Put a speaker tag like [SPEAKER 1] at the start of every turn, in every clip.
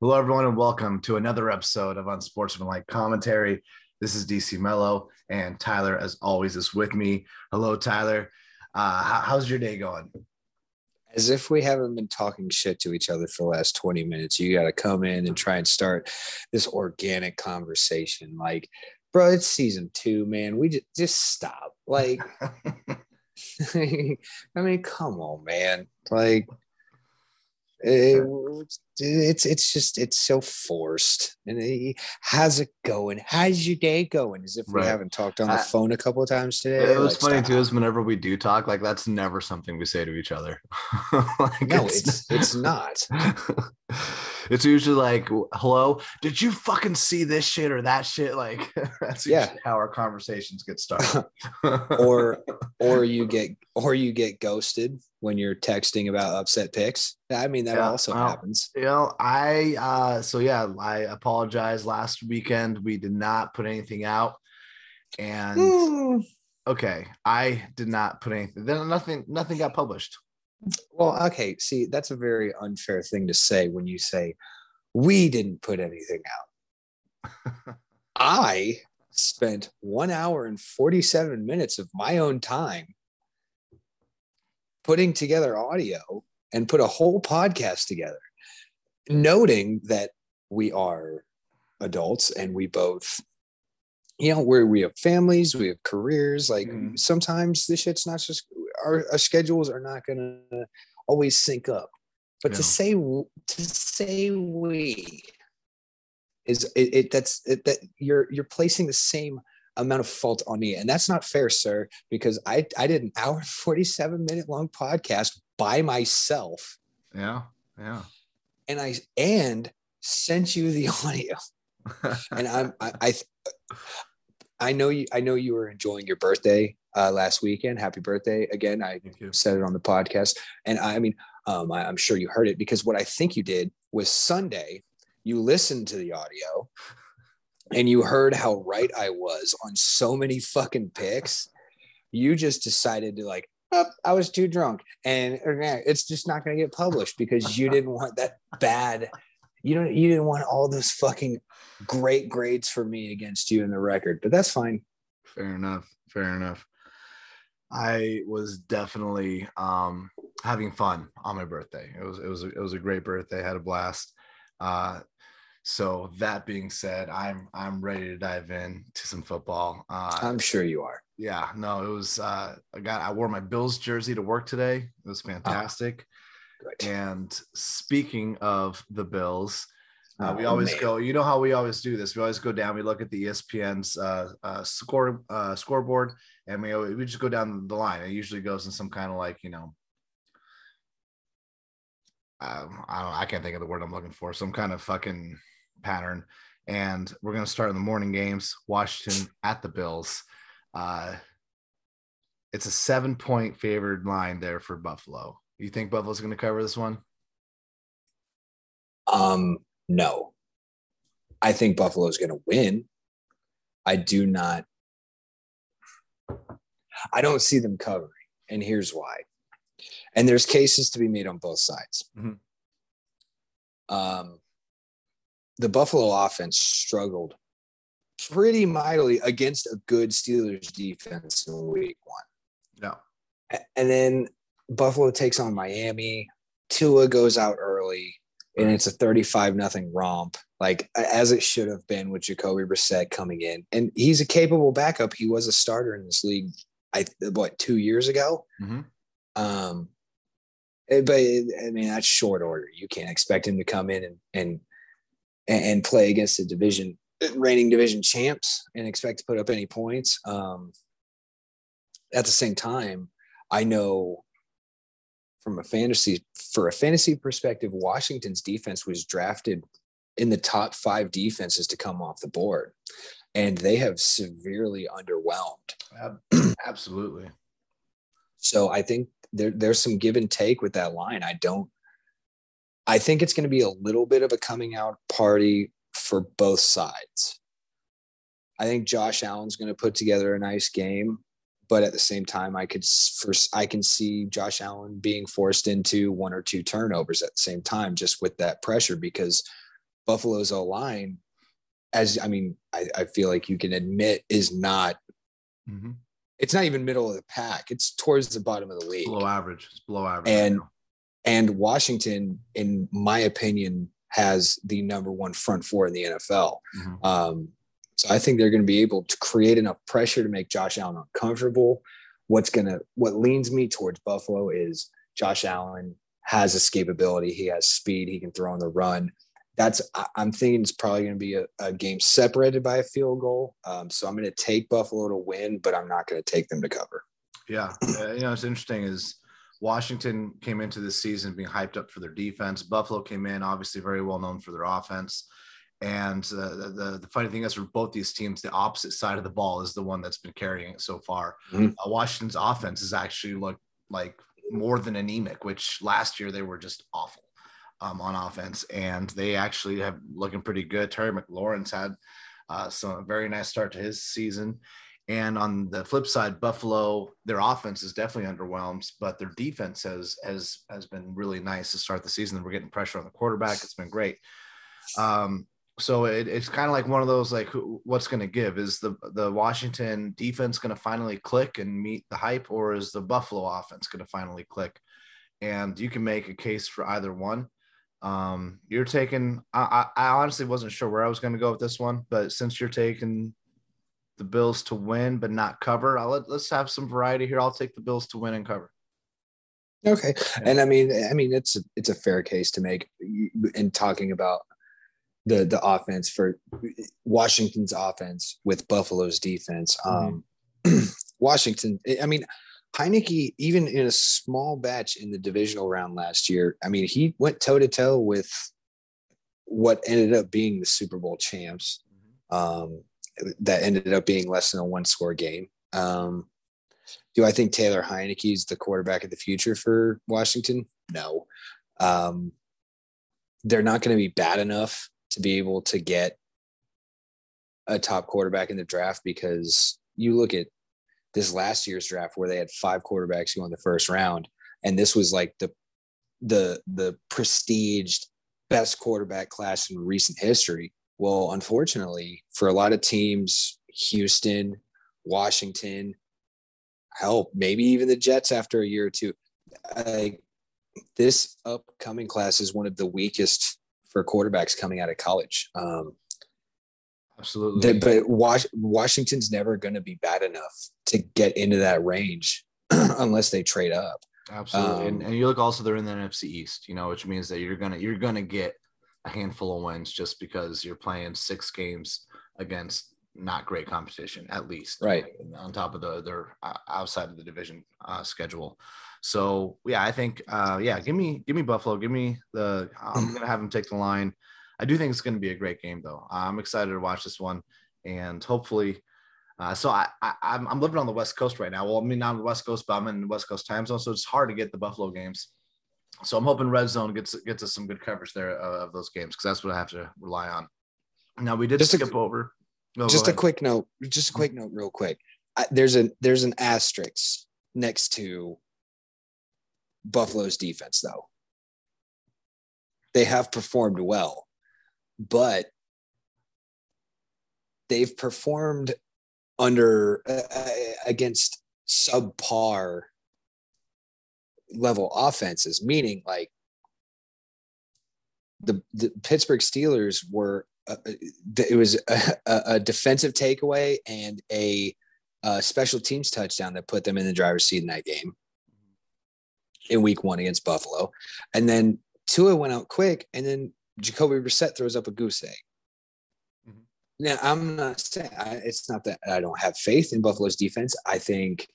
[SPEAKER 1] Hello, everyone, and welcome to another episode of Unsportsmanlike Commentary. This is DC Mello, and Tyler, as always, is with me. Hello, Tyler. Uh, how, how's your day going?
[SPEAKER 2] As if we haven't been talking shit to each other for the last 20 minutes. You got to come in and try and start this organic conversation. Like, bro, it's season two, man. We just, just stop. Like, I mean, come on, man. Like, it, it's it's just it's so forced. And it, how's it going? How's your day going? As if we
[SPEAKER 1] Right.
[SPEAKER 2] haven't talked on the
[SPEAKER 1] I-
[SPEAKER 2] phone a couple of times today.
[SPEAKER 1] It was
[SPEAKER 2] Like,
[SPEAKER 1] funny
[SPEAKER 2] stop.
[SPEAKER 1] too, is whenever we do talk, like that's never something we say to each other. like,
[SPEAKER 2] No, it's it's not.
[SPEAKER 1] it's usually like, "Hello, did you fucking see this shit or that shit?" Like that's
[SPEAKER 2] Yeah.
[SPEAKER 1] how our conversations get started.
[SPEAKER 2] or or you get or you get ghosted when you're texting about upset picks. I mean that
[SPEAKER 1] Yeah,
[SPEAKER 2] also
[SPEAKER 1] well,
[SPEAKER 2] happens.
[SPEAKER 1] You know, I uh so yeah, I apologize. Last weekend we did not put anything out. And
[SPEAKER 2] Mm,
[SPEAKER 1] okay, I did not put anything. Then nothing nothing got published.
[SPEAKER 2] Well, okay, see, that's a very unfair thing to say when you say we didn't put anything out. I spent one hour and 47 minutes of my own time putting together audio and put a whole podcast together, noting that we are adults and we both, you know, where we have families, we have careers. Like
[SPEAKER 1] Mhm.
[SPEAKER 2] sometimes this shit's not just our, our schedules are not gonna always sync up. But to say to say we is it, it that's it, that you're you're placing the same amount of fault on me and that's not fair sir because i i did an hour and 47 minute long podcast by myself
[SPEAKER 1] Yeah, yeah.
[SPEAKER 2] and i and sent you the audio and i'm i i, I know you i know you were enjoying your birthday uh last weekend. Happy birthday again. I said it on the podcast. And i, I mean um I, i'm sure you heard it because what i think you did was sunday you listened to the audio and you heard how right i was on so many fucking picks. You just decided to like oh, i was too drunk. And eh, it's just not going to get published because you didn't want that bad you don't you didn't want all those fucking great grades for me against you in the record but that's fine
[SPEAKER 1] Fair enough. Fair enough. I was definitely um having fun on my birthday. It was it was it was a great birthday. I had a blast. Uh so that being said, I'm I'm ready to dive in to some football. Uh
[SPEAKER 2] i'm sure you are
[SPEAKER 1] yeah, no, it was uh I got I wore my Bills jersey to work today. It was fantastic.
[SPEAKER 2] Good.
[SPEAKER 1] And speaking of the Bills, uh, we
[SPEAKER 2] Oh,
[SPEAKER 1] always
[SPEAKER 2] man.
[SPEAKER 1] go. You know how we always do this. We always go down. We look at the ESPN's uh, uh, score uh, scoreboard, and we we just go down the line. It usually goes in some kind of like you know, um, I don't. I can't think of the word I'm looking for. Some kind of fucking pattern. And we're gonna start in the morning games. Washington at the Bills. Uh, it's a seven point favored line there for Buffalo. You think Buffalo's going to cover this one?
[SPEAKER 2] Um, no. I think Buffalo's going to win. I do not. I don't see them covering, and here's why. And there's cases to be made on both sides.
[SPEAKER 1] Mhm.
[SPEAKER 2] Um, the Buffalo offense struggled pretty mightily against a good Steelers defense in week one.
[SPEAKER 1] No.
[SPEAKER 2] And then Buffalo takes on Miami. Tua goes out early, and it's a 35 nothing romp, like as it should have been with Jacoby Brissett coming in. And he's a capable backup. He was a starter in this league, I what two years ago.
[SPEAKER 1] Mhm.
[SPEAKER 2] Um, eh, but I mean that's short order. You can't expect him to come in and and and play against the division reigning division champs and expect to put up any points. Um, at the same time, I know from a fantasy for a fantasy perspective, Washington's defense was drafted in the top five defenses to come off the board, and they have severely underwhelmed.
[SPEAKER 1] Absolutely.
[SPEAKER 2] So I think there, there's some give and take with that line. I don't. I think it's going to be a little bit of a coming out party for both sides. I think Josh Allen's going to put together a nice game, but at the same time, I could first I can see Josh Allen being forced into one or two turnovers at the same time, just with that pressure because Buffalo's O line, as I mean, I, I, feel like you can admit is not. Mm-hmm. It's not even middle of the pack. It's towards the bottom of the league.
[SPEAKER 1] below average. It's below average.
[SPEAKER 2] And and Washington, in my opinion, has the number one front four in the NFL. Mm-hmm. Um, so I think they're going to be able to create enough pressure to make Josh Allen uncomfortable. What's going to what leans me towards Buffalo is Josh Allen has escapability. He has speed. He can throw on the run. That's I'm thinking it's probably going to be a, a, game separated by a field goal. Um, so I'm going to take Buffalo to win, but I'm not going to take them to cover.
[SPEAKER 1] Yeah, uh, you know it's interesting is Washington came into this season being hyped up for their defense. Buffalo came in obviously very well known for their offense. And uh, the, the, the funny thing is, for both these teams, the opposite side of the ball is the one that's been carrying it so far. Mm-hmm. Uh, Washington's offense has actually looked like more than anemic, which last year they were just awful um, on offense, and they actually have looking pretty good. Terry McLaurin's had uh, some very nice start to his season. And on the flip side, Buffalo, their offense is definitely underwhelmed, but their defense has has has been really nice to start the season. We're getting pressure on the quarterback. It's been great. Um, so it, it's kind of like one of those like what's going to give? Is the the washington defense going to finally click and meet the hype or is the buffalo offense going to finally click? And you can make a case for either one. Um you're taking i i honestly wasn't sure where i was going to go with this one but since you're taking the bills to win but not cover i'll let, let's have some variety here. I'll take the bills to win and cover.
[SPEAKER 2] Okay. And i mean i mean it's it's a fair case to make in talking about the the offense for Washington's offense with Buffalo's defense. Mm-hmm. Um, Washington, I mean, Heinicke, even in a small batch in the divisional round last year, I mean, he went toe to toe with what ended up being the Super Bowl champs. Mm-hmm. Um, that ended up being less than a one score game. Um, do I think Taylor Heinicke is the quarterback of the future for Washington? No. Um, they're not going to be bad enough to be able to get a top quarterback in the draft because you look at this last year's draft where they had five quarterbacks go in the first round and this was like the the the prestiged best quarterback class in recent history. Well unfortunately for a lot of teams houston washington hell maybe even the jets after a year or two like this upcoming class is one of the weakest for quarterbacks coming out of college. Um,
[SPEAKER 1] Absolutely.
[SPEAKER 2] But Was- Washington's never going to be bad enough to get into that range unless they trade up.
[SPEAKER 1] Absolutely. Um, and, and you look also they're in the NFC East, you know, which means that you're gonna you're gonna get a handful of wins just because you're playing six games against not great competition at least
[SPEAKER 2] right
[SPEAKER 1] on top of the their uh, outside of the division uh, schedule so yeah, I think uh, yeah, give me give me Buffalo, give me the. I'm gonna have them take the line. I do think it's gonna be a great game though. I'm excited to watch this one, and hopefully. Uh, so I, I I'm, I'm living on the West Coast right now. Well, I mean not on the West Coast, but I'm in the West Coast time zone, so it's hard to get the Buffalo games. So I'm hoping Red Zone gets gets us some good coverage there uh, of those games because that's what I have to rely on. Now we did just skip a, over.
[SPEAKER 2] Oh, just a quick note. Just a quick note, real quick. I, there's a there's an asterisk next to Buffalo's defense, though. They have performed well, but they've performed under uh, uh, against subpar level offenses, meaning like the, the Pittsburgh Steelers were uh, uh it was a, a, defensive takeaway and a, a special teams touchdown that put them in the driver's seat in that game in week one against Buffalo. And then Tua went out quick, and then Jacoby Brissett throws up a goose egg. Mm-hmm. Now, I'm not saying I, it's not that I don't have faith in Buffalo's defense. I think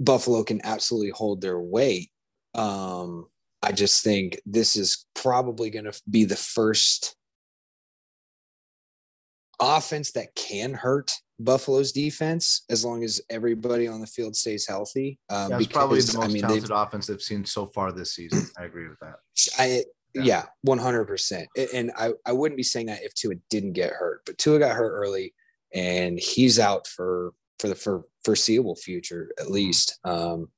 [SPEAKER 2] Buffalo can absolutely hold their weight. Um, I just think this is probably going to be the first offense that can hurt Buffalo's defense as long as everybody on the field stays healthy.
[SPEAKER 1] Um, That's because, probably the most I mean, talented offense they've seen so far this season. I agree with that.
[SPEAKER 2] I yeah, one hundred percent. And I I wouldn't be saying that if Tua didn't get hurt, but Tua got hurt early, and he's out for for the for foreseeable future at least. Um,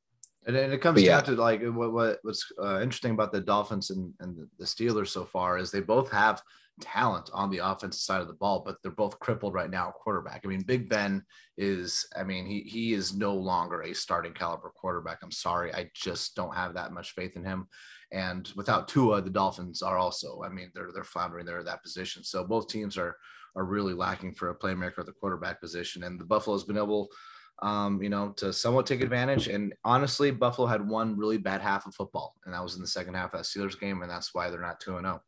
[SPEAKER 1] And, and it comes down
[SPEAKER 2] yeah.
[SPEAKER 1] to like what, what what's uh, interesting about the Dolphins and, and the Steelers so far is they both have talent on the offensive side of the ball, but they're both crippled right now at quarterback. I mean, Big Ben is, I mean, he he is no longer a starting caliber quarterback. I'm sorry. I just don't have that much faith in him. And without Tua, the Dolphins are also, I mean, they're they're floundering there at that position. So both teams are are really lacking for a playmaker at the quarterback position. And the Buffalo's been able um, you know, to somewhat take advantage. And honestly, Buffalo had one really bad half of football, and that was in the second half of that Steelers game, and that's why they're not 2 0.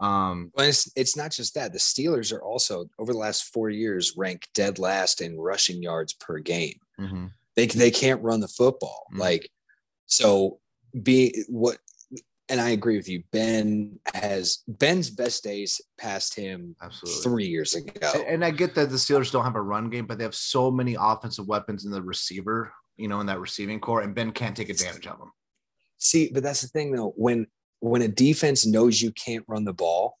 [SPEAKER 1] Um,
[SPEAKER 2] Well, it's, it's not just that. The Steelers are also over the last four years ranked dead last in rushing yards per game.
[SPEAKER 1] mhm.
[SPEAKER 2] They they can't run the football.
[SPEAKER 1] Mhm.
[SPEAKER 2] Like so, be what. And I agree with you. Ben has Ben's best days past him
[SPEAKER 1] Absolutely.
[SPEAKER 2] three years ago.
[SPEAKER 1] And I get that the Steelers don't have a run game, but they have so many offensive weapons in the receiver, you know, in that receiving corps, and Ben can't take advantage of them.
[SPEAKER 2] See, but that's the thing though. When when a defense knows you can't run the ball,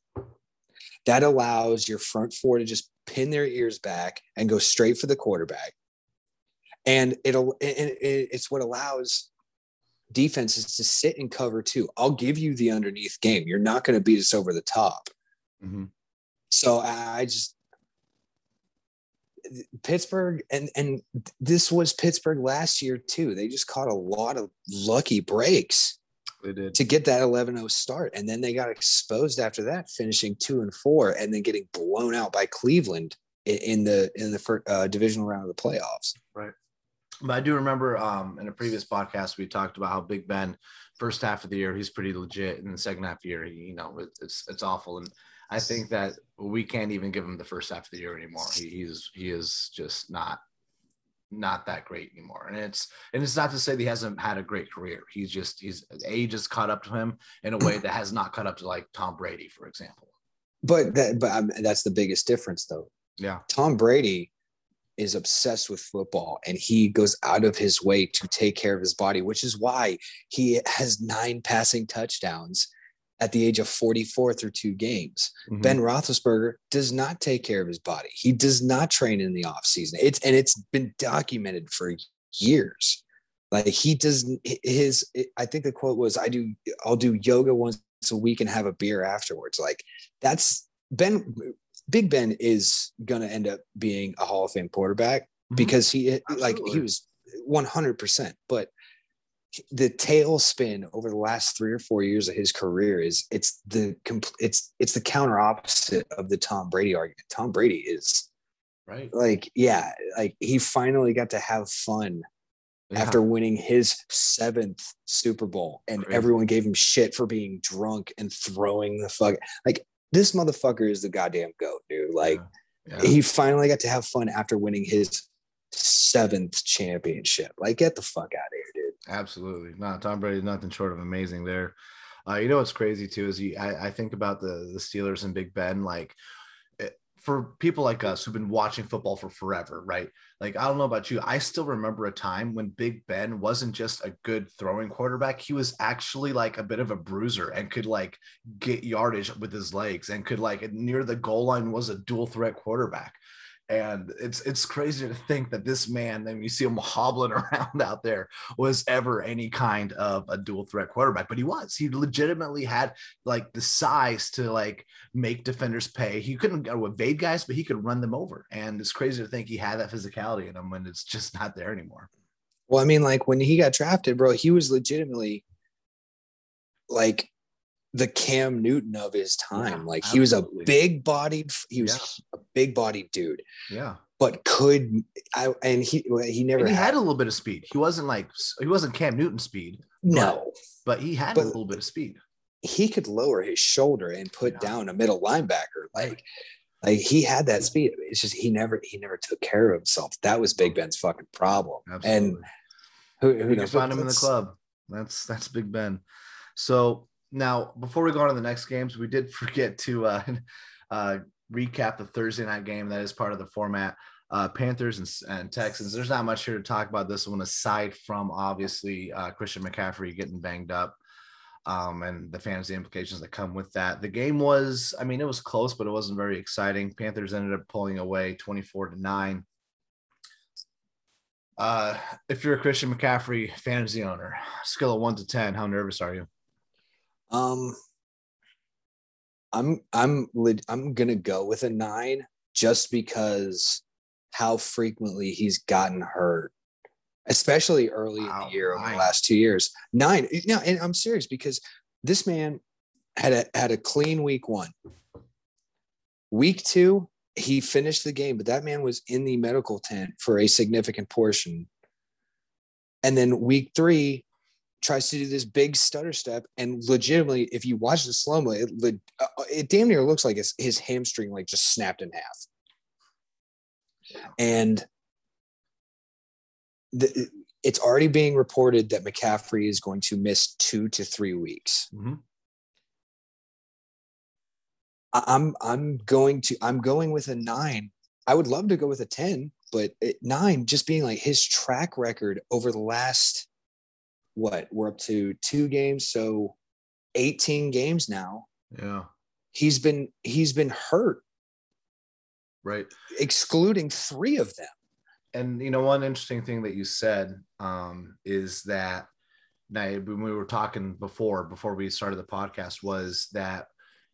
[SPEAKER 2] that allows your front four to just pin their ears back and go straight for the quarterback. And it'll and it's what allows defenses to sit and cover too. I'll give you the underneath game. You're not going to beat us over the top.
[SPEAKER 1] Mhm.
[SPEAKER 2] So I I just Pittsburgh and and this was Pittsburgh last year too. They just caught a lot of lucky breaks
[SPEAKER 1] They did.
[SPEAKER 2] to get that 11-0 start and then they got exposed after that finishing 2 and 4 and then getting blown out by Cleveland in, in the in the first, uh, divisional round of the playoffs. Right.
[SPEAKER 1] But I do remember um, in a previous podcast we talked about how Big Ben first half of the year he's pretty legit, and the second half of the year he, you know it's it's awful. And I think that we can't even give him the first half of the year anymore. He, he's he is just not not that great anymore. And it's and it's not to say that he hasn't had a great career. He's just he's age has caught up to him in a way that has not caught up to like Tom Brady, for example.
[SPEAKER 2] But that but um, that's the biggest difference though.
[SPEAKER 1] Yeah,
[SPEAKER 2] Tom Brady is obsessed with football and he goes out of his way to take care of his body, which is why he has nine passing touchdowns at the age of 44 through two games.
[SPEAKER 1] Mhm.
[SPEAKER 2] Ben Roethlisberger does not take care of his body. He does not train in the off season. It's and it's been documented for years. Like he doesn't. his. I think the quote was, "I do. I'll do yoga once a week and have a beer afterwards." Like that's Ben. Big Ben is going to end up being a Hall of Fame quarterback
[SPEAKER 1] Mhm.
[SPEAKER 2] because he like he was 100%. But the tailspin over the last three or four years of his career is it's the it's it's the counter opposite of the Tom Brady argument. Tom Brady is
[SPEAKER 1] right
[SPEAKER 2] like yeah, like he finally got to have fun
[SPEAKER 1] Yeah.
[SPEAKER 2] after winning his seventh Super Bowl, and
[SPEAKER 1] Crazy.
[SPEAKER 2] everyone gave him shit for being drunk and throwing the fuck like this motherfucker is the goddamn goat, dude. Like
[SPEAKER 1] yeah.
[SPEAKER 2] he finally got to have fun after winning his seventh championship. Like get the fuck out of.
[SPEAKER 1] Absolutely. No, Tom Brady, nothing short of amazing there. Uh, you know what's crazy too is you, I, I think about the the Steelers and Big Ben. Like it, for people like us who've been watching football for forever, right? Like I don't know about you, I still remember a time when Big Ben wasn't just a good throwing quarterback; he was actually like a bit of a bruiser and could like get yardage with his legs and could like near the goal line was a dual threat quarterback. And it's it's crazy to think that this man, then you see him hobbling around out there, was ever any kind of a dual threat quarterback, but he was. He legitimately had like the size to like make defenders pay. He couldn't go evade guys, but he could run them over. And it's crazy to think he had that physicality in him when it's just not there anymore.
[SPEAKER 2] Well, I mean, like when he got drafted, bro, he was legitimately like the Cam Newton of his time.
[SPEAKER 1] Yeah,
[SPEAKER 2] like he was a big bodied, he was a big bodied dude,
[SPEAKER 1] Yeah.
[SPEAKER 2] but could I and he he never
[SPEAKER 1] And he
[SPEAKER 2] had,
[SPEAKER 1] had a little bit of speed. He wasn't like he wasn't Cam Newton speed,
[SPEAKER 2] no.
[SPEAKER 1] but he had
[SPEAKER 2] But-
[SPEAKER 1] a little bit of speed.
[SPEAKER 2] He could lower his shoulder and put
[SPEAKER 1] Yeah.
[SPEAKER 2] down a middle linebacker. Like like he had that speed. It's just he never he never took care of himself. That was Big Ben's fucking problem.
[SPEAKER 1] Absolutely.
[SPEAKER 2] And who, who
[SPEAKER 1] you can
[SPEAKER 2] knows?
[SPEAKER 1] find him in the club. That's that's Big Ben. So now, before we go on to the next games, we did forget to uh, uh, recap the Thursday night game that is part of the format. Uh, Panthers and, and Texans. There's not much here to talk about this one aside from obviously uh, Christian McCaffrey getting banged up. Um, and the fantasy implications that come with that. The game was, I mean, it was close, but it wasn't very exciting. Panthers ended up pulling away 24 to 9. Uh, if you're a Christian McCaffrey fantasy owner, scale of one to ten, how nervous are you?
[SPEAKER 2] Um, I'm I'm I'm gonna go with a nine just because how frequently he's gotten hurt, especially early wow, in the year over the last two years. Nine. No, and I'm serious because this man had a had a clean week one. Week two, he finished the game, but that man was in the medical tent for a significant portion. And then week three, tries to do this big stutter step, and legitimately, if you watch the slow mo, it, uh, it damn near looks like his, his hamstring like just snapped in half. And the, it's already being reported that McCaffrey is going to miss two to three weeks. Mm-hmm. I'm I'm going to I'm going with a nine. I would love to go with a ten, but nine just being like his track record over the last what we're up to two games, so 18 games now.
[SPEAKER 1] Yeah,
[SPEAKER 2] he's been he's been hurt,
[SPEAKER 1] right?
[SPEAKER 2] Excluding three of them.
[SPEAKER 1] And you know, one interesting thing that you said um, is that now when we were talking before before we started the podcast was that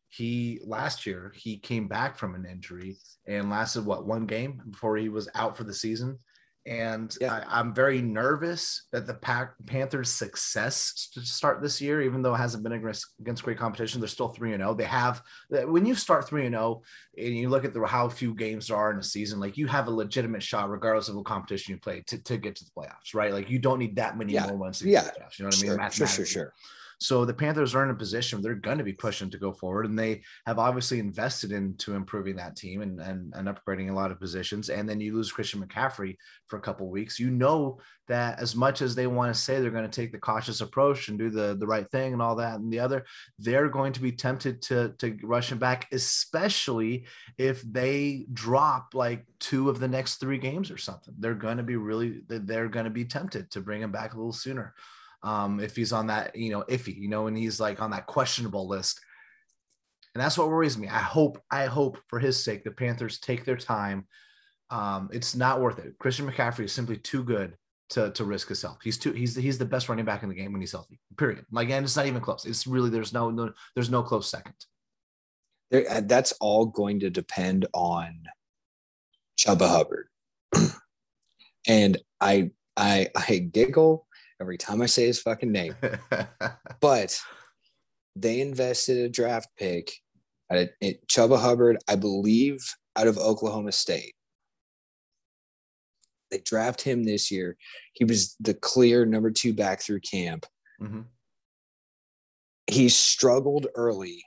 [SPEAKER 1] he last year he came back from an injury and lasted what one game before he was out for the season and yeah. I, am very nervous that the Pack Panthers' success to start this year, even though it hasn't been against, against great competition, they're still three and zero. Oh. They have when you start three and zero, oh and you look at the, how few games there are in a season, like you have a legitimate shot, regardless of what competition you play, to, to get to the playoffs, right? Like you don't need that many
[SPEAKER 2] yeah.
[SPEAKER 1] more ones
[SPEAKER 2] to get yeah. to the
[SPEAKER 1] playoffs. You know what I mean?
[SPEAKER 2] Sure, sure, sure.
[SPEAKER 1] So the Panthers are in a position they're going to be pushing to go forward, and they have obviously invested into improving that team and, and, and upgrading a lot of positions. And then you lose Christian McCaffrey for a couple weeks. You know that as much as they want to say they're going to take the cautious approach and do the, the right thing and all that and the other, they're going to be tempted to, to rush him back, especially if they drop like two of the next three games or something. They're going to be really, they're going to be tempted to bring him back a little sooner um, if he's on that, you know, iffy, you know, and he's like on that questionable list. And that's what worries me. I hope, I hope for his sake, the Panthers take their time. Um, it's not worth it. Christian McCaffrey is simply too good to, to risk health. He's too he's he's the best running back in the game when he's healthy. Period. Like, and it's not even close. It's really there's no, no there's no close second.
[SPEAKER 2] There, uh, that's all going to depend on Chuba Hubbard. and I I I giggle every time I say his fucking name. but they invested a draft pick at it, Chuba Hubbard, I believe, out of Oklahoma State. They draft him this year. He was the clear number two back through camp. Mm-hmm. He struggled early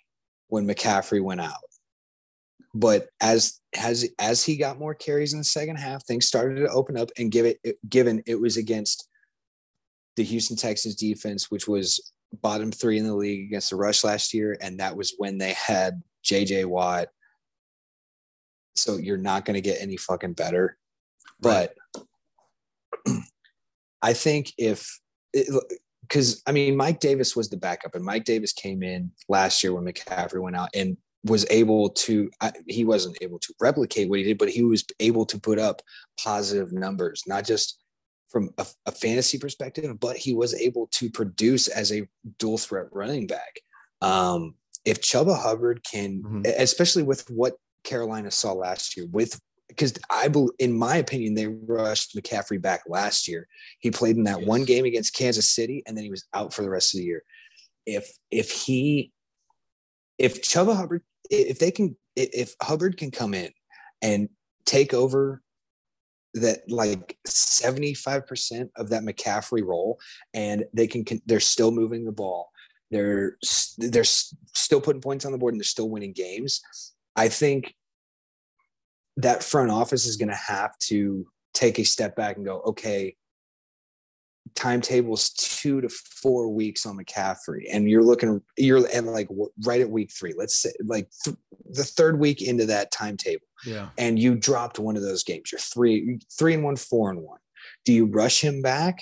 [SPEAKER 2] when McCaffrey went out. But as as as he got more carries in the second half, things started to open up and give it given it was against the Houston Texans defense, which was bottom three in the league against the rush last year. And that was when they had JJ Watt. So you're not going to get any fucking better. Right. But I think if, because I mean, Mike Davis was the backup, and Mike Davis came in last year when McCaffrey went out and was able to, he wasn't able to replicate what he did, but he was able to put up positive numbers, not just from a, a, fantasy perspective, but he was able to produce as a dual threat running back. Um, if Chuba Hubbard can, mm-hmm. especially with what Carolina saw last year, with because I believe, in my opinion, they rushed McCaffrey back last year. He played in that yes. one game against Kansas City, and then he was out for the rest of the year. If if he, if Chuba Hubbard, if they can, if Hubbard can come in and take over that like 75% of that McCaffrey role and they can they're still moving the ball. They're they're still putting points on the board and they're still winning games. I think that front office is going to have to take a step back and go, okay, timetables two to four weeks on McCaffrey, and you're looking, you're and like right at week three, let's say like th- the third week into that timetable,
[SPEAKER 1] yeah,
[SPEAKER 2] and you dropped one of those games, you're three, three and one, four and one. Do you rush him back,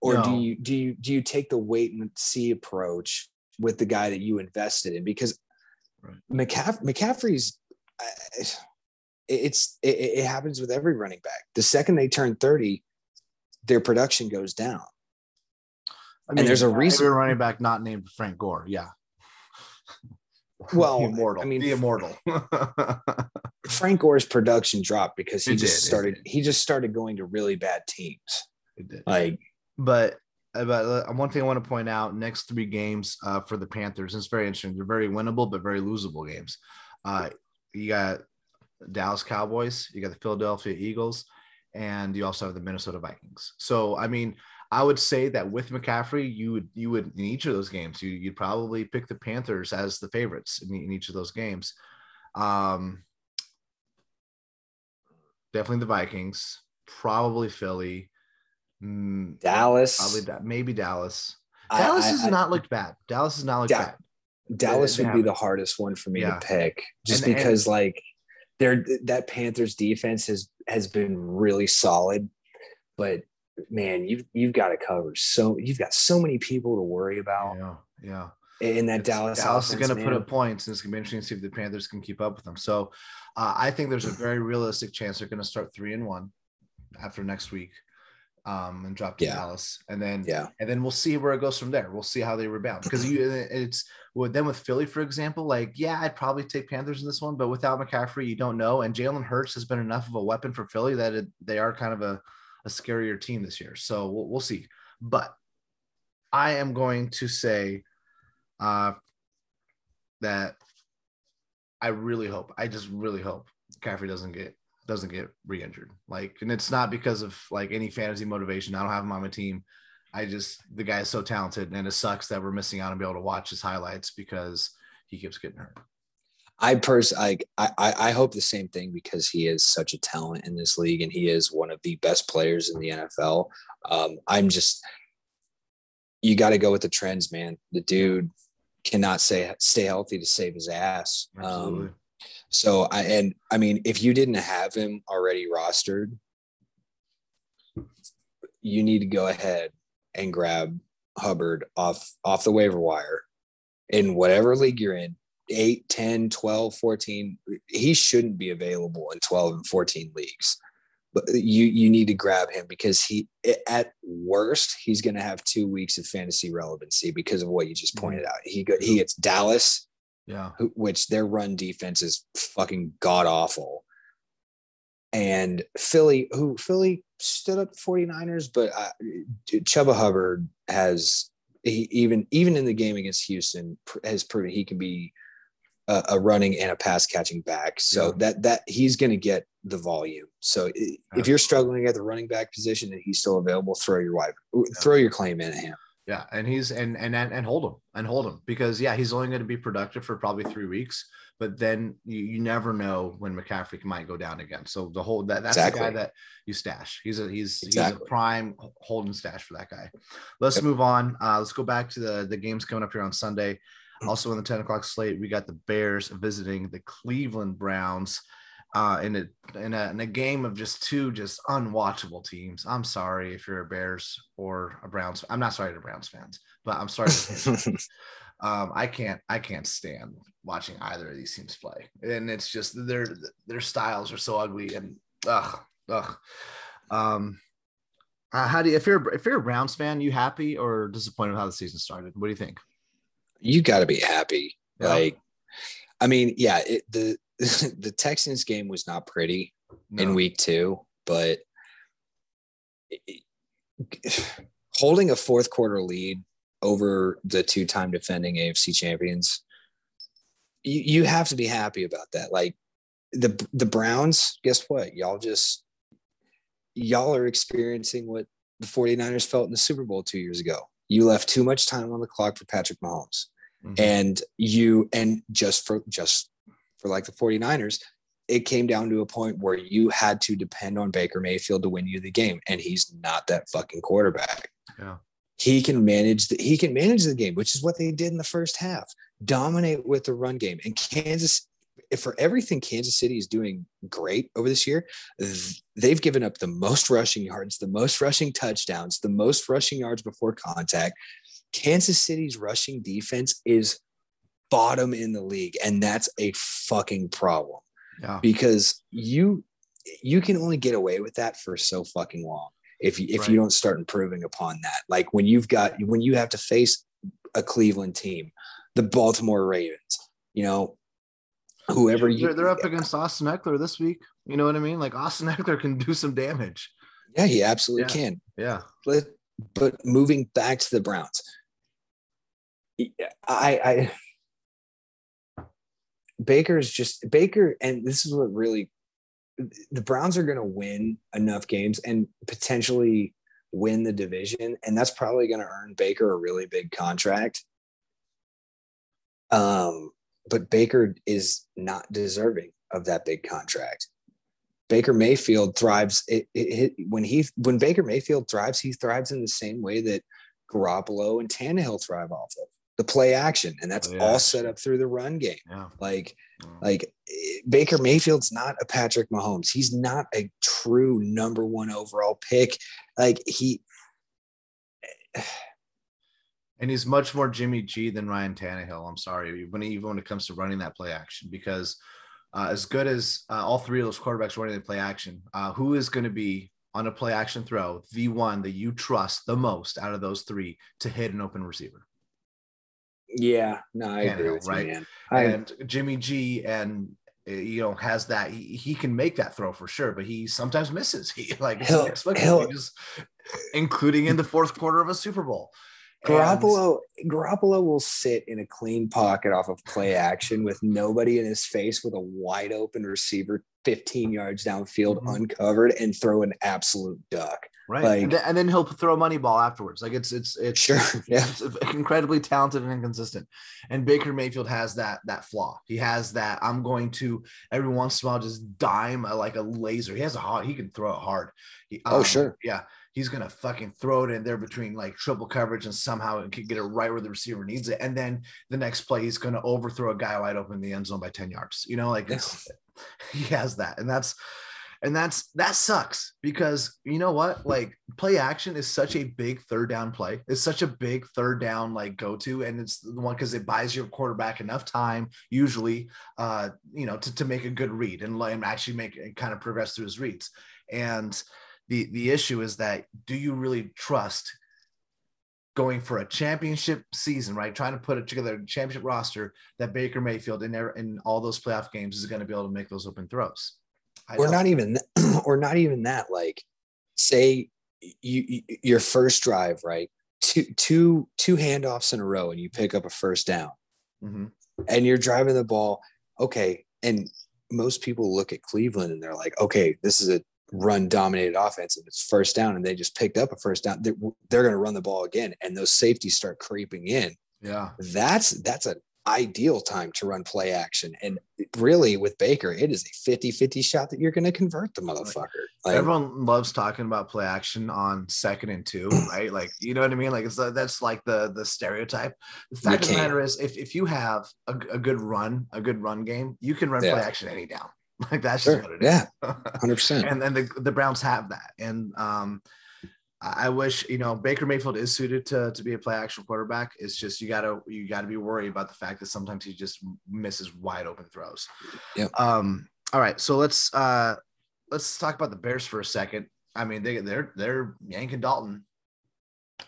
[SPEAKER 2] or no. do you do you do you take the wait and see approach with the guy that you invested in? Because right. McCaff- McCaffrey's. Uh, it's it, it happens with every running back. The second they turn 30, their production goes down.
[SPEAKER 1] I mean,
[SPEAKER 2] and there's a reason.
[SPEAKER 1] running back not named Frank Gore. Yeah.
[SPEAKER 2] Well,
[SPEAKER 1] immortal.
[SPEAKER 2] I mean,
[SPEAKER 1] the immortal.
[SPEAKER 2] Frank Gore's production dropped because he
[SPEAKER 1] It
[SPEAKER 2] just
[SPEAKER 1] did,
[SPEAKER 2] started. He just started going to really bad teams.
[SPEAKER 1] It did.
[SPEAKER 2] Like
[SPEAKER 1] but but uh, one thing I want to point out: next three games uh, for the Panthers. It's very interesting. They're very winnable, but very losable games. Uh, you got Dallas Cowboys, you got the Philadelphia Eagles, and you also have the Minnesota Vikings. So I mean, I would say that with McCaffrey, you would you would in each of those games, you you'd probably pick the Panthers as the favorites in, in each of those games. Um, definitely the Vikings, probably Philly. Mm,
[SPEAKER 2] Dallas,
[SPEAKER 1] Probably maybe Dallas.
[SPEAKER 2] I-
[SPEAKER 1] Dallas
[SPEAKER 2] I-
[SPEAKER 1] has
[SPEAKER 2] I-
[SPEAKER 1] not looked bad. Dallas has not looked
[SPEAKER 2] Da-
[SPEAKER 1] bad.
[SPEAKER 2] Dallas would be the hardest one for me
[SPEAKER 1] Yeah.
[SPEAKER 2] to pick, just
[SPEAKER 1] And- and-
[SPEAKER 2] because like they're that Panthers defense has has been really solid, but man, you've you've got to cover so you've got so many people to worry about
[SPEAKER 1] Yeah, yeah.
[SPEAKER 2] in that
[SPEAKER 1] It's-
[SPEAKER 2] Dallas.
[SPEAKER 1] Dallas is going to put up points, and it's going to be interesting to see if the Panthers can keep up with them. So, uh, I think there's a very realistic chance they're going to start three and one after next week, um, and drop to
[SPEAKER 2] Yeah.
[SPEAKER 1] Dallas, and then
[SPEAKER 2] Yeah,
[SPEAKER 1] and then we'll see where it goes from there. We'll see how they rebound because you it's well, then with Philly, for example, like yeah, I'd probably take Panthers in this one, but without McCaffrey, you don't know. And Jalen Hurts has been enough of a weapon for Philly that it, they are kind of a, a scarier team this year. So we'll, we'll see. But I am going to say uh, that I really hope, I just really hope McCaffrey doesn't get doesn't get re-injured. Like, and it's not because of like any fantasy motivation. I don't have him on my team. I just the guy is so talented, and it sucks that we're missing out on being able to watch his highlights because he keeps getting hurt.
[SPEAKER 2] I pers I, I I hope the same thing because he is such a talent in this league and he is one of the best players in the NFL. Um, I'm just you got to go with the trends, man. The dude cannot say stay healthy to save his ass.
[SPEAKER 1] Absolutely.
[SPEAKER 2] Um, so I and I mean, if you didn't have him already rostered, you need to go ahead and grab Hubbard off off the waiver wire in whatever league you're in 8 10 12 14 he shouldn't be available in 12 and 14 leagues but you you need to grab him because he at worst he's going to have two weeks of fantasy relevancy because of what you just mm-hmm. pointed out. He go, he gets dallas
[SPEAKER 1] yeah.
[SPEAKER 2] who, which their run defense is fucking god awful. And Philly, who Philly stood up the 49ers, but dude, Chuba Hubbard has he, even even in the game against Houston has proven he can be a, a running and a pass catching back. So
[SPEAKER 1] Yeah.
[SPEAKER 2] that that he's going to get the volume. So i- if you're struggling at the running back position and he's still available, throw your wife, throw your claim in at him.
[SPEAKER 1] Yeah, and he's and and and and hold him and hold him because yeah, he's only going to be productive for probably three weeks, but then you, you never know when McCaffrey might go down again. So the whole that that's the guy that you stash. He's a he's he's a prime holding stash for that guy. Let's
[SPEAKER 2] Yep.
[SPEAKER 1] move on. Uh, let's go back to the the games coming up here on Sunday. Also in the ten o'clock slate, we got the Bears visiting the Cleveland Browns. Uh, in a, in a in a game of just two just unwatchable teams. I'm sorry if you're a Bears or a Browns. I'm not sorry to Browns fans, but I'm sorry. um, I can't I can't stand watching either of these teams play, and it's just their their styles are so ugly and ugh ugh. Um, uh, how do you if you're if you're a Browns fan, you happy or disappointed with how the season started? What do you think?
[SPEAKER 2] you got to be happy.
[SPEAKER 1] Yeah.
[SPEAKER 2] Like, I mean, yeah, it, the the Texans game was not pretty in week two, but it- holding a fourth quarter lead over the two time defending AFC champions, you, you have to be happy about that. Like the the Browns, guess what? Y'all just y'all are experiencing what the 49ers felt in the Super Bowl two years ago. You left too much time on the clock for Patrick Mahomes
[SPEAKER 1] Mhm.
[SPEAKER 2] and you and just for just for like the 49ers it came down to a point where you had to depend on Baker Mayfield to win you the game and he's not that fucking quarterback.
[SPEAKER 1] Yeah.
[SPEAKER 2] he can manage the he can manage the game which is what they did in the first half. Dominate with the run game. And Kansas if for everything Kansas City is doing great over this year they've given up the most rushing yards the most rushing touchdowns the most rushing yards before contact. Kansas City's rushing defense is bottom in the league, and that's a fucking problem.
[SPEAKER 1] Yeah.
[SPEAKER 2] because you you can only get away with that for so fucking long if you if
[SPEAKER 1] Right.
[SPEAKER 2] you don't start improving upon that. Like when you've got when you have to face a Cleveland team, the Baltimore Ravens, you know, whoever you
[SPEAKER 1] They're, they're up against Austin Ekeler this week. You know what I mean? Like Austin Ekeler can do some damage.
[SPEAKER 2] Yeah, he absolutely
[SPEAKER 1] Yeah.
[SPEAKER 2] can.
[SPEAKER 1] Yeah.
[SPEAKER 2] But but moving back to the Browns, I I Baker's just Baker, and this is what really the Browns are going to win enough games and potentially win the division, and that's probably going to earn Baker a really big contract. Um, but Baker is not deserving of that big contract. Baker Mayfield thrives it, it, it- when he when Baker Mayfield thrives, he thrives in the same way that Garoppolo and Tannehill thrive off of the play action, and that's
[SPEAKER 1] Play
[SPEAKER 2] all set up through the run game.
[SPEAKER 1] Yeah.
[SPEAKER 2] Like
[SPEAKER 1] Mm.
[SPEAKER 2] like eh, Baker Mayfield's not a Patrick Mahomes. He's not a true number one overall pick. Like he,
[SPEAKER 1] And he's much more Jimmy G than Ryan Tannehill. I'm sorry, when he, even when it comes to running that play action, because uh, as good as uh, all three of those quarterbacks running the play action, uh, who is going to be on a play action throw the one that you trust the most out of those three to hit an open receiver?
[SPEAKER 2] Yeah, no, I agree with
[SPEAKER 1] right?
[SPEAKER 2] you, man. I,
[SPEAKER 1] and Jimmy G and uh, you know has that he, he can make that throw for sure, but he sometimes misses. He like
[SPEAKER 2] He'll- he'll-
[SPEAKER 1] He just including in the fourth quarter of a Super Bowl. And-
[SPEAKER 2] Garoppolo, Garoppolo will sit in a clean pocket off of play action with nobody in his face with a wide open receiver 15 yards downfield
[SPEAKER 1] Mhm.
[SPEAKER 2] uncovered and throw an absolute duck.
[SPEAKER 1] right,
[SPEAKER 2] like-
[SPEAKER 1] and, then, and then he'll throw a money ball afterwards. Like it's it's it's
[SPEAKER 2] Sure. Yeah.
[SPEAKER 1] it's incredibly talented and inconsistent. And Baker Mayfield has that that flaw. He has that. I'm going to every once in a while just dime a, like a laser. He has a hard. He can throw it hard. He-
[SPEAKER 2] Oh,
[SPEAKER 1] um,
[SPEAKER 2] sure.
[SPEAKER 1] Yeah, he's gonna fucking throw it in there between like triple coverage and somehow it can get it right where the receiver needs it. And then the next play, he's gonna overthrow a guy wide open in the end zone by ten yards. You know, like it's, he has that, and that's and that's that sucks because you know what? Like play action is such a big third down play. It's such a big third down like go to and it's the one because it buys your quarterback enough time usually uh you know to, to make a good read and, let him actually make kind of progress through his reads. And the the issue is that do you really trust going for a championship season, right? Trying to put it together a championship roster that Baker Mayfield in there in all those playoff games is going to be able to make those open throws. I
[SPEAKER 2] or
[SPEAKER 1] don't.
[SPEAKER 2] not even or not even that like say you, you your first drive right two two two handoffs in a row and you pick up a first down
[SPEAKER 1] Mhm.
[SPEAKER 2] and you're driving the ball okay and most people look at cleveland and they're like okay this is a run dominated offense and it's first down and they just picked up a first down they're, they're going to run the ball again and those safeties start creeping in
[SPEAKER 1] Yeah.
[SPEAKER 2] that's that's an ideal time to run play action and really with baker it is a 50-50 shot that you're going to convert the motherfucker like,
[SPEAKER 1] Everyone loves talking about play action on second and two, right? Like, you know what I mean? Like, it's uh, that's like the the stereotype. The fact of the matter is, if, if you have a, a good run, a good run game, you can run
[SPEAKER 2] Yeah.
[SPEAKER 1] play action any down. Like that's just what it is.
[SPEAKER 2] yeah 100%
[SPEAKER 1] and then the, the Browns have that. And um, I wish you know Baker Mayfield is suited to to be a play action quarterback. It's just you gotta you gotta be worried about the fact that sometimes he just misses wide open throws.
[SPEAKER 2] Yeah.
[SPEAKER 1] Um. All right. So let's uh let's talk about the Bears for a second. I mean they they're they're yanking Dalton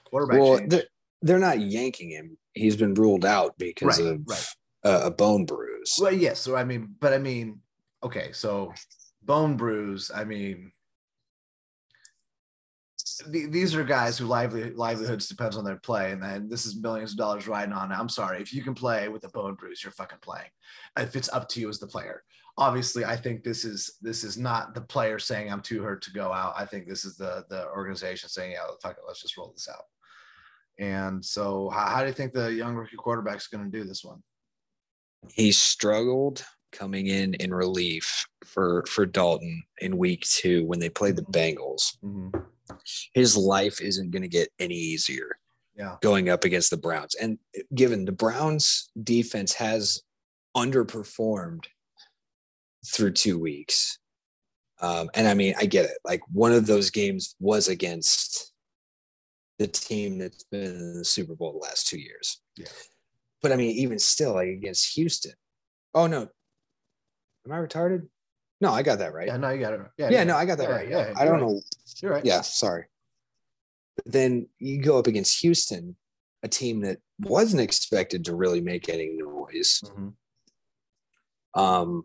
[SPEAKER 1] quarterback.
[SPEAKER 2] well
[SPEAKER 1] change.
[SPEAKER 2] they're, they're not yanking him he's been ruled out because
[SPEAKER 1] Right,
[SPEAKER 2] of
[SPEAKER 1] right.
[SPEAKER 2] uh, a bone bruise
[SPEAKER 1] Well, yes. So I mean, but I mean, okay. So bone bruise. I mean, th- these are guys who lively livelihoods depends on their play, and then this is millions of dollars riding on. I'm sorry if you can play with a bone bruise, you're fucking playing. If it's up to you as the player. Obviously, I think this is this is not the player saying I'm too hurt to go out. I think this is the the organization saying, yeah, fuck it, let's just roll this out. And so, how, how do you think the young rookie quarterback's going to do this one?
[SPEAKER 2] he struggled coming in in relief for for Dalton in week 2 when they play the Bengals
[SPEAKER 1] Mhm.
[SPEAKER 2] his life isn't going to get any easier
[SPEAKER 1] Yeah.
[SPEAKER 2] going up against the Browns. And given the Browns defense has underperformed through two weeks. Um, and I mean, I get it. Like one of those games was against the team that's been in the Super Bowl the last two years.
[SPEAKER 1] Yeah.
[SPEAKER 2] But I mean, even still, like against Houston. Oh no. Am I retarded? No, I got that right.
[SPEAKER 1] Yeah, no, you got it.
[SPEAKER 2] Yeah, yeah no, I got that
[SPEAKER 1] yeah,
[SPEAKER 2] right.
[SPEAKER 1] Yeah,
[SPEAKER 2] I don't
[SPEAKER 1] right.
[SPEAKER 2] know.
[SPEAKER 1] You're right.
[SPEAKER 2] Yeah, sorry. But then you go up against Houston, a team that wasn't expected to really make any noise.
[SPEAKER 1] Mhm.
[SPEAKER 2] Um,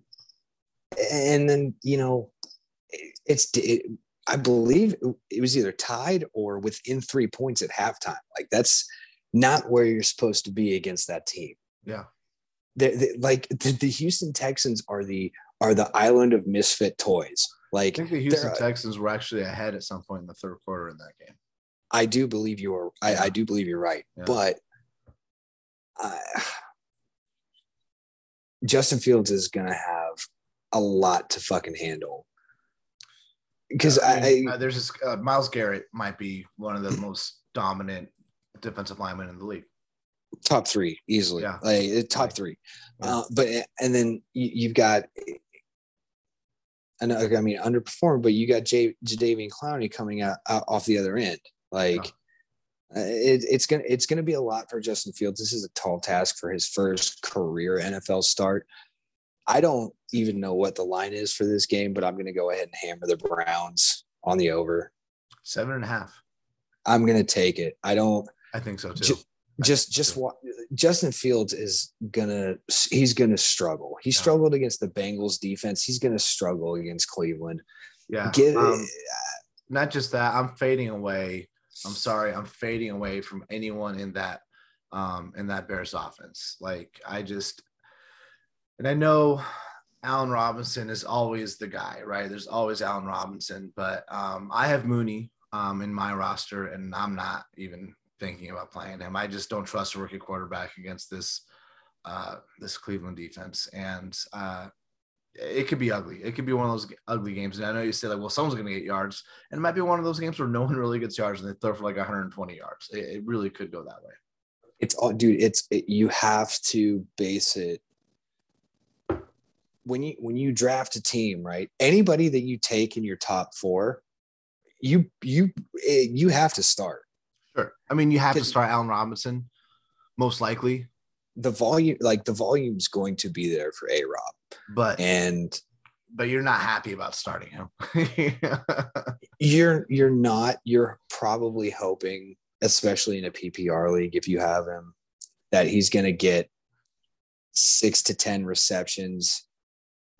[SPEAKER 2] and then you know, it- it's it, I believe it was either tied or within three points at halftime. Like that's not where you're supposed to be against that team.
[SPEAKER 1] Yeah.
[SPEAKER 2] They, they, like the, the Houston Texans are the are the island of misfit toys. Like I
[SPEAKER 1] think the Houston Texans were actually ahead at some point in the third quarter in that game.
[SPEAKER 2] I do believe you are. I, I do believe you're right,
[SPEAKER 1] Yeah.
[SPEAKER 2] but I, Justin Fields is going to have a lot to fucking handle because
[SPEAKER 1] I
[SPEAKER 2] I,
[SPEAKER 1] mean,
[SPEAKER 2] I
[SPEAKER 1] uh, there's this uh, Myles Garrett might be one of the most dominant defensive linemen in the league.
[SPEAKER 2] Top three easily,
[SPEAKER 1] Yeah.
[SPEAKER 2] like uh, top
[SPEAKER 1] Right.
[SPEAKER 2] three.
[SPEAKER 1] Yeah.
[SPEAKER 2] Uh, but and then you, you've got. I know, I mean, underperformed, but you got J, Jadeveon Clowney coming out, out off the other end. Like, uh, it, it's gonna it's gonna be a lot for Justin Fields. This is a tall task for his first career NFL start. I don't even know what the line is for this game, but I'm gonna go ahead and hammer the Browns on the over.
[SPEAKER 1] Seven and a half.
[SPEAKER 2] I'm gonna take it. I don't
[SPEAKER 1] I think so too.
[SPEAKER 2] Ju- just just what Justin Fields is gonna he's gonna struggle. He
[SPEAKER 1] Yeah.
[SPEAKER 2] struggled against the Bengals defense. He's gonna struggle against Cleveland.
[SPEAKER 1] yeah.
[SPEAKER 2] Get
[SPEAKER 1] um, not just that, I'm fading away. I'm sorry, I'm fading away from anyone in that um in that Bears offense. Like I just and I know Allen Robinson is always the guy, right? There's always Allen Robinson, but um I have Mooney um in my roster and I'm not even thinking about playing him. I just don't trust a rookie quarterback against this uh this Cleveland defense and uh it could be ugly. It could be one of those ugly games. And I know you say like, well, someone's going to get yards, and it might be one of those games where no one really gets yards and they throw for like 120 yards. It, it really could go that way.
[SPEAKER 2] it's all dude it's it, you have to base it when you when you draft a team right anybody that you take in your top four you you you have to start
[SPEAKER 1] Sure. I mean, you have to start Allen Robinson, most likely,
[SPEAKER 2] the volume like the volume's going to be there for a rob
[SPEAKER 1] but
[SPEAKER 2] and
[SPEAKER 1] but you're not happy about starting him.
[SPEAKER 2] you're you're not you're probably hoping especially in a ppr league if you have him that he's going to get six to ten receptions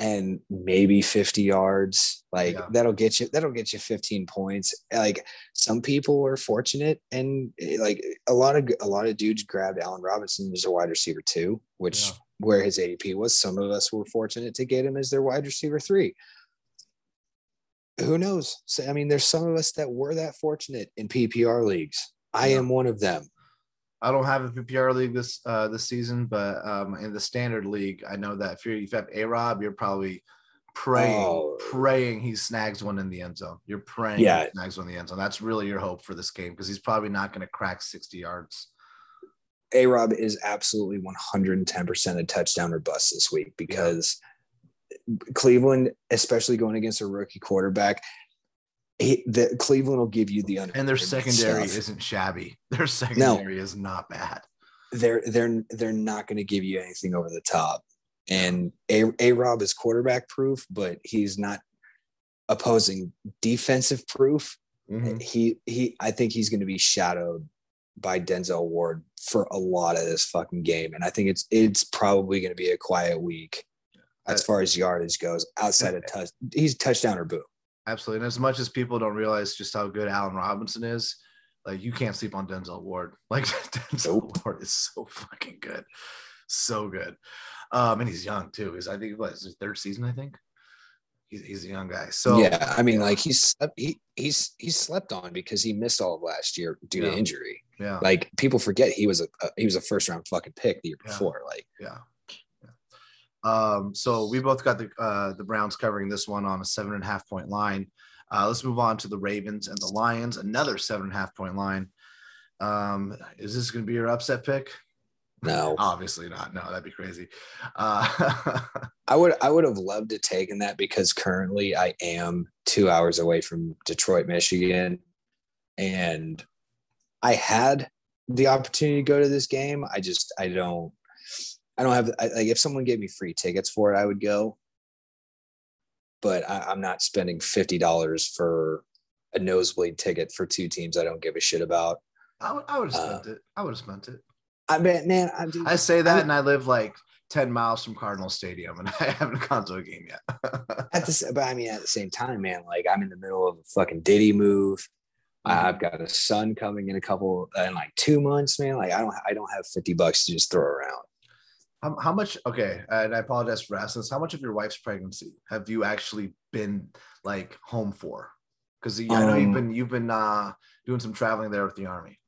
[SPEAKER 2] and maybe 50 yards like
[SPEAKER 1] Yeah.
[SPEAKER 2] that'll get you that'll get you 15 points like some people were fortunate and eh, like a lot of a lot of dudes grabbed Allen Robinson as a wide receiver too which
[SPEAKER 1] Yeah.
[SPEAKER 2] where his ADP was some of us were fortunate to get him as their wide receiver 3 who knows? So, I mean, there's some of us that were that fortunate in PPR leagues. I
[SPEAKER 1] Yeah.
[SPEAKER 2] am one of them.
[SPEAKER 1] I don't have a PPR league this uh, this season, but um, in the standard league, I know that if, you're, if you have A Rob, you're probably praying,
[SPEAKER 2] Oh.
[SPEAKER 1] praying he snags one in the end zone. You're praying
[SPEAKER 2] Yeah.
[SPEAKER 1] he snags one in the end zone. That's really your hope for this game because he's probably not going to crack 60 yards.
[SPEAKER 2] A Rob is absolutely 110% a touchdown or bust this week because Cleveland, especially going against a rookie quarterback, he, the Cleveland will give you the under
[SPEAKER 1] And their secondary
[SPEAKER 2] stuff.
[SPEAKER 1] isn't shabby. Their secondary is not bad.
[SPEAKER 2] they're they're they're not going to give you anything over the top. And a A Rob is quarterback proof, but he's not opposing defensive proof.
[SPEAKER 1] Mhm.
[SPEAKER 2] he he I think he's going to be shadowed by Denzel Ward for a lot of this fucking game, and I think it's it's probably going to be a quiet week as far as yardage goes. Outside of touch, he's touchdown or boom.
[SPEAKER 1] Absolutely. And as much as people don't realize just how good Allen Robinson is, like you can't sleep on Denzel Ward. Like Denzel
[SPEAKER 2] Nope.
[SPEAKER 1] Ward is so fucking good. So good. Um, and he's young too. He's I think what is his third season, I think. He's, he's a young guy. So
[SPEAKER 2] yeah, I mean, like he's he he's he's slept on because he missed all of last year due
[SPEAKER 1] Yeah.
[SPEAKER 2] to injury.
[SPEAKER 1] yeah.
[SPEAKER 2] Like people forget he was a, a he was a first round fucking pick the year
[SPEAKER 1] Yeah.
[SPEAKER 2] before. Like.
[SPEAKER 1] Yeah. Um, so we both got the uh, the Browns covering this one on a seven and a half point line. Uh, let's move on to the Ravens and the Lions, another seven and a half point line. Um, is this going to be your upset pick?
[SPEAKER 2] no,
[SPEAKER 1] Obviously not. No, that'd be crazy. Uh,
[SPEAKER 2] I would I would have loved to taken that because currently I am two hours away from Detroit, Michigan, and I had the opportunity to go to this game. I just I don't I don't have I, like if someone gave me free tickets for it, I would go. but I, I'm not spending fifty dollars for a nosebleed ticket for two teams I don't give a shit about.
[SPEAKER 1] I would, I would have
[SPEAKER 2] Uh,
[SPEAKER 1] spent it. I would have spent it.
[SPEAKER 2] I bet, man. I'm dude,
[SPEAKER 1] I say that,
[SPEAKER 2] I-
[SPEAKER 1] and I live like ten miles from Cardinal Stadium, and I haven't gone to a game yet.
[SPEAKER 2] at the but I mean at the same time, man. Like I'm in the middle of a fucking DITY move.
[SPEAKER 1] Mm-hmm.
[SPEAKER 2] I've got a son coming in a couple in like two months, man. Like I don't I don't have fifty bucks to just throw around.
[SPEAKER 1] How, how much? Okay, and I apologize for asking this. How much of your wife's pregnancy have you actually been like home for? Because I know you've
[SPEAKER 2] Um,
[SPEAKER 1] been you've been uh, doing some traveling there with the army.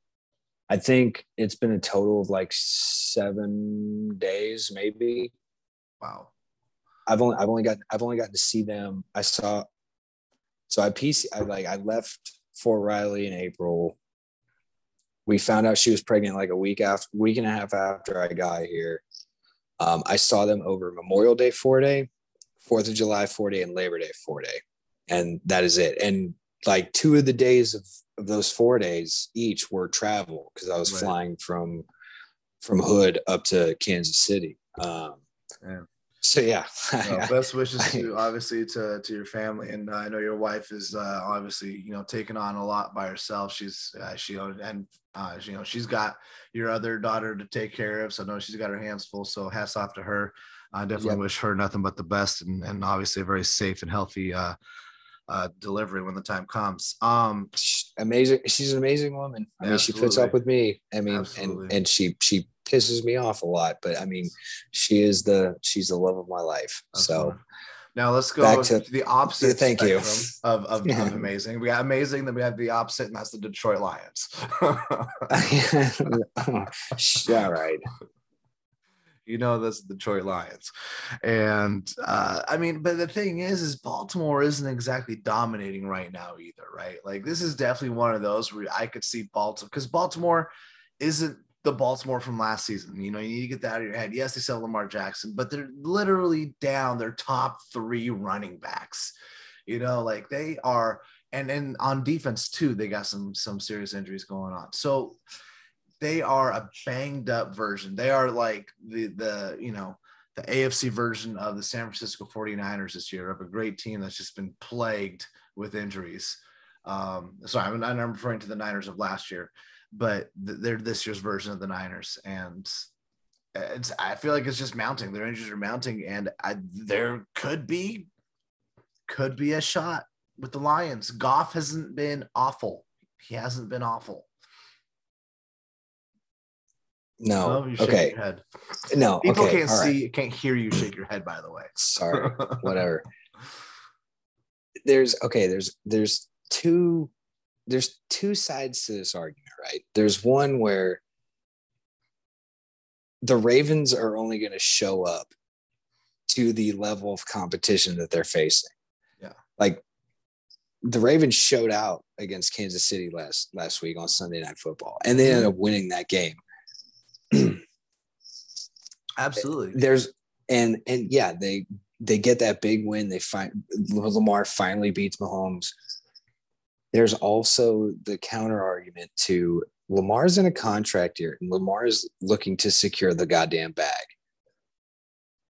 [SPEAKER 2] I think it's been a total of like seven days, maybe.
[SPEAKER 1] Wow.
[SPEAKER 2] I've only I've only got I've only gotten to see them. I saw so I PC I like I left Fort Riley in April. We found out she was pregnant like a week after week and a half after I got here. Um, I saw them over Memorial Day four day, Fourth of July four day, and Labor Day four day. And that is it. And like two of the days of, of those four days each were travel because I was
[SPEAKER 1] Right.
[SPEAKER 2] flying from from Hood up to Kansas City. Um,
[SPEAKER 1] Yeah.
[SPEAKER 2] So yeah,
[SPEAKER 1] best wishes to obviously to to your family, and uh, I know your wife is uh, obviously you know taking on a lot by herself. She's uh, she and uh, you know she's got your other daughter to take care of, so I know she's got her hands full. So hats off to her. I definitely
[SPEAKER 2] Yep.
[SPEAKER 1] wish her nothing but the best, and and obviously a very safe and healthy uh, uh, delivery when the time comes. Um,
[SPEAKER 2] amazing. She's an amazing woman. I mean, she
[SPEAKER 1] puts
[SPEAKER 2] up with me. I mean,
[SPEAKER 1] Absolutely.
[SPEAKER 2] and and she she pisses me off a lot, but I mean, she is the she's the love of my life.
[SPEAKER 1] That's
[SPEAKER 2] so
[SPEAKER 1] now let's go
[SPEAKER 2] back
[SPEAKER 1] to, the opposite.
[SPEAKER 2] Thank you.
[SPEAKER 1] Of, of,
[SPEAKER 2] Yeah.
[SPEAKER 1] of amazing. We got amazing, then we have the opposite, and that's the Detroit Lions.
[SPEAKER 2] all right.
[SPEAKER 1] you know that's the Detroit Lions. And uh, I mean, but the thing is, is Baltimore isn't exactly dominating right now either, right? Like this is definitely one of those where I could see Baltimore because Baltimore isn't the Baltimore from last season. You know, you need to get that out of your head. Yes, they sell Lamar Jackson, but they're literally down their top three running backs. You know, like they are, and and on defense too, they got some some serious injuries going on. So they are a banged up version. They are like the the you know the AFC version of the San Francisco 49ers this year of a great team that's just been plagued with injuries. Um, sorry, I'm, I'm referring to the Niners of last year, but they're this year's version of the Niners, and it's I feel like it's just mounting. Their injuries are mounting, and I, there could be could be a shot with the Lions. Goff hasn't been awful. He hasn't been awful.
[SPEAKER 2] No.
[SPEAKER 1] Oh, you
[SPEAKER 2] okay.
[SPEAKER 1] your head.
[SPEAKER 2] No.
[SPEAKER 1] People
[SPEAKER 2] okay.
[SPEAKER 1] can't
[SPEAKER 2] all right.
[SPEAKER 1] see, can't hear you shake your head. By the way,
[SPEAKER 2] Sorry. Whatever. There's okay. There's there's two there's two sides to this argument, right? There's one where the Ravens are only going to show up to the level of competition that they're facing.
[SPEAKER 1] Yeah.
[SPEAKER 2] Like the Ravens showed out against Kansas City last last week on Sunday Night Football, and they ended up winning that game.
[SPEAKER 1] Absolutely.
[SPEAKER 2] There's and and yeah, they they get that big win. They find Lamar finally beats Mahomes. There's also the counter argument to Lamar's in a contract year, and Lamar is looking to secure the goddamn bag.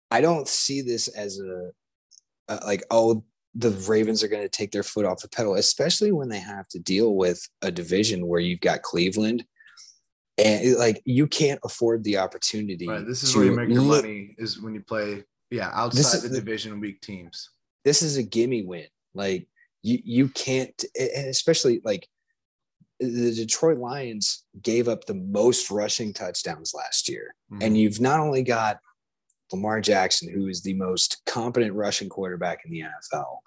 [SPEAKER 2] I don't see this as a, a like oh the Ravens are going to take their foot off the pedal, especially when they have to deal with a division where you've got Cleveland, and it- like you can't afford the opportunity.
[SPEAKER 1] Right. This is where you make your
[SPEAKER 2] look-
[SPEAKER 1] money is when you play, yeah, outside the- division weak teams.
[SPEAKER 2] this is a gimme win. Like you you can't and especially like the Detroit Lions gave up the most rushing touchdowns last year.
[SPEAKER 1] Mhm.
[SPEAKER 2] And you've not only got Lamar Jackson, who is the most competent rushing quarterback in the NFL,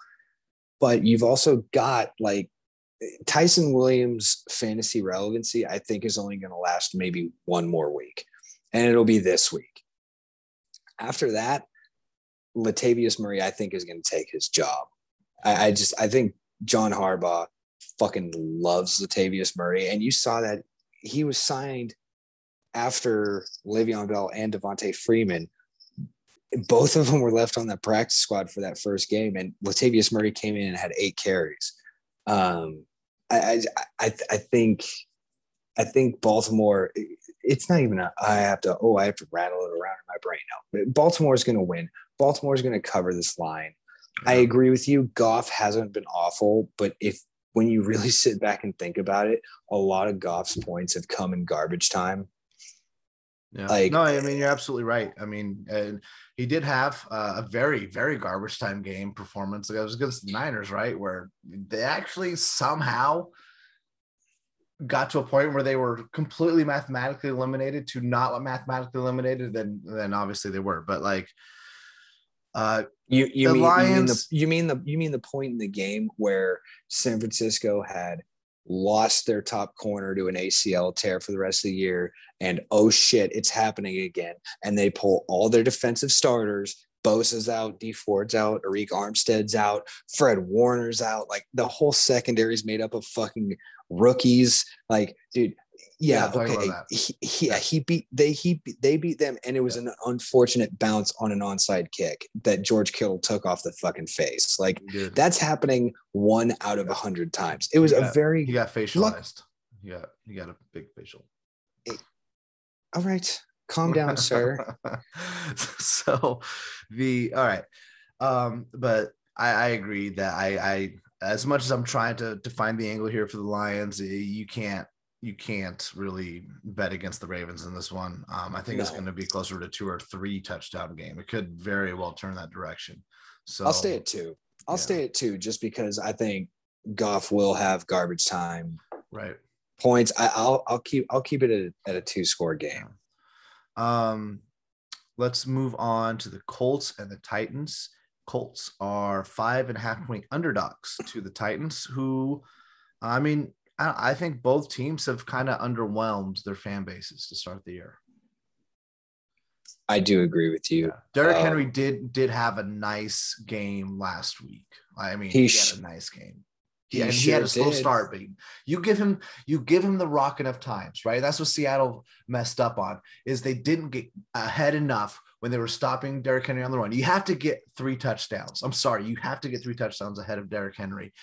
[SPEAKER 2] but you've also got like Ty'Son Williams' fantasy relevancy, I think, is only going to last maybe one more week, and it'll be this week. After that, Latavius Murray, I think, is going to take his job. I, I just, I think John Harbaugh fucking loves Latavius Murray, and you saw that he was signed after Le'Veon Bell and Devonta Freeman. Both of them were left on the practice squad for that first game, and Latavius Murray came in and had eight carries. Um, I, I, I, I think, I think Baltimore. It's not even a. I have to. Oh, I have to rattle it around in my brain now. Baltimore is going to win. Baltimore is going to cover this line. I agree with you. Goff hasn't been awful, but if when you really sit back and think about it, a lot of Goff's points have come in garbage time.
[SPEAKER 1] Yeah. Like, no, I mean you're absolutely right. I mean, and he did have uh, a very, very garbage time game performance. Like, it was against the Niners, right, where they actually somehow got to a point where they were completely mathematically eliminated to not what mathematically eliminated. Then, then obviously they were. But like,
[SPEAKER 2] uh, you you mean, Lions, you mean the you mean the you mean the point in the game where San Francisco had lost their top corner to an ACL tear for the rest of the year. And oh shit, it's happening again. And they pull all their defensive starters. Bosa's out, Dee Ford's out, Arik Armstead's out, Fred Warner's out. Like the whole secondary is made up of fucking rookies. Like, dude, yeah, yeah eh, okay. He, he, yeah, he beat they he they beat them, and it was an unfortunate bounce on an onside kick that George Kittle took off the fucking face. Like that's happening one out of a hundred times. It was got, a very
[SPEAKER 1] you got facialized. Luck, yeah, you got a big facial. It,
[SPEAKER 2] all right, calm down, sir.
[SPEAKER 1] so the all right, um, but I, I agree that I I as much as I'm trying to to find the angle here for the Lions, eh, you can't you can't really bet against the Ravens in this one. Um, I think no. it's going to be closer to two or three touchdown game. It could very well turn that direction. So
[SPEAKER 2] I'll stay at two. I'll yeah. stay at two just because I think Goff will have garbage time.
[SPEAKER 1] Right.
[SPEAKER 2] Points. I, will I'll keep I'll keep it at, at a two score game.
[SPEAKER 1] Um, let's move on to the Colts and the Titans. Colts are five and a half point underdogs to the Titans, who, I mean, I, think both teams have kind of underwhelmed their fan bases to start the year.
[SPEAKER 2] I do agree with you. Yeah.
[SPEAKER 1] Derrick um, Henry did did have a nice game last week. I mean, he, he sh- had a nice game. He, he, sure he had a slow did. start, but you give him you give him the rock enough times, right? That's what Seattle messed up on is they didn't get ahead enough when they were stopping Derrick Henry on the run. You have to get three touchdowns. I'm sorry, you have to get three touchdowns ahead of Derrick Henry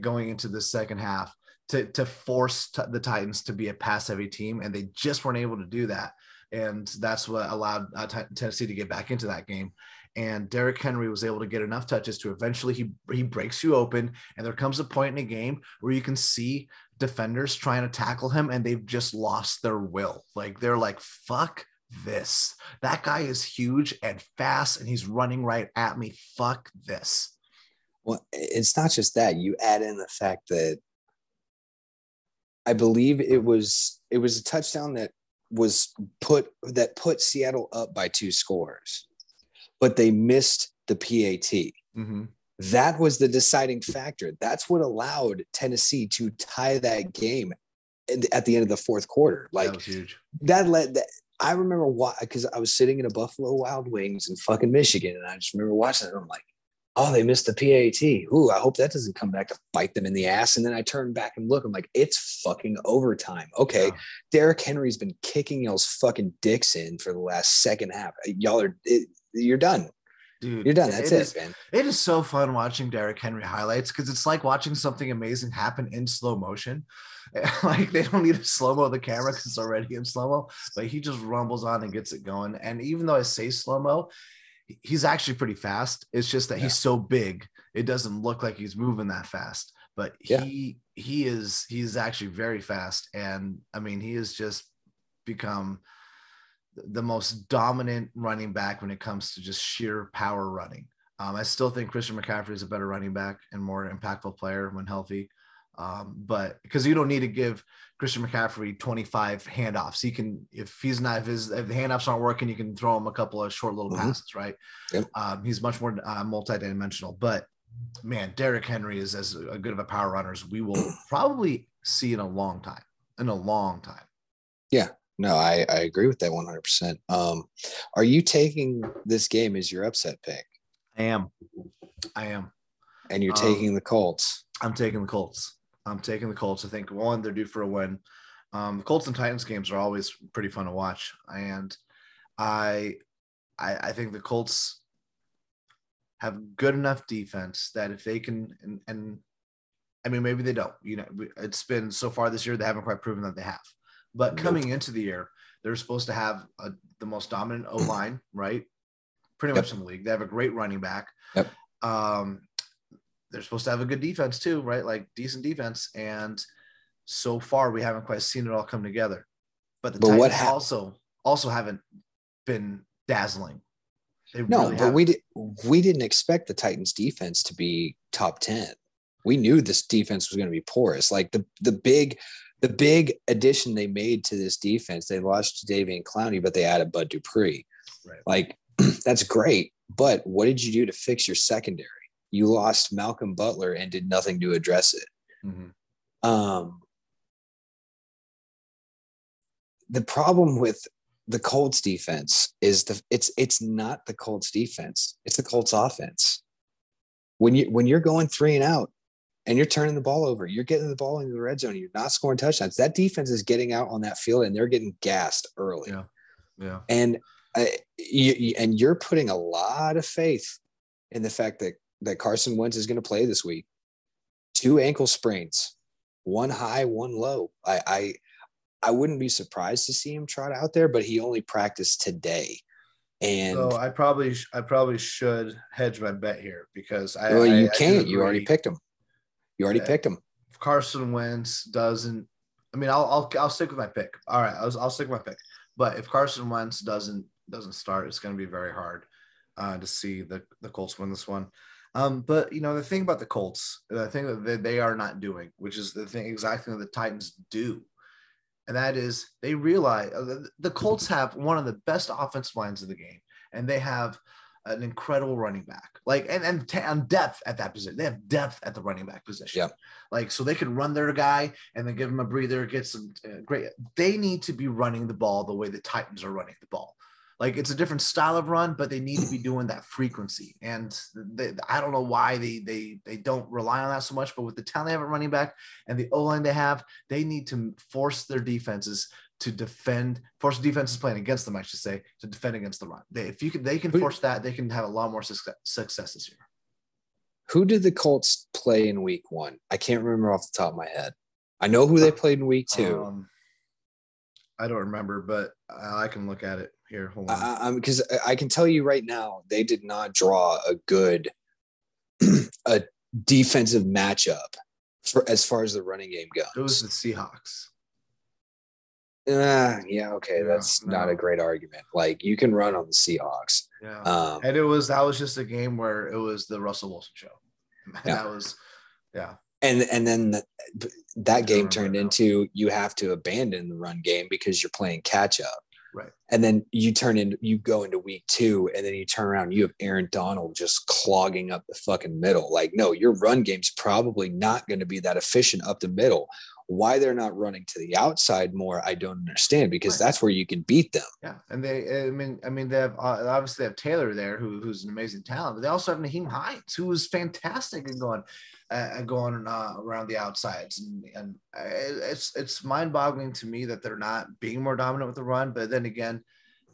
[SPEAKER 1] going into the second half to to force t- the Titans to be a pass heavy team, and they just weren't able to do that. And that's what allowed uh, t- Tennessee to get back into that game. And Derrick Henry was able to get enough touches to eventually he he breaks you open, and there comes a point in a game where you can see defenders trying to tackle him, and they've just lost their will. Like they're like, "Fuck." This that guy is huge and fast, and he's running right at me. Fuck this.
[SPEAKER 2] Well, it's not just that. You add in the fact that I believe it was it was a touchdown that was put that put Seattle up by two scores, but they missed the PAT. Mm-hmm. That was the deciding factor. That's what allowed Tennessee to tie that game at the end of the fourth quarter. Like that, that led that. I remember why because I was sitting in a Buffalo Wild Wings in fucking Michigan, and I just remember watching it. I'm like, oh, they missed the PAT. Ooh, I hope that doesn't come back to bite them in the ass. And then I turn back and look, I'm like, it's fucking overtime. Okay. Yeah. Derrick Henry's been kicking y'all's fucking dicks in for the last second half. Uh, y'all are, it, you're done. Dude, you're done. That's it, it is, man.
[SPEAKER 1] It is so fun watching Derrick Henry highlights because it's like watching something amazing happen in slow motion. like they don't need to slow mo the camera because it's already in slow mo, but he just rumbles on and gets it going. And even though I say slow mo, he's actually pretty fast. It's just that yeah. he's so big, it doesn't look like he's moving that fast. But yeah. he he is he's actually very fast, and I mean he has just become the most dominant running back when it comes to just sheer power running. Um, I still think Christian McCaffrey is a better running back and more impactful player when healthy. Um, but because you don't need to give Christian McCaffrey 25 handoffs, he can, if he's not, if his if the handoffs aren't working, you can throw him a couple of short little mm-hmm. passes, right? Yep. Um, he's much more uh, multi-dimensional. But man, Derrick Henry is as a good of a power runner as we will probably see in a long time. In a long time.
[SPEAKER 2] Yeah, no, I, I agree with that 100%. Um, are you taking this game as your upset pick?
[SPEAKER 1] I am. I am.
[SPEAKER 2] And you're um, taking the Colts.
[SPEAKER 1] I'm taking the Colts. I'm taking the Colts. I think one, they're due for a win. Um, the Colts and Titans games are always pretty fun to watch, and I, I, I think the Colts have good enough defense that if they can, and, and I mean maybe they don't. You know, it's been so far this year they haven't quite proven that they have. But coming nope. into the year, they're supposed to have a, the most dominant O line, right? Pretty yep. much in the league. They have a great running back. Yep. um, they're supposed to have a good defense too, right? Like decent defense. And so far, we haven't quite seen it all come together. But the
[SPEAKER 2] But
[SPEAKER 1] Titans
[SPEAKER 2] hap-
[SPEAKER 1] also also haven't been dazzling. They
[SPEAKER 2] No,
[SPEAKER 1] really
[SPEAKER 2] but
[SPEAKER 1] haven't.
[SPEAKER 2] we did we didn't expect the Titans defense to be top 10. We knew this defense was going to be porous. Like the the big the big addition they made to this defense, they lost Davian Clowney, but they added Bud Dupree.
[SPEAKER 1] Right.
[SPEAKER 2] Like that's great. But what did you do to fix your secondary? You lost Malcolm Butler and did nothing to address it.
[SPEAKER 1] Mhm.
[SPEAKER 2] Um, the problem with the Colts defense is the it's it's not the Colts defense. It's the Colts offense. When you when you're going three and out and you're turning the ball over, you're getting the ball into the red zone, you're not scoring touchdowns. That defense is getting out on that field and they're getting gassed early.
[SPEAKER 1] Yeah. Yeah.
[SPEAKER 2] And uh, you- and you're putting a lot of faith in the fact that that Carson Wentz is going to play this week. Two ankle sprains, one high, one low. I, I I wouldn't be surprised to see him trot out there, but he only practiced today. And
[SPEAKER 1] So I probably I probably should hedge my bet here because I
[SPEAKER 2] well, you
[SPEAKER 1] I
[SPEAKER 2] can't. You already picked him. You already
[SPEAKER 1] Yeah.
[SPEAKER 2] picked him.
[SPEAKER 1] if Carson Wentz doesn't, I mean, I'll I'll I'll stick with my pick. All right, I'll I'll stick with my pick. But if Carson Wentz doesn't doesn't start, it's going to be very hard uh, to see the the Colts win this one. Um, but you know the thing about the Colts, the thing that they, are not doing, which is the thing exactly that the Titans do, and that is they realize uh, the, Colts have one of the best offensive lines of the game, and they have an incredible running back, like and and, t- and depth at that position. They have depth at the running back position.
[SPEAKER 2] Yep.
[SPEAKER 1] Like so they can run their guy and then give him a breather, get some uh, great. They need to be running the ball the way the Titans are running the ball. Like it's a different style of run, but they need to be doing that frequency. And they, I don't know why they they they don't rely on that so much. But with the talent they have at running back and the O line they have, they need to force their defenses to defend, force defenses playing against them, I should say, to defend against the run. They, if you can, they can force that, they can have a lot more success, success this year.
[SPEAKER 2] Who did the Colts play in week one? I can't remember off the top of my head. I know who they played in week two.
[SPEAKER 1] Um, I don't remember, but I I can look at it here. Hold on.
[SPEAKER 2] I, I'm because I can tell you right now, they did not draw a good a defensive matchup for as far as the running game goes.
[SPEAKER 1] it was the Seahawks.
[SPEAKER 2] Uh, yeah, okay,
[SPEAKER 1] Yeah,
[SPEAKER 2] that's not a great argument. Like you can run on the Seahawks.
[SPEAKER 1] Yeah.
[SPEAKER 2] Um,
[SPEAKER 1] and it was that was just a game where it was the Russell Wilson show.
[SPEAKER 2] Yeah.
[SPEAKER 1] That was yeah.
[SPEAKER 2] and and then the, that game turned into you have to abandon the run game because you're playing catch up.
[SPEAKER 1] Right.
[SPEAKER 2] And then you turn in, you go into week two, and then you turn around, you have Aaron Donald just clogging up the fucking middle. Like, no, your run game's probably not going to be that efficient up the middle. Why they're not running to the outside more, I don't understand because
[SPEAKER 1] Right.
[SPEAKER 2] that's where you can beat them.
[SPEAKER 1] Yeah, and they, I mean, I mean, they have uh, obviously they have Taylor there, who, who's an amazing talent, but they also have Nyheim Hines, who was fantastic and going, uh, going uh, around the outsides, and and uh, it's it's mind boggling to me that they're not being more dominant with the run. But then again,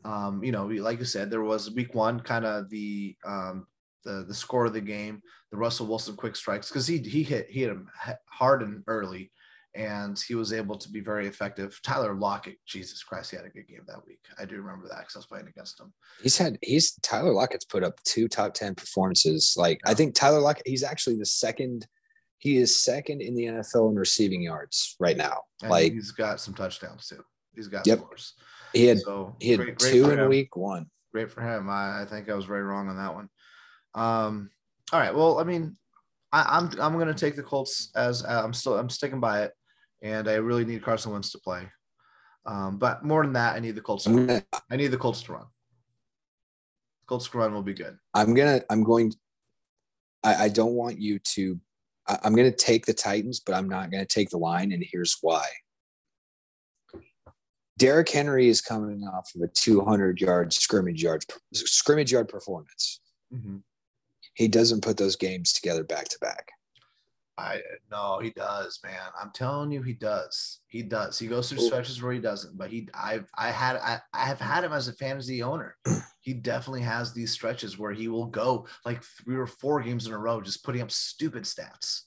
[SPEAKER 1] um, you know, like you said, there was week one, kind of the um, the the score of the game, the Russell Wilson quick strikes, because he he hit he hit him hard and early and he was able to be very effective. Tyler Lockett, Jesus Christ, he had a good game that week. I do remember that because I was playing against him.
[SPEAKER 2] He's had he's Tyler Lockett's put up two top 10 performances. Like I think Tyler Lockett, he's actually the second, he is second in the NFL in receiving yards right now.
[SPEAKER 1] And
[SPEAKER 2] like
[SPEAKER 1] he's got some touchdowns too. He's got
[SPEAKER 2] Yep.
[SPEAKER 1] scores.
[SPEAKER 2] he had
[SPEAKER 1] so
[SPEAKER 2] he had
[SPEAKER 1] great- great
[SPEAKER 2] two in
[SPEAKER 1] him.
[SPEAKER 2] week one.
[SPEAKER 1] Great for him. I, I think I was very wrong on that one. Um, all right. Well, I mean, I, I'm I'm gonna take the Colts as uh, I'm still I'm sticking by it, and I really need Carson Wentz to play. Um, but more than that, I need the Colts. To
[SPEAKER 2] gonna
[SPEAKER 1] I need the Colts to run. Colts to run will be good.
[SPEAKER 2] I'm gonna I'm going I, I don't want you to I, I'm gonna take the Titans, but I'm not gonna take the line, and here's why. Derrick Henry is coming off of a 200 yard scrimmage yard scrimmage yard performance. He doesn't put those games together back to back.
[SPEAKER 1] I no, he does, man. I'm telling you, he does. He does. He goes through oh.
[SPEAKER 2] Well-
[SPEAKER 1] stretches where he doesn't, but he I've I had I, I have had him as a fantasy owner. He definitely has these stretches where he will go like three or four games in a row, just putting up stupid stats.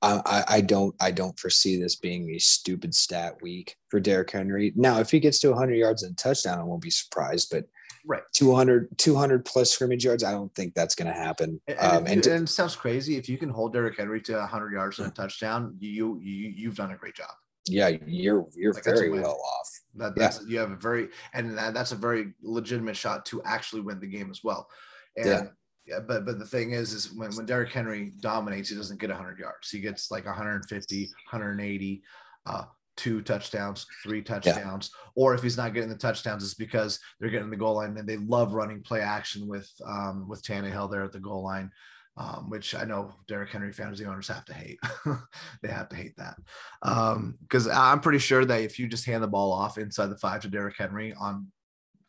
[SPEAKER 2] I, I don't I don't foresee this being a stupid stat week for Derrick Henry. Now, if he gets to 100 yards and touchdown, I won't be surprised. But
[SPEAKER 1] right
[SPEAKER 2] 200 200 plus scrimmage yards, I don't think that's going to happen.
[SPEAKER 1] And,
[SPEAKER 2] Um,
[SPEAKER 1] and,
[SPEAKER 2] and
[SPEAKER 1] it sounds crazy. If you can hold Derrick Henry to 100 yards and a touchdown, you, you you've done a great job.
[SPEAKER 2] yeah, you're you're
[SPEAKER 1] Like,
[SPEAKER 2] very well off.
[SPEAKER 1] That,
[SPEAKER 2] Yeah.
[SPEAKER 1] that's you have a very and that, that's a very legitimate shot to actually win the game as well. And
[SPEAKER 2] Yeah.
[SPEAKER 1] yeah, but but the thing is, is when when Derrick Henry dominates, he doesn't get 100 yards. He gets like 150, 180, uh, two touchdowns, three touchdowns. Or if he's not getting the touchdowns, it's because they're getting the goal line and they love running play action with um, with Tannehill there at the goal line. Um, which I know Derrick Henry fans, the owners have to hate. they have to hate that because I'm pretty sure that if you just hand the ball off inside the five to Derrick Henry on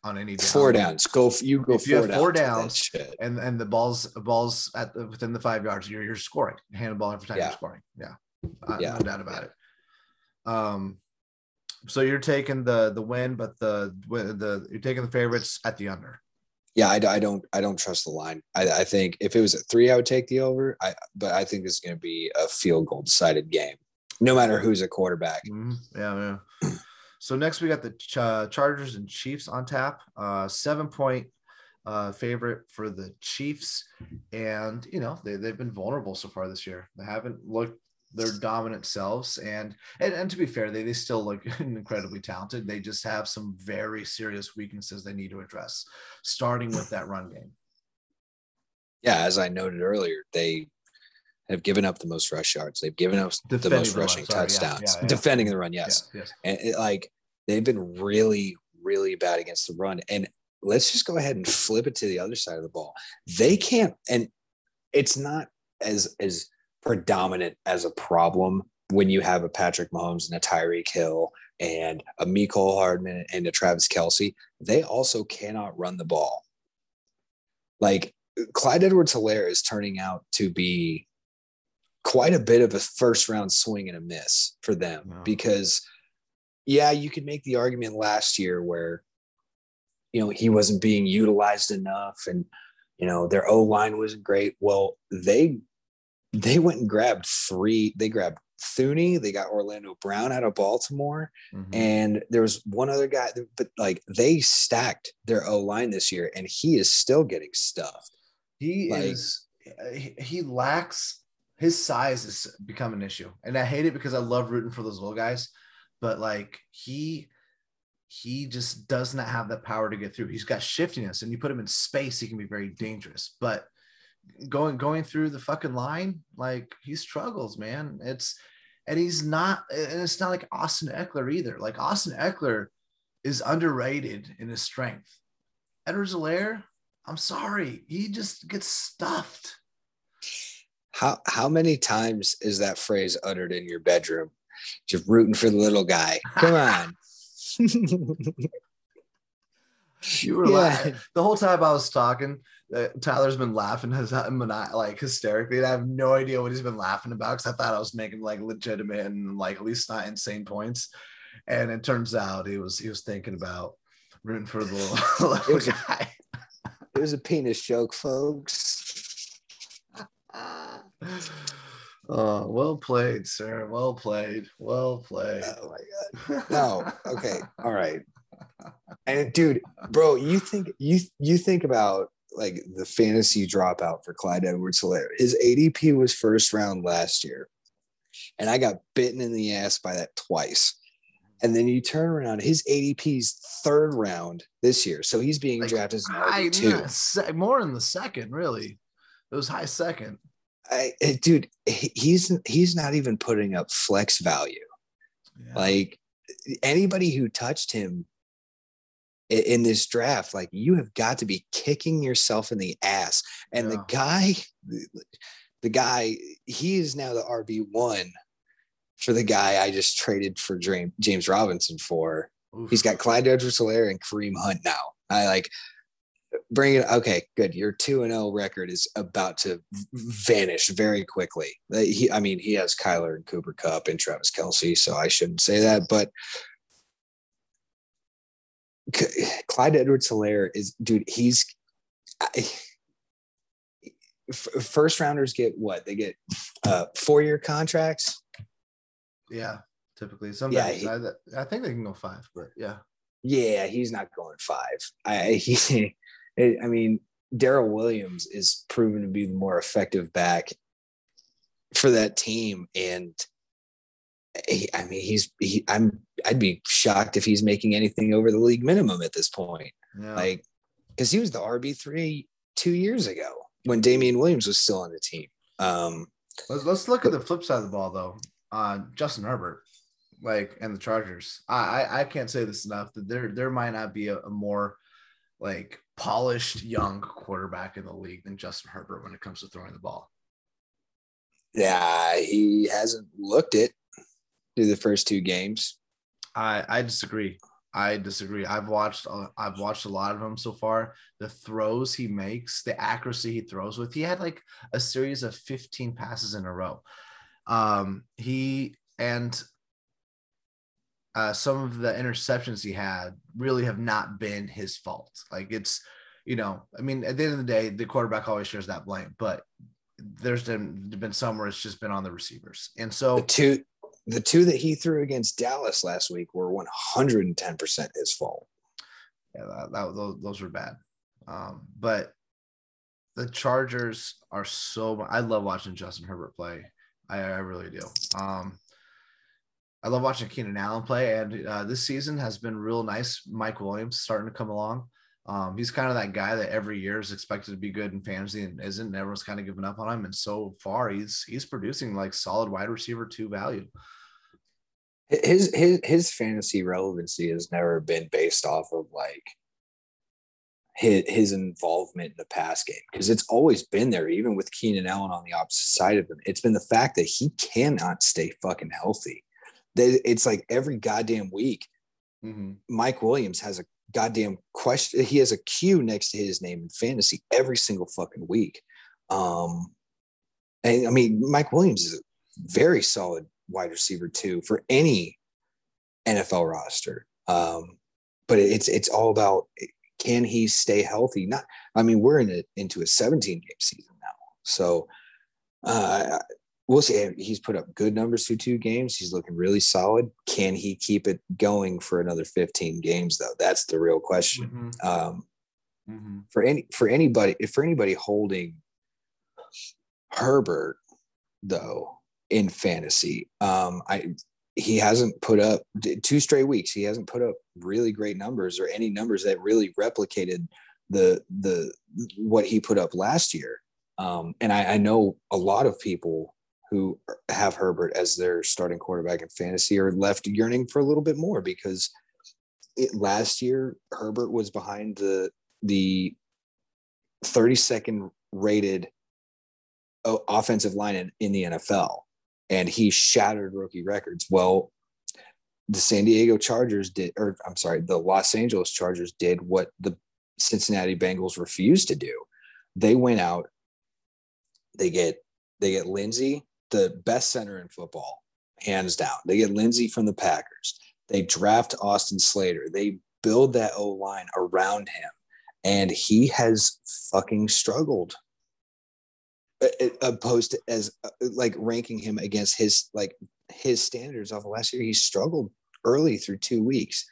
[SPEAKER 1] on any down,
[SPEAKER 2] Four downs. Go you go
[SPEAKER 1] If you
[SPEAKER 2] four
[SPEAKER 1] have four
[SPEAKER 2] downs.
[SPEAKER 1] downs, and and the balls balls at the, within the five yards, you're you're scoring. Hand the ball every time
[SPEAKER 2] Yeah.
[SPEAKER 1] you're scoring. Yeah, uh,
[SPEAKER 2] Yeah.
[SPEAKER 1] no doubt about it. Um, so you're taking the the win, but the the you're taking the favorites at the under.
[SPEAKER 2] Yeah, I, I don't I don't trust the line. I, I think if it was at three, I would take the over. I but I think this is going to be a field goal decided game, no matter who's a quarterback.
[SPEAKER 1] Mhm. Yeah, yeah. So next we got the Ch- Chargers and Chiefs on tap. Uh, seven point uh, favorite for the Chiefs, and you know they they've been vulnerable so far this year. They haven't looked their dominant selves, and and, and to be fair, they they still look incredibly talented. They just have some very serious weaknesses they need to address, starting with that run game.
[SPEAKER 2] Yeah, as I noted earlier, they have given up the most rush yards. They've given up the most
[SPEAKER 1] the run,
[SPEAKER 2] rushing
[SPEAKER 1] sorry, yeah,
[SPEAKER 2] touchdowns.
[SPEAKER 1] yeah, yeah.
[SPEAKER 2] Defending the run, yes.
[SPEAKER 1] Yeah, yes.
[SPEAKER 2] And it, like they've been really, really bad against the run. And let's just go ahead and flip it to the other side of the ball. They can't, and it's not as as predominant as a problem when you have a Patrick Mahomes and a Tyreek Hill and a Mecole Hardman and a Travis Kelce. They also cannot run the ball. Like Clyde Edwards Helaire is turning out to be quite a bit of a first round swing and a miss for them
[SPEAKER 1] Yeah.
[SPEAKER 2] because yeah, you could make the argument last year where you know he wasn't being utilized enough and you know their O line wasn't great. Well, they they went and grabbed three, they grabbed Thuney, they got Orlando Brown out of Baltimore,
[SPEAKER 1] Mhm.
[SPEAKER 2] and there was one other guy, but like they stacked their O line this year, and he is still getting stuffed.
[SPEAKER 1] He
[SPEAKER 2] Like-
[SPEAKER 1] is he, he lacks his size has become an issue. And I hate it because I love rooting for those little guys, but like he he just does not have that power to get through. He's got shiftiness and you put him in space, he can be very dangerous. But going going through the fucking line, like he struggles, man. It's and he's not and it's not like Austin Ekeler either. Like Austin Ekeler is underrated in his strength. Edwards Helaire, I'm sorry, he just gets stuffed.
[SPEAKER 2] How how many times is that phrase uttered in your bedroom? Just rooting for the little guy. Come on.
[SPEAKER 1] You were
[SPEAKER 2] Yeah.
[SPEAKER 1] laughing the whole time I was talking. Uh, Tyler's been laughing his like hysterically. And I have no idea what he's been laughing about because I thought I was making like legitimate and like at least not insane points. And it turns out he was he was thinking about rooting for the little, little
[SPEAKER 2] was a-
[SPEAKER 1] guy.
[SPEAKER 2] It was a penis joke, folks.
[SPEAKER 1] oh, well played, sir. Well played. Well played.
[SPEAKER 2] Oh my god. No. Okay. All right. And dude, bro, you think you you think about like the fantasy dropout for Clyde Edwards Helaire. His ADP was first round last year. And I got bitten in the ass by that twice. And then you turn around, his ADP's third round this year. So he's being
[SPEAKER 1] Like,
[SPEAKER 2] drafted as an
[SPEAKER 1] I,
[SPEAKER 2] RB2.
[SPEAKER 1] se- more in the second, really. It was high second.
[SPEAKER 2] I, eh, dude, he's he's not even putting up flex value.
[SPEAKER 1] Yeah.
[SPEAKER 2] Like anybody who touched him in this draft, like you have got to be kicking yourself in the ass. And the guy, the guy, he is now the RB one for the guy I just traded for James James Robinson for.
[SPEAKER 1] Oof.
[SPEAKER 2] He's got Clyde Edwards Helaire and Kareem Hunt now. I like bring it. Okay, good. Your 2 and 0 record is about to vanish very quickly. He, I mean, he has Kyler and Cooper Kupp and Travis Kelce, so I shouldn't say that. But Clyde Edwards Helaire is, dude, he's. I, first rounders get what? They get uh, four year contracts.
[SPEAKER 1] Yeah, typically. Sometimes yeah, he, I, I think they can go five, but yeah.
[SPEAKER 2] Yeah, he's not going five. I he, I mean, Darrel Williams is proven to be the more effective back for that team, and he, I mean, he's he. I'm. I'd be shocked if he's making anything over the league minimum at this point. Yeah. Like, because he was the RB three two years ago when Damien Williams was still on the team. Um,
[SPEAKER 1] let's let's look at the flip side of the ball though. Uh, Justin Herbert, like, and the Chargers. I I, I can't say this enough that there there might not be a, a more like polished young quarterback in the league than Justin Herbert when it comes to throwing the ball.
[SPEAKER 2] Yeah, he hasn't looked it through the first two games.
[SPEAKER 1] I I disagree. I disagree. I've watched uh, I've watched a lot of him so far. The throws he makes, the accuracy he throws with. He had like a series of 15 passes in a row. Um, he and uh, some of the interceptions he had really have not been his fault. Like it's, you know, I mean, at the end of the day, the quarterback always shares that blame, but there's been, been some where it's just been on the receivers. And so
[SPEAKER 2] the two the two that he threw against Dallas last week were 110% his fault.
[SPEAKER 1] Yeah, that, that, those, those were bad. Um, but the Chargers are so. I love watching Justin Herbert play. I, I really do. Um, I love watching Keenan Allen play, and uh, this season has been real nice. Mike Williams starting to come along. Um, he's kind of that guy that every year is expected to be good in fantasy and isn't. And everyone's kind of giving up on him, and so far he's he's producing like solid wide receiver two value
[SPEAKER 2] his his his fantasy relevancy has never been based off of like his, his involvement in the pass game because it's always been there even with Keenan Allen on the opposite side of him. It's been the fact that he cannot stay fucking healthy. It's like every goddamn week mm-hmm. Mike Williams has a goddamn question he has a Q next to his name in fantasy every single fucking week. Um and I mean Mike Williams is a very solid wide receiver too for any NFL roster. Um, but it's it's all about can he stay healthy? Not, I mean, we're in a, into a 17 game season now, so uh, we'll see. He's put up good numbers through two games. He's looking really solid. Can he keep it going for another 15 games though? That's the real question. Mm-hmm. Um, mm-hmm. For any for anybody for anybody holding Herbert though, in fantasy. Um, I he hasn't put up two straight weeks. He hasn't put up really great numbers or any numbers that really replicated the the what he put up last year. Um, and I, I know a lot of people who have Herbert as their starting quarterback in fantasy are left yearning for a little bit more because it, last year Herbert was behind the the 32nd rated uh, offensive line in, in the NFL and he shattered rookie records. Well, the San Diego Chargers did, or I'm sorry, the Los Angeles Chargers did what the Cincinnati Bengals refused to do. They went out, they get they get Linsley, the best center in football, hands down. They get Linsley from the Packers. They draft Austin Slater. They build that O line around him, and he has fucking struggled opposed to as uh, like ranking him against his like his standards off of last year. He struggled early through two weeks.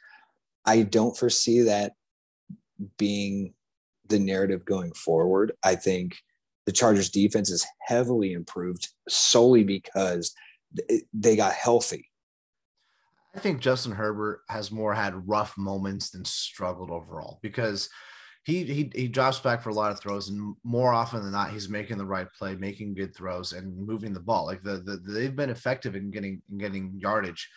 [SPEAKER 2] I don't foresee that being the narrative going forward. I think the Chargers defense is heavily improved solely because they got healthy.
[SPEAKER 1] I think Justin Herbert has more had rough moments than struggled overall because he he he drops back for a lot of throws, and more often than not, he's making the right play, making good throws, and moving the ball. Like the, the they've been effective in getting in getting yardage,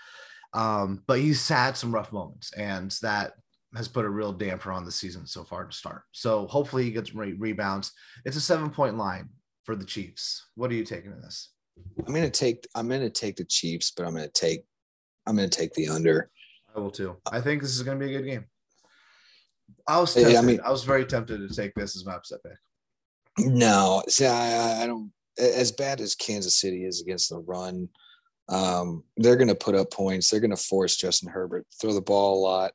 [SPEAKER 1] um, but he's had some rough moments, and that has put a real damper on the season so far to start. So hopefully he gets re- rebounds. It's a seven point line for the Chiefs. What are you taking in this?
[SPEAKER 2] I'm gonna take I'm gonna take the Chiefs, but I'm gonna take I'm gonna take the under.
[SPEAKER 1] I will too. I think this is gonna be a good game. I was tempted. I mean, I was very tempted to take this as my upset pick.
[SPEAKER 2] No, see, I, I don't. As bad as Kansas City is against the run, um, they're going to put up points. They're going to force Justin Herbert throw the ball a lot.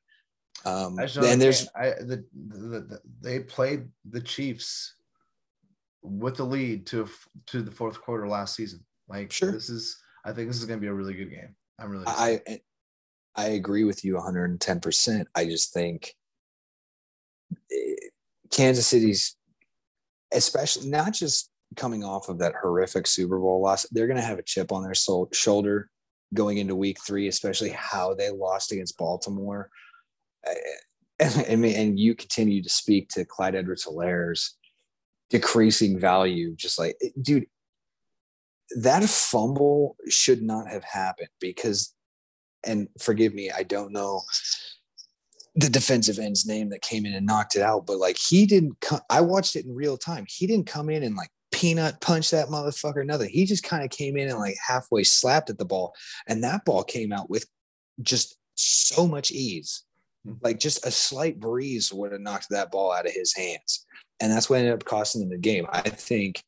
[SPEAKER 2] Um, and there's
[SPEAKER 1] I, the, the, the, they played the Chiefs with the lead to to the fourth quarter last season. Like sure. this is I think this is going to be a really good game. I'm really
[SPEAKER 2] I I agree with you 110%. I just think Kansas City's especially not just coming off of that horrific Super Bowl loss, they're going to have a chip on their soul, shoulder going into week 3, especially how they lost against Baltimore. Eh, and, and, and you continue to speak to Clyde Edwards-Helaire's decreasing value just like dude that fumble should not have happened because and forgive me i don't know the defensive end's name that came in and knocked it out but like he didn't come i watched it in real time he didn't come in and like peanut punch that motherfucker nothing he just kind of came in and like halfway slapped at the ball and that ball came out with just so much ease hmm. like just a slight breeze would have knocked that ball out of his hands and that's what ended up costing them the game. I think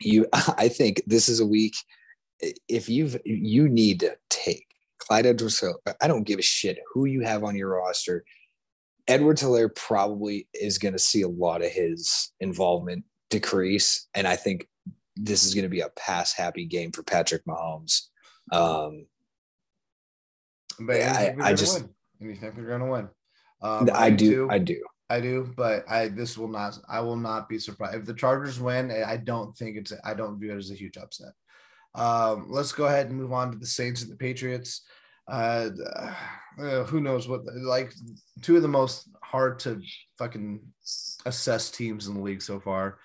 [SPEAKER 2] you. I think this is a week. If you've you need to take Clyde Edwards. I don't give a shit who you have on your roster. Edwards-Helaire probably is going to see a lot of his involvement decrease, and I think this is going to be a pass happy game for Patrick Mahomes. Um,
[SPEAKER 1] but I, I just win. and you think they're going to win. Um,
[SPEAKER 2] I, I do. Too. I do.
[SPEAKER 1] I do, but I this will not. I will not be surprised if the Chargers win. I don't think it's. I don't view it as a huge upset. Um, let's go ahead and move on to the Saints and the Patriots. Uh, uh, who knows what like two of the most hard to fucking assess teams in the league so far.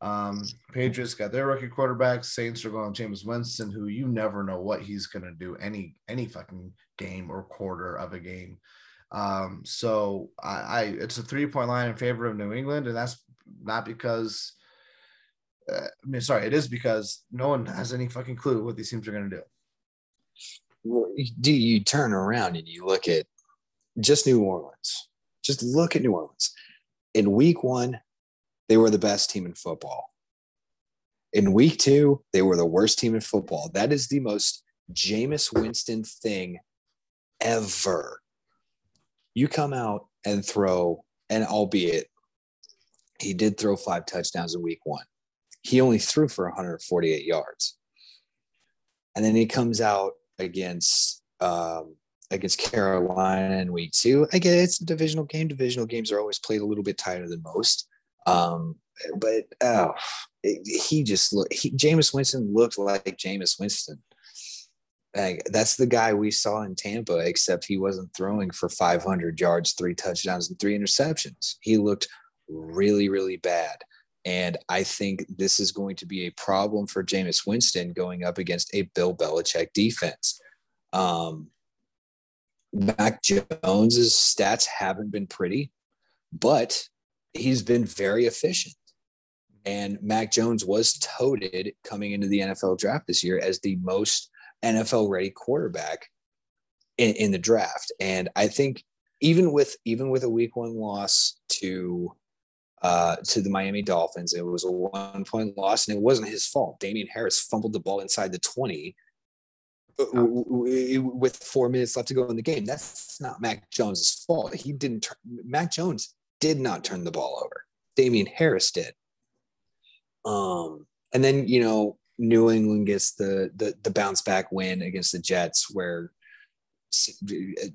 [SPEAKER 1] Um, Patriots got their rookie quarterback. Saints are going Jameis Winston, who you never know what he's gonna do any any fucking game or quarter of a game. Um, so I, I, it's a three point line in favor of New England, and that's not because I mean, sorry, it is because no one has any fucking clue what these teams are going to
[SPEAKER 2] do. Do you turn around and you look at just New Orleans? Just look at New Orleans. In week one, they were the best team in football. In week two, they were the worst team in football. That is the most Jameis Winston thing ever you come out and throw, and albeit he did throw five touchdowns in week one, he only threw for 148 yards. And then he comes out against um, against Carolina in week two. I get it, it's a divisional game. Divisional games are always played a little bit tighter than most. Um, but oh, it, he just looked. Jameis Winston looked like Jameis Winston. Like, that's the guy we saw in Tampa, except he wasn't throwing for 500 yards, three touchdowns, and three interceptions. He looked really, really bad. And I think this is going to be a problem for Jameis Winston going up against a Bill Belichick defense. Um, Mac Jones's stats haven't been pretty, but he's been very efficient. And Mac Jones was toted coming into the NFL draft this year as the most NFL ready quarterback in, in the draft. And I think even with even with a week one loss to uh, to the Miami Dolphins, it was a one point loss, and it wasn't his fault. Damien Harris fumbled the ball inside the twenty uh, with four minutes left to go in the game. That's not Mac Jones's fault. He didn't. Turn, Mac Jones did not turn the ball over. Damien Harris did. Um, and then you know New England gets the, the the bounce back win against the Jets, where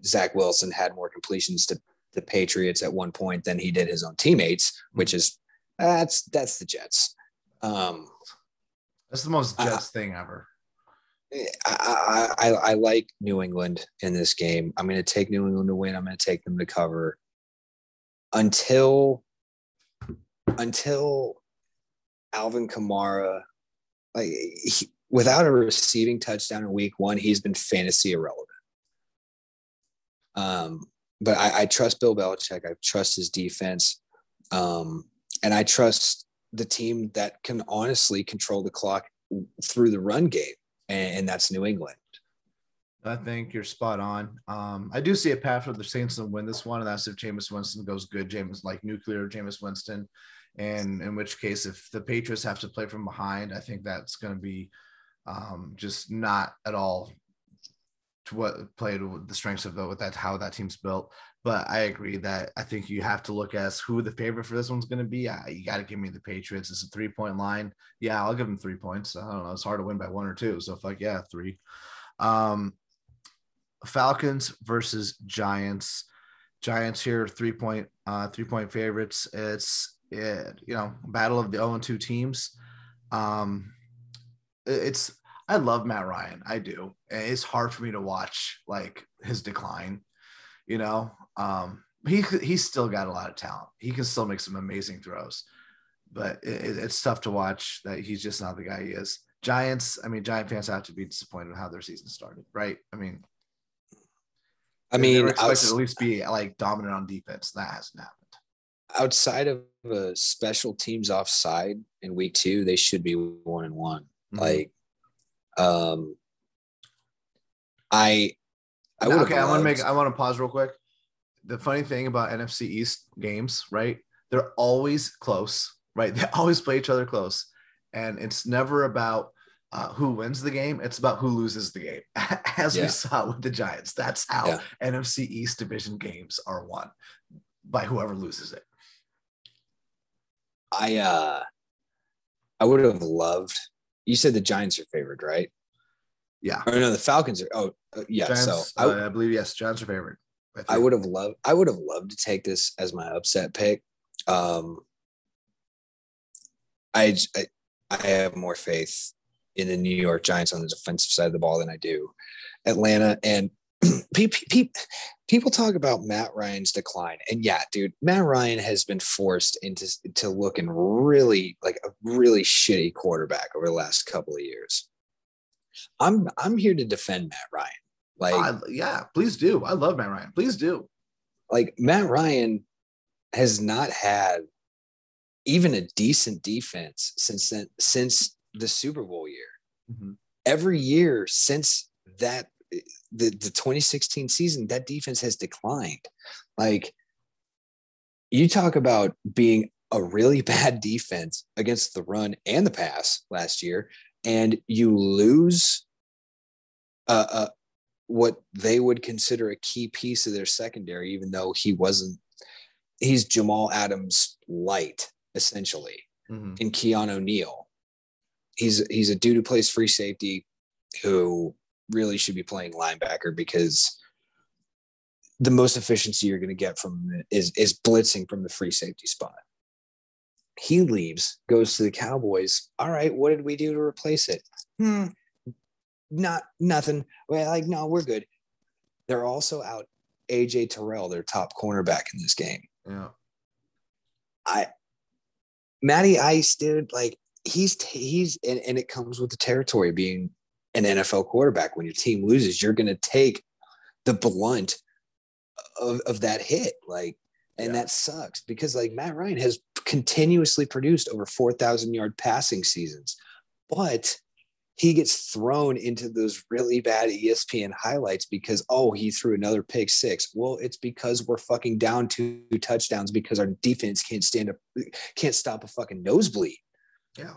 [SPEAKER 2] Zach Wilson had more completions to the Patriots at one point than he did his own teammates, which is that's that's the Jets. Um,
[SPEAKER 1] that's the most Jets uh, thing ever.
[SPEAKER 2] I, I, I like New England in this game. I'm going to take New England to win. I'm going to take them to cover until until Alvin Kamara like he, without a receiving touchdown in week one, he's been fantasy irrelevant. Um, but I, I trust Bill Belichick. I trust his defense. Um, and I trust the team that can honestly control the clock through the run game, and, and that's New England.
[SPEAKER 1] I think you're spot on. Um, I do see a path for the Saints to win this one, and that's if Jameis Winston goes good. Jameis like nuclear Jameis Winston and in which case, if the Patriots have to play from behind, I think that's going to be um, just not at all to what played with the strengths of the, with that how that team's built. But I agree that I think you have to look as who the favorite for this one's going to be. You got to give me the Patriots. It's a three point line. Yeah, I'll give them three points. I don't know. It's hard to win by one or two. So fuck yeah, three. Um, Falcons versus Giants. Giants here three point uh, three point favorites. It's it, you know battle of the 0 and 2 teams. Um, it's I love Matt Ryan. I do. It's hard for me to watch like his decline. You know, um, he he's still got a lot of talent. He can still make some amazing throws, but it, it's tough to watch that he's just not the guy he is. Giants. I mean, Giant fans have to be disappointed in how their season started, right? I mean,
[SPEAKER 2] I mean,
[SPEAKER 1] expected to at least be like dominant on defense. That hasn't happened.
[SPEAKER 2] Outside of a special teams offside in week two, they should be one and one. Mm-hmm. Like, um, I, I would.
[SPEAKER 1] Okay, I want to make. I want to pause real quick. The funny thing about NFC East games, right? They're always close, right? They always play each other close, and it's never about uh, who wins the game. It's about who loses the game, as yeah. we saw with the Giants. That's how yeah. NFC East division games are won by whoever loses it.
[SPEAKER 2] I uh, I would have loved. You said the Giants are favored, right?
[SPEAKER 1] Yeah.
[SPEAKER 2] Or no, the Falcons are. Oh, uh, yeah. Giants, so
[SPEAKER 1] I, uh, I, believe yes, Giants are favored.
[SPEAKER 2] I, I would have loved. I would have loved to take this as my upset pick. Um, I, I I have more faith in the New York Giants on the defensive side of the ball than I do Atlanta. And people talk about Matt Ryan's decline, and yeah, dude, Matt Ryan has been forced into to looking really like a really shitty quarterback over the last couple of years. I'm I'm here to defend Matt Ryan. Like,
[SPEAKER 1] uh, yeah, please do. I love Matt Ryan. Please do.
[SPEAKER 2] Like Matt Ryan has not had even a decent defense since then, since the Super Bowl year. Mm-hmm. Every year since that the, the 2016 season, that defense has declined. Like you talk about being a really bad defense against the run and the pass last year, and you lose uh, uh, what they would consider a key piece of their secondary, even though he wasn't. He's Jamal Adams light, essentially, mm-hmm. in Keanu Neal he's he's a dude who plays free safety who really should be playing linebacker because the most efficiency you're going to get from is is blitzing from the free safety spot. He leaves, goes to the Cowboys. All right, what did we do to replace it? Hmm, not nothing. Well, like no, we're good. They're also out AJ Terrell, their top cornerback in this game.
[SPEAKER 1] Yeah.
[SPEAKER 2] I Matty Ice, dude, like he's he's and, and it comes with the territory being an NFL quarterback. When your team loses, you're going to take the blunt of, of that hit. Like, and yeah. that sucks because like Matt Ryan has continuously produced over 4,000 yard passing seasons, but he gets thrown into those really bad ESPN highlights because, oh, he threw another pick six. Well, it's because we're fucking down two touchdowns because our defense can't stand up, can't stop a fucking nosebleed.
[SPEAKER 1] Yeah.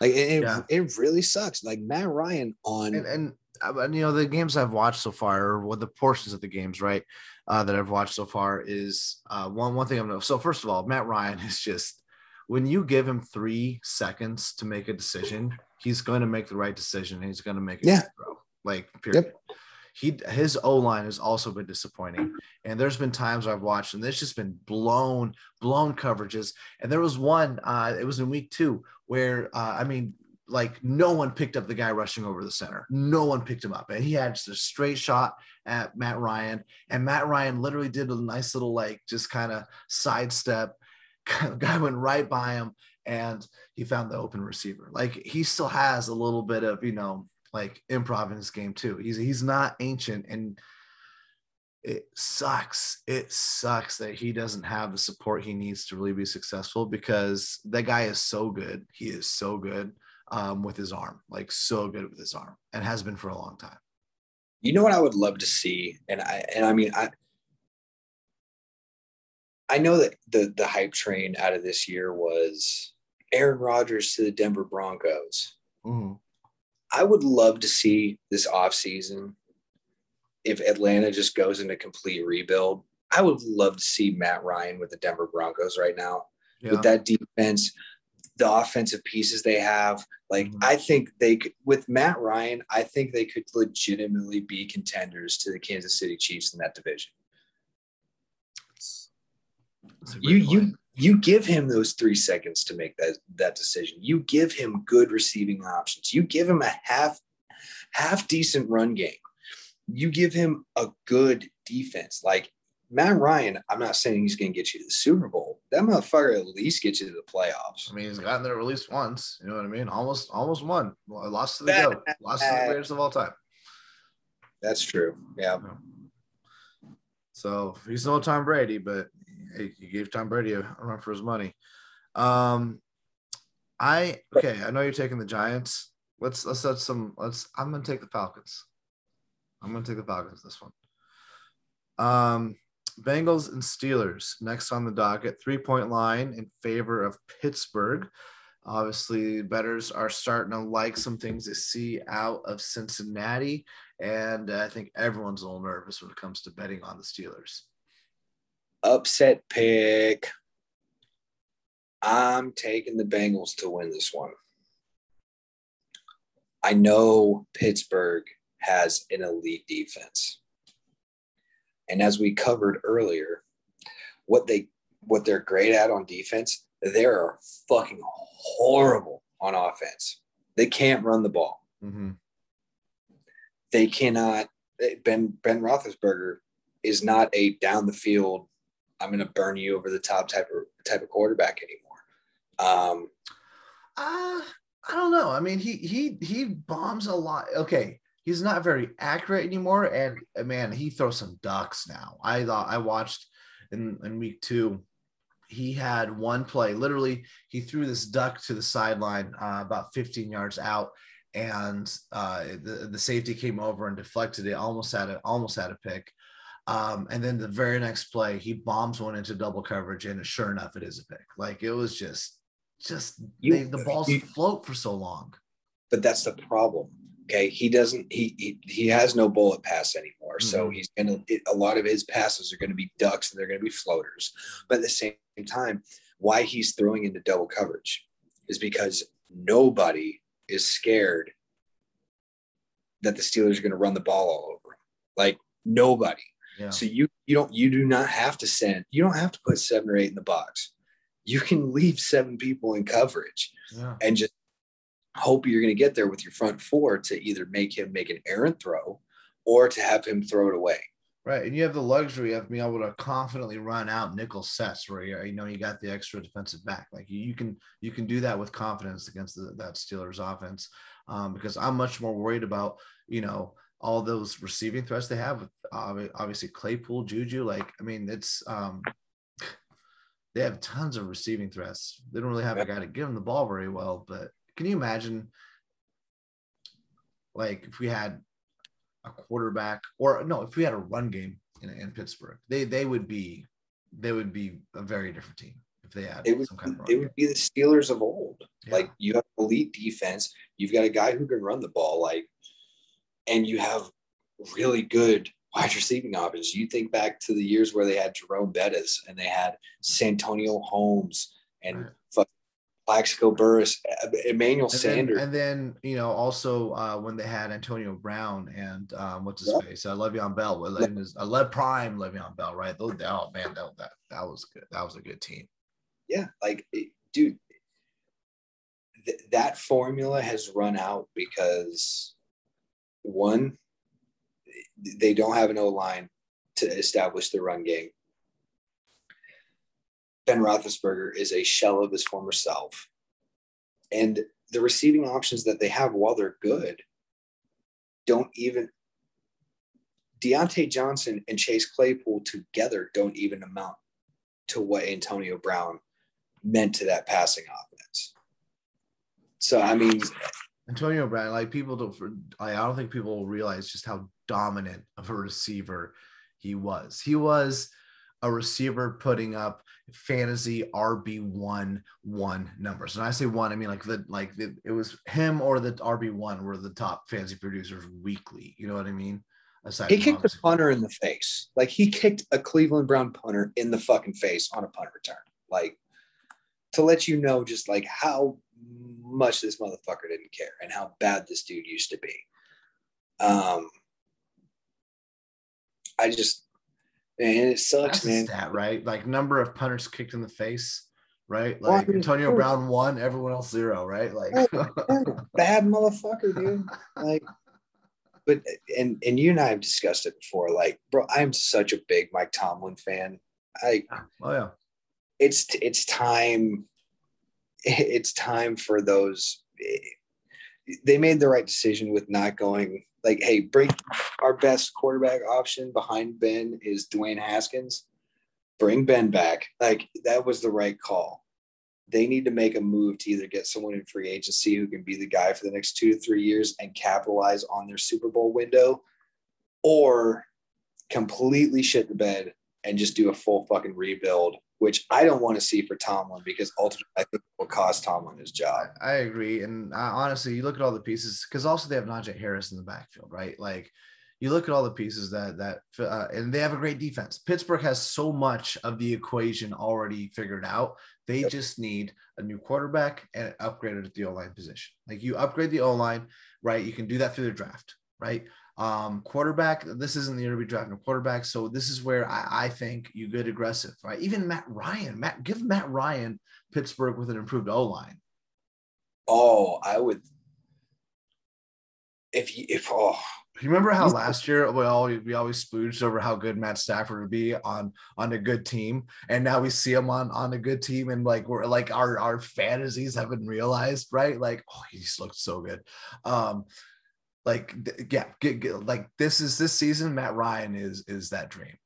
[SPEAKER 2] Like it, yeah. it really sucks. Like Matt Ryan on
[SPEAKER 1] and, and, uh, and you know the games I've watched so far, or what the portions of the games, right, uh, that I've watched so far is uh, one one thing I'm know. So first of all, Matt Ryan is just when you give him three seconds to make a decision, he's going to make the right decision. He's going to make it
[SPEAKER 2] yeah.
[SPEAKER 1] throw. Like period. Yep he his O line has also been disappointing. And there's been times I've watched and there's just been blown, blown coverages. And there was one, uh, it was in week two, where uh, I mean, like no one picked up the guy rushing over the center. No one picked him up. And he had just a straight shot at Matt Ryan. And Matt Ryan literally did a nice little like just kind of sidestep. guy went right by him and he found the open receiver. Like he still has a little bit of, you know, like improv in his game too. He's he's not ancient and it sucks. It sucks that he doesn't have the support he needs to really be successful because that guy is so good. He is so good um, with his arm, like so good with his arm, and has been for a long time.
[SPEAKER 2] You know what I would love to see, and I and I mean I I know that the the hype train out of this year was Aaron Rodgers to the Denver Broncos. Mm-hmm. I would love to see this offseason if Atlanta just goes into complete rebuild, I would love to see Matt Ryan with the Denver Broncos right now. Yeah. With that defense, the offensive pieces they have, like mm-hmm. I think they could with Matt Ryan, I think they could legitimately be contenders to the Kansas City Chiefs in that division. you point. you you give him those three seconds to make that that decision. You give him good receiving options. You give him a half half decent run game. You give him a good defense. Like Matt Ryan, I'm not saying he's going to get you to the Super Bowl. That motherfucker at least gets you to the playoffs.
[SPEAKER 1] I mean, he's gotten there at least once. You know what I mean? Almost, almost won. Lost to the goat. Lost to the greatest of all time.
[SPEAKER 2] That's true. Yeah.
[SPEAKER 1] So he's no Tom Brady, but he gave Tom Brady a run for his money. Um, I okay. I know you're taking the Giants. Let's let's set some. Let's. I'm gonna take the Falcons. I'm gonna take the Falcons this one. Um, Bengals and Steelers next on the docket. Three point line in favor of Pittsburgh. Obviously, betters are starting to like some things they see out of Cincinnati, and I think everyone's a little nervous when it comes to betting on the Steelers.
[SPEAKER 2] Upset pick. I'm taking the Bengals to win this one. I know Pittsburgh has an elite defense. And as we covered earlier, what they what they're great at on defense, they're fucking horrible on offense. They can't run the ball. Mm-hmm. They cannot. Ben Ben Roethlisberger is not a down the field. I'm going to burn you over the top type of type of quarterback anymore. Um,
[SPEAKER 1] uh, I don't know. I mean, he he he bombs a lot. Okay, he's not very accurate anymore. And uh, man, he throws some ducks now. I thought I watched in, in week two, he had one play. Literally, he threw this duck to the sideline uh, about 15 yards out, and uh, the, the safety came over and deflected it. Almost had a almost had a pick. Um, and then the very next play, he bombs one into double coverage, and sure enough, it is a pick. Like it was just, just you, they, the balls you, float for so long.
[SPEAKER 2] But that's the problem. Okay, he doesn't. He he, he has no bullet pass anymore. Mm-hmm. So he's gonna. It, a lot of his passes are going to be ducks and they're going to be floaters. But at the same time, why he's throwing into double coverage is because nobody is scared that the Steelers are going to run the ball all over him. Like nobody. Yeah. So you you don't you do not have to send. You don't have to put seven or eight in the box. You can leave seven people in coverage yeah. and just hope you're going to get there with your front four to either make him make an errant throw or to have him throw it away.
[SPEAKER 1] Right. And you have the luxury of being able to confidently run out nickel sets where you you know you got the extra defensive back. Like you, you can you can do that with confidence against the, that Steelers offense. Um, because I'm much more worried about, you know, all those receiving threats they have with obviously Claypool, Juju. Like, I mean, it's um they have tons of receiving threats. They don't really have a guy to give them the ball very well, but can you imagine, like, if we had a quarterback, or no, if we had a run game in, in Pittsburgh, they they would be they would be a very different team if they had
[SPEAKER 2] it would, some kind of. run. It would be the Steelers of old. Yeah. Like you have elite defense, you've got a guy who can run the ball, like, and you have really good wide receiving options. You think back to the years where they had Jerome Bettis and they had Santonio Holmes and right. Plaxico Burress, Emmanuel
[SPEAKER 1] and
[SPEAKER 2] Sanders.
[SPEAKER 1] Then, and then, you know, also uh, when they had Antonio Brown and um, what's his face? Uh, Le'Veon Bell. I led prime Le'Veon Bell, right? Oh, man, that, that, that was good. That was a good team.
[SPEAKER 2] Yeah. Like, dude, th- that formula has run out because one, they don't have an O line to establish the run game. Ben Roethlisberger is a shell of his former self. And the receiving options that they have, while they're good, don't even Diontae Johnson and Chase Claypool together don't even amount to what Antonio Brown meant to that passing offense. So I mean
[SPEAKER 1] Antonio Brown, like people don't I don't think people realize just how dominant of a receiver he was. He was a receiver putting up fantasy RB one one numbers. And I say one, I mean like the like the, it was him or the RB one were the top fantasy producers weekly. You know what I mean? Aside
[SPEAKER 2] He kicked the
[SPEAKER 1] obviously-
[SPEAKER 2] punter in the face. Like he kicked a Cleveland Brown punter in the fucking face on a punt return. Like to let you know just like how much this motherfucker didn't care and how bad this dude used to be. Um I just man, it sucks,
[SPEAKER 1] That's
[SPEAKER 2] man.
[SPEAKER 1] stat, right? Like number of punters kicked in the face, right?
[SPEAKER 2] Well,
[SPEAKER 1] Like
[SPEAKER 2] mean,
[SPEAKER 1] Antonio. Brown one, everyone else zero, right? Like
[SPEAKER 2] bad motherfucker, dude. Like, but and and you and I have discussed it before. Like, bro, I'm such a big Mike Tomlin fan. I
[SPEAKER 1] oh yeah.
[SPEAKER 2] it's it's time. It's time for those. Eh, they made the right decision with not going. Like, hey, bring our best quarterback option behind Ben is Dwayne Haskins. Bring Ben back. Like that was the right call they need to make a move to either get someone in free agency who can be the guy for the next two to three years and capitalize on their Super Bowl window, or completely shit the bed and just do a full fucking rebuild, which I don't want to see for Tomlin because ultimately I think it will cost Tomlin his job.
[SPEAKER 1] I agree. And uh, honestly, you look at all the pieces because also they have Najee Harris in the backfield, right? Like you look at all the pieces that that uh, and they have a great defense. Pittsburgh has so much of the equation already figured out. They
[SPEAKER 2] Yep.
[SPEAKER 1] just need a new quarterback and upgraded at the O line position. Like you upgrade the O line, right? You can do that through the draft, right? Um, quarterback. This isn't the year to be drafting a quarterback, so this is where I, I think you get aggressive, right? Even Matt Ryan, Matt, give Matt Ryan Pittsburgh with an improved O line.
[SPEAKER 2] Oh, I would. If you, if, oh,
[SPEAKER 1] You remember how last year we all we always spooged over how good Matt Stafford would be on on a good team, and now we see him on on a good team, and like we're like our our fantasies have been realized, right? Like, oh, he's looked so good. Um, like yeah, get, get, like this is this season. Matt Ryan is is that dream.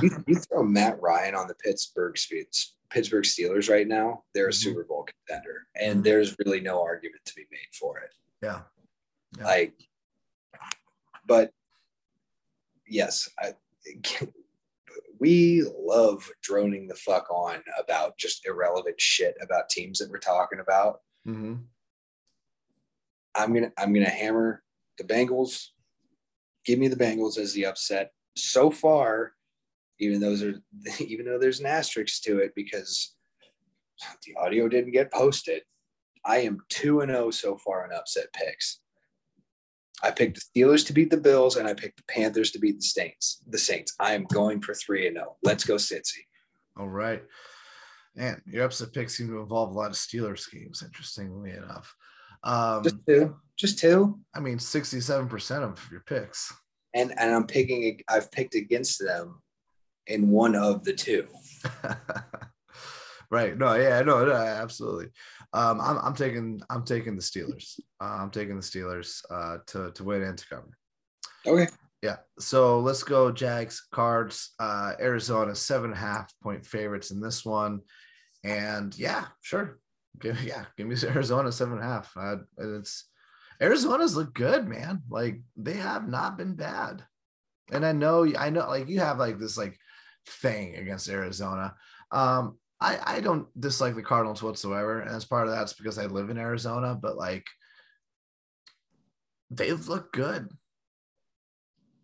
[SPEAKER 2] you, you throw Matt Ryan on the Pittsburgh Pittsburgh Steelers right now, they're a
[SPEAKER 1] Mhm.
[SPEAKER 2] Super Bowl contender, and
[SPEAKER 1] Mhm.
[SPEAKER 2] there's really no argument to be made for it.
[SPEAKER 1] yeah, Yeah.
[SPEAKER 2] Like, but yes, I, we love droning the fuck on about just irrelevant shit about teams that we're talking about.
[SPEAKER 1] hmm
[SPEAKER 2] I'm gonna I'm gonna hammer the Bengals. Give me the Bengals as the upset. So far, even though there's even though there's an asterisk to it because the audio didn't get posted, I am two and zero so far in upset picks. I picked the Steelers to beat the Bills, and I picked the Panthers to beat the Saints. The Saints. I am going for three and zero. Let's go, Cincy.
[SPEAKER 1] All right. Man, your upset picks seem to involve a lot of Steelers games, interestingly enough. Um,
[SPEAKER 2] Just two. Just two.
[SPEAKER 1] I mean, 67% of your picks.
[SPEAKER 2] And and I'm picking. I've picked against them in one of the two.
[SPEAKER 1] right. No, yeah, no, no absolutely. Um, I'm, I'm taking I'm taking the Steelers. Uh, I'm taking the Steelers uh, to, to win and to cover.
[SPEAKER 2] Okay.
[SPEAKER 1] Yeah. So let's go Jags, Cards, uh, Arizona, seven and a half point favorites in this one. And yeah, sure. Give, yeah, give me Arizona seven and a half. Uh, and it's Arizona's look good, man. Like they have not been bad. And I know, I know, like you have like this like thing against Arizona. Um, I I don't dislike the Cardinals whatsoever, and as part of that's because I live in Arizona. But like, they've looked good.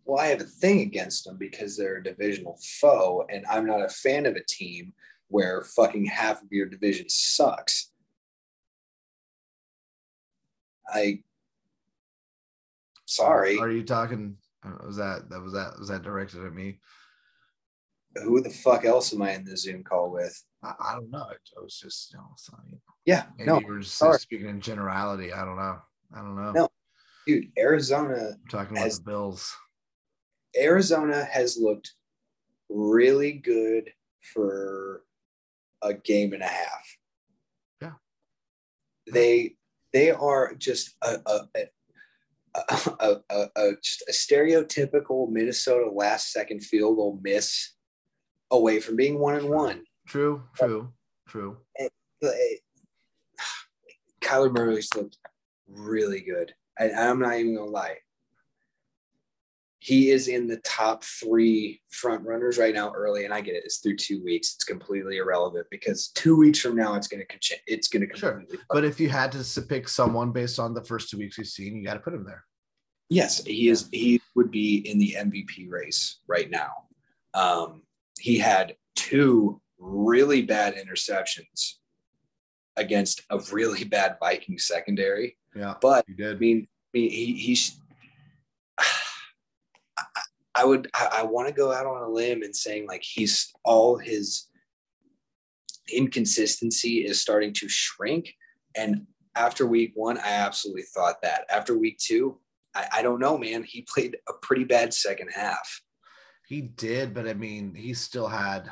[SPEAKER 2] Well, I have a thing against them because they're a divisional foe, and I'm not a fan of a team where fucking half of your division sucks. I sorry,
[SPEAKER 1] Are you talking? uh, Was that that was that was that directed at me?
[SPEAKER 2] who the fuck else am I in the Zoom call with?
[SPEAKER 1] I, I don't know. I was just you know, not,
[SPEAKER 2] Yeah, no,
[SPEAKER 1] you were just
[SPEAKER 2] sorry.
[SPEAKER 1] speaking in generality. I don't know. I don't know.
[SPEAKER 2] No. dude, Arizona
[SPEAKER 1] I'm talking about
[SPEAKER 2] As-
[SPEAKER 1] the Bills.
[SPEAKER 2] Arizona has looked really good for a game and a half.
[SPEAKER 1] Yeah.
[SPEAKER 2] They they are just a a, a, a, a, a just a stereotypical Minnesota last second field goal miss away from being one and one.
[SPEAKER 1] True. Uh, true. True.
[SPEAKER 2] But, Kyler Murray's looked really good. I, I'm not even gonna lie. He is in the top three front runners right now early, and I get it. It's through two weeks. It's completely irrelevant because two weeks from now, it's gonna it's gonna
[SPEAKER 1] Sure. But if you had to pick someone based on the first two weeks you've seen, you got to put him there.
[SPEAKER 2] Yes, he is. He would be in the MVP race right now. Um, he had two really bad interceptions against a really bad Viking secondary.
[SPEAKER 1] Yeah,
[SPEAKER 2] But
[SPEAKER 1] he
[SPEAKER 2] I
[SPEAKER 1] did.
[SPEAKER 2] mean, I mean, he he's. I- I would. I, I want to go out on a limb and saying like he's all his inconsistency is starting to shrink. And after week one, I absolutely thought that. After week two, I, I don't know, man. He played a pretty bad second half.
[SPEAKER 1] He did, but I mean, he still had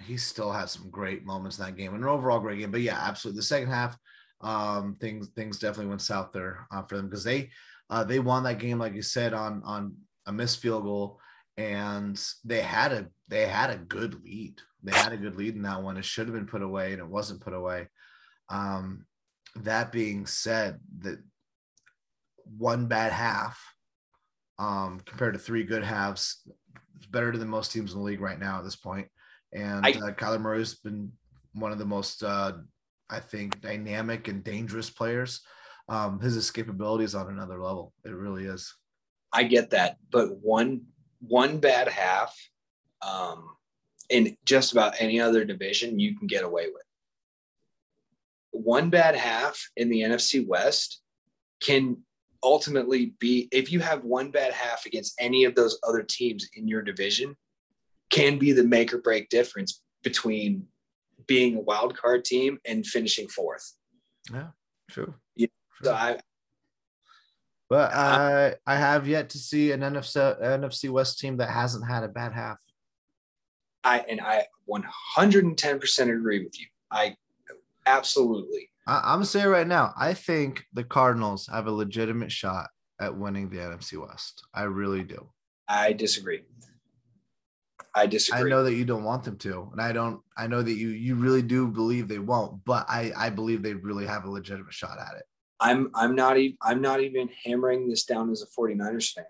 [SPEAKER 1] he still had some great moments in that game and an overall great game. But yeah, absolutely. The second half, um, things things definitely went south there uh, for them because they uh, they won that game, like you said, on on a missed field goal, and they had a they had a good lead. They had a good lead in that one. It should have been put away, and it wasn't put away. Um, that being said, that one bad half um, compared to three good halves it's better than most teams in the league right now at this point. And
[SPEAKER 2] I-
[SPEAKER 1] uh, Kyler Murray's been one of the most, uh, I think, dynamic and dangerous players. Um, his escapability is on another level. It really is.
[SPEAKER 2] I get that, but one one bad half um, in just about any other division you can get away with. One bad half in the NFC West can ultimately be if you have one bad half against any of those other teams in your division can be the make or break difference between being a wild card team and finishing fourth.
[SPEAKER 1] Yeah, true.
[SPEAKER 2] Yeah.
[SPEAKER 1] True.
[SPEAKER 2] So I
[SPEAKER 1] but I I have yet to see an NFC NFC West team that hasn't had a bad half.
[SPEAKER 2] I and I 110% agree with you. I absolutely.
[SPEAKER 1] I, I'm gonna say it right now. I think the Cardinals have a legitimate shot at winning the NFC West. I really do.
[SPEAKER 2] I disagree. I disagree.
[SPEAKER 1] I know that you don't want them to, and I don't. I know that you you really do believe they won't, but I I believe they really have a legitimate shot at it.
[SPEAKER 2] I'm I'm not even I'm not even hammering this down as a 49ers fan.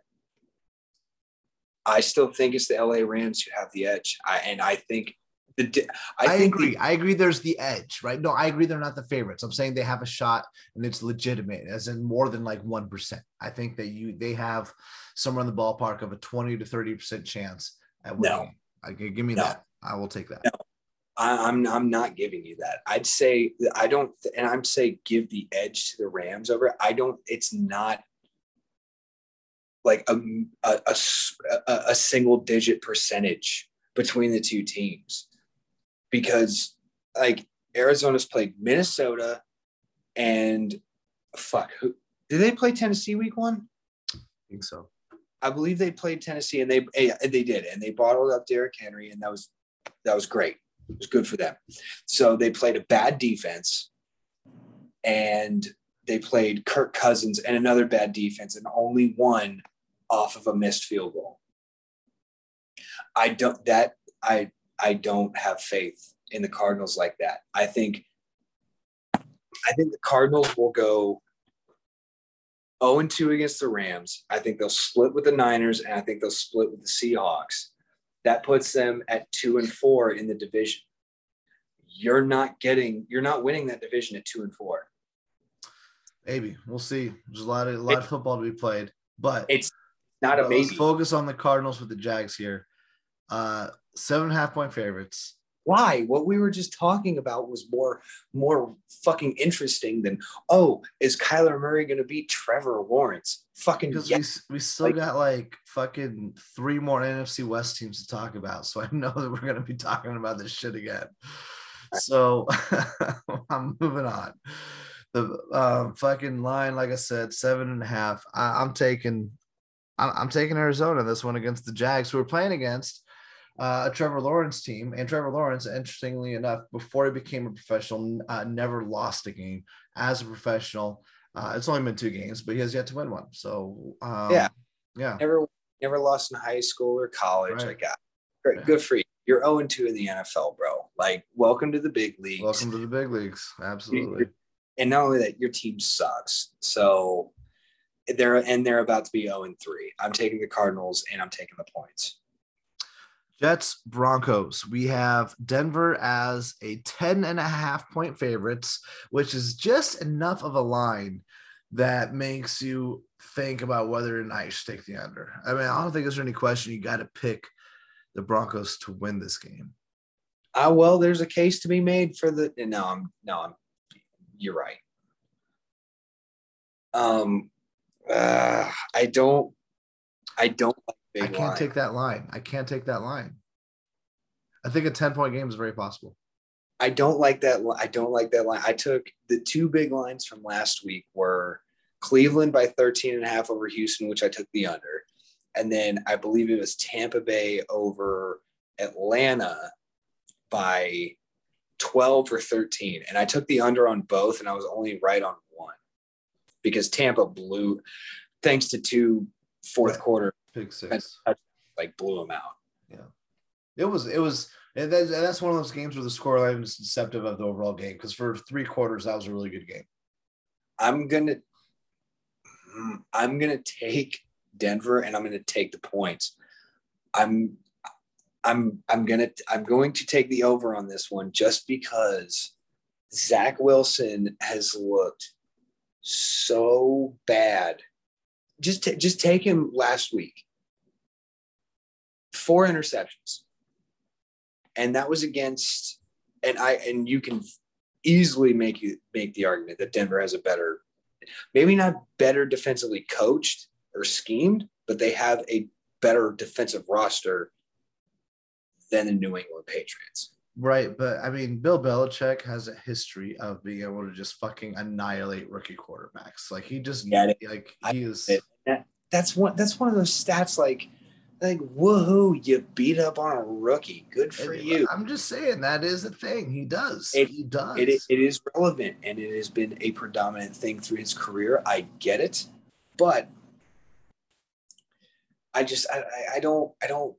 [SPEAKER 2] I still think it's the LA Rams who have the edge. I and I think the I,
[SPEAKER 1] I,
[SPEAKER 2] think
[SPEAKER 1] agree.
[SPEAKER 2] the-
[SPEAKER 1] I agree. There's the edge, right? No, I agree. They're not the favorites. I'm saying they have a shot, and it's legitimate, as in more than like one percent. I think that you they have somewhere in the ballpark of a twenty to thirty percent chance at
[SPEAKER 2] No.
[SPEAKER 1] I give me
[SPEAKER 2] No.
[SPEAKER 1] that. I will take that.
[SPEAKER 2] No. I, I'm I'm not giving you that. I'd say I don't, and I'm saying give the edge to the Rams over. I don't. It's not like a a a single digit percentage between the two teams because like Arizona's played Minnesota and fuck who did they play Tennessee week one?
[SPEAKER 1] I think so.
[SPEAKER 2] I believe they played Tennessee and they eh, they did and they bottled up Derrick Henry and that was that was great. It was good for them. So they played a bad defense and they played Kirk Cousins and another bad defense and only one off of a missed field goal. I don't that I I don't have faith in the Cardinals like that. I think I think the Cardinals will go 0 and 2 against the Rams. I think they'll split with the Niners and I think they'll split with the Seahawks. That puts them at 2 and 4 in the division. You're not getting you're not winning that division at 2 and 4.
[SPEAKER 1] Maybe we'll see. There's a lot of a lot of football to be played, but
[SPEAKER 2] It's not a
[SPEAKER 1] But let's focus on the Cardinals with the Jags here. Uh, seven and a half point favorites.
[SPEAKER 2] Why? What we were just talking about was more more fucking interesting than oh, is Kyler Murray going to beat Trevor Lawrence? Fucking
[SPEAKER 1] Because
[SPEAKER 2] yeah.
[SPEAKER 1] we, we still
[SPEAKER 2] Like-
[SPEAKER 1] got like fucking three more NFC West teams to talk about. So I know that we're going to be talking about this shit again. So I'm moving on. The um, fucking line, like I said, seven and a half. I, I'm taking, I'm, I'm taking Arizona this one against the Jags, who we're playing against uh, a Trevor Lawrence team. And Trevor Lawrence, interestingly enough, before he became a professional, uh, never lost a game as a professional. Uh, it's only been two games, but he has yet to win one. So um,
[SPEAKER 2] Yeah.
[SPEAKER 1] yeah,
[SPEAKER 2] never never lost in high school or college.
[SPEAKER 1] Right.
[SPEAKER 2] Like, ah, great,
[SPEAKER 1] Yeah.
[SPEAKER 2] good for you. You're 0 and 2 in the NFL, bro. Like, welcome to the big leagues.
[SPEAKER 1] welcome to the big leagues. Absolutely.
[SPEAKER 2] and not only that, your team sucks. So they're and they're about to be 0 and 3. I'm taking the Cardinals and I'm taking the points.
[SPEAKER 1] Jets, Broncos. We have Denver as a 10 and a half point favorites, which is just enough of a line that makes you think about whether or not you stick the under. I mean, I don't think there's any question you got to pick the Broncos to win this game.
[SPEAKER 2] Uh, well, there's a case to be made for the. No, I'm no, I'm. You're right. Um, uh, I don't. I don't.
[SPEAKER 1] Like I can't line. take that line. I can't take that line. I think a ten point game is very possible.
[SPEAKER 2] I don't like that. I don't like that line. I took the two big lines from last week were Cleveland by 13 and a half over Houston, which I took the under. And then I believe it was Tampa Bay over Atlanta by 12 or 13. And I took the under on both, and I was only right on one because Tampa blew, thanks to two fourth quarter
[SPEAKER 1] pick six,
[SPEAKER 2] like blew them out.
[SPEAKER 1] Yeah. It was, it was, and that's one of those games where the scoreline is deceptive of the overall game because for three quarters, that was a really good game.
[SPEAKER 2] I'm going to, mm, I'm going to take Denver and I'm going to take the points. I'm I'm I'm gonna I'm going to take the over on this one just because Zach Wilson has looked so bad. Just t- just take him last week. Four interceptions, and that was against. And I and you can easily make you make the argument that Denver has a better, maybe not better defensively coached or schemed, but they have a better defensive roster than the New England Patriots.
[SPEAKER 1] Right, but I mean, Bill Belichick has a history of being able to just fucking annihilate rookie quarterbacks. Like he just yeah, like he is.
[SPEAKER 2] That, that's one. That's one of those stats. Like, like woohoo! You beat up on a rookie. Good for
[SPEAKER 1] and, uh,
[SPEAKER 2] you.
[SPEAKER 1] I'm just saying that is a thing. He does. It, he does.
[SPEAKER 2] It, it is relevant, and it has been a predominant thing through his career. I get it, but I just I, I don't I don't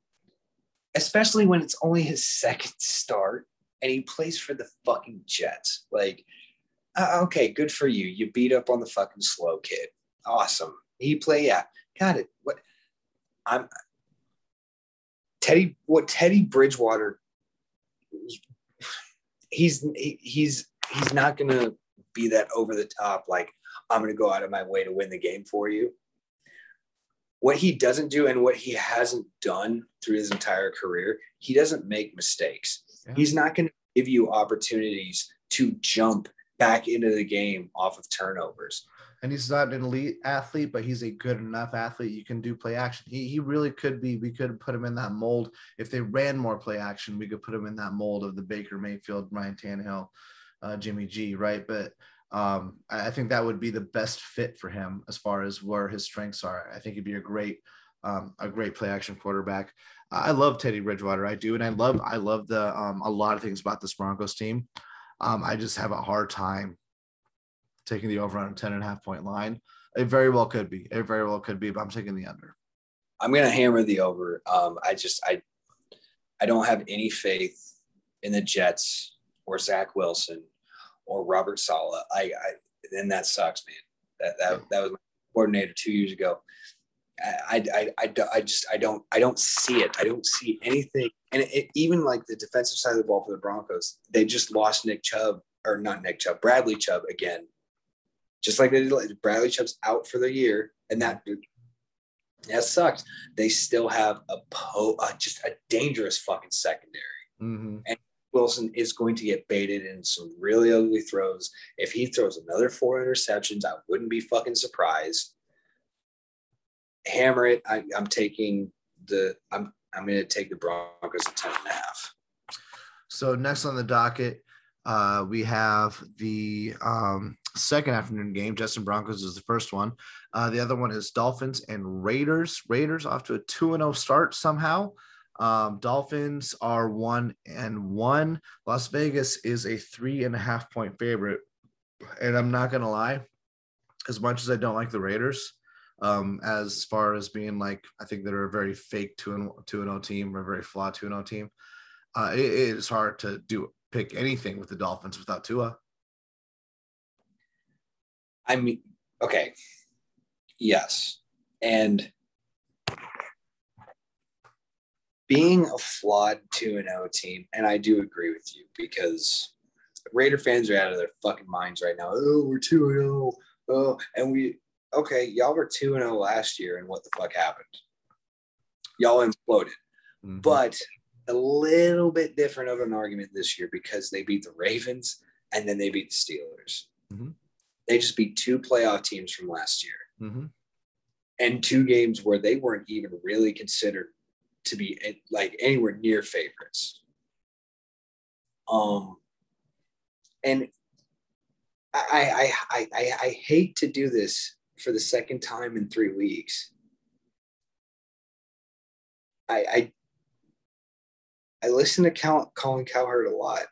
[SPEAKER 2] especially when it's only his second start and he plays for the fucking Jets. Like, uh, okay, good for you. You beat up on the fucking slow kid. Awesome. He play, yeah, got it. What I'm Teddy, what Teddy Bridgewater, he's he, he's he's not gonna be that over the top. Like I'm gonna go out of my way to win the game for you what he doesn't do and what he hasn't done through his entire career, he doesn't make mistakes. Yeah. He's not going to give you opportunities to jump back into the game off of turnovers.
[SPEAKER 1] And he's not an elite athlete, but he's a good enough athlete. You can do play action. He, he really could be. We could put him in that mold. If they ran more play action, we could put him in that mold of the Baker Mayfield, Ryan Tannehill, uh, Jimmy G, right? But um, I think that would be the best fit for him as far as where his strengths are. I think he'd be a great, um, a great play action quarterback. I love Teddy Bridgewater. I do, and I love, I love the um, a lot of things about this Broncos team. Um, I just have a hard time taking the over on a 10 and a half point line. It very well could be. It very well could be, but I'm taking the under.
[SPEAKER 2] I'm gonna hammer the over. Um, I just I I don't have any faith in the Jets or Zach Wilson or Robert Saleh. I, I then that sucks, man. That that that was my coordinator two years ago. I, I, I, I just I don't I don't see it. I don't see anything. And it, it, even like the defensive side of the ball for the Broncos, they just lost Nick Chubb or not Nick Chubb, Bradley Chubb again. Just like they did, Bradley Chubb's out for the year, and that that sucks. They still have a po uh, just a dangerous fucking secondary,
[SPEAKER 1] mm-hmm.
[SPEAKER 2] and Wilson is going to get baited in some really ugly throws. If he throws another four interceptions, I wouldn't be fucking surprised. Hammer it. I, am taking the. I'm. I'm going to take the Broncos at ten and a half.
[SPEAKER 1] So next on the docket, uh, we have the um, second afternoon game. Jets and Broncos is the first one. Uh, the other one is Dolphins and Raiders. Raiders off to a two and zero oh start somehow. Um, Dolphins are one and one. Las Vegas is a three and a half point favorite. And I'm not gonna lie, as much as I don't like the Raiders, um, as far as being like I think they're a very fake two and two and O oh team or a very flawed two and O oh team. Uh, it, it is hard to do pick anything with the Dolphins without Tua.
[SPEAKER 2] I mean, okay, yes, and being a flawed 2 and 0 team, and I do agree with you because Raider fans are out of their fucking minds right now. Oh, we're 2 0. Oh, and we okay, y'all were 2 and 0 last year, and what the fuck happened? Y'all imploded.
[SPEAKER 1] Mhm.
[SPEAKER 2] But a little bit different of an argument this year because they beat the Ravens and then they beat the Steelers.
[SPEAKER 1] Mhm.
[SPEAKER 2] They just beat two playoff teams from last year
[SPEAKER 1] Mhm.
[SPEAKER 2] and two games where they weren't even really considered to be like anywhere near favorites. Um, and I I I I, I hate to do this for the second time in three weeks. I I I listen to Cal, Colin Cowherd a lot,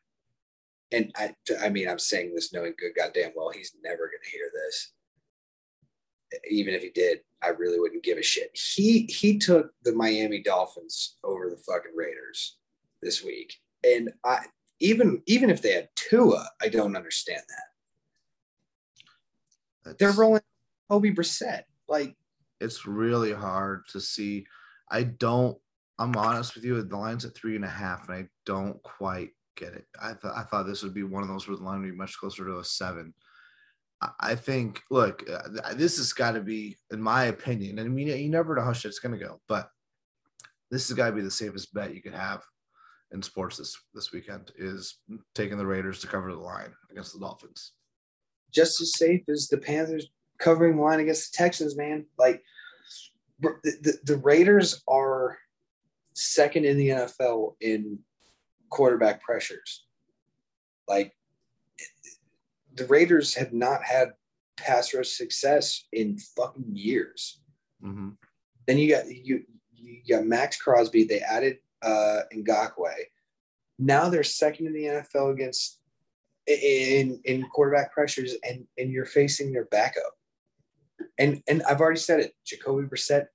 [SPEAKER 2] and I I mean I'm saying this knowing good goddamn well he's never going to hear this. Even if he did, I really wouldn't give a shit. He he took the Miami Dolphins over the fucking Raiders this week, and I even even if they had Tua, I don't understand that. They're rolling Kobe Brissett. Like,
[SPEAKER 1] it's really hard to see. I don't. I'm honest with you. The line's at three and a half, and I don't quite get it. I thought I thought this would be one of those where the line would be much closer to a seven. I- think. Look, uh, this has got to be, in my opinion, and I mean, you never know how shit's gonna go, but this has got to be the safest bet you could have in sports this this weekend is taking the Raiders to cover the line against the Dolphins.
[SPEAKER 2] just as safe as the Panthers covering the line against the Texans, man. Like the, the, the Raiders are second in the NFL in quarterback pressures. Like the Raiders have not had pass rush success in fucking years.
[SPEAKER 1] hmm
[SPEAKER 2] Then you got you you got Maxx Crosby. They added uh Ngakoue. Now they're second in the NFL against in in quarterback pressures, and and you're facing their backup. And and I've already said it. Jacoby Brissett,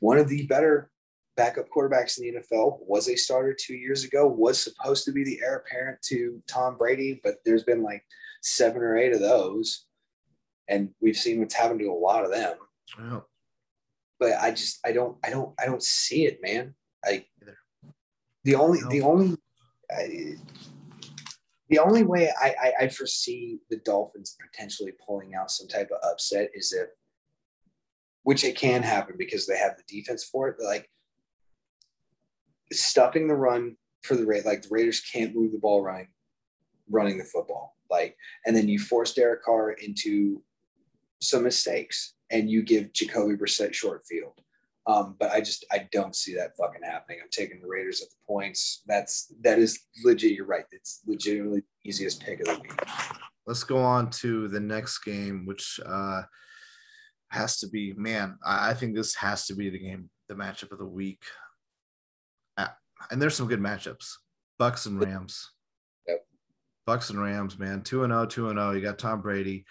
[SPEAKER 2] one of the better backup quarterbacks in the NFL, was a starter two years ago. Was supposed to be the heir apparent to Tom Brady, but there's been like seven or eight of those, and we've seen what's happened to a lot of them but I just I don't I don't I don't see it, man. Like
[SPEAKER 1] Either.
[SPEAKER 2] the only the only I, the only way I, I I foresee the Dolphins potentially pulling out some type of upset is if, which it can happen because they have the defense for it. But like stopping the run for the Raiders, like the Raiders can't move the ball running, running the football. Like, and then you force Derek Carr into some mistakes and you give Jacoby Brissett short field. Um, but I just I don't see that fucking happening. I'm taking the Raiders at the points. That's that is legit. You're right. It's legitimately the easiest pick of the week.
[SPEAKER 1] let's go on to the next game, which uh, has to be man. I, I think this has to be the game, the matchup of the week. Uh, and there's some good matchups: Bucks and Rams. Bucks and Rams, man, two and 0, 2 and zero. You got Tom Brady,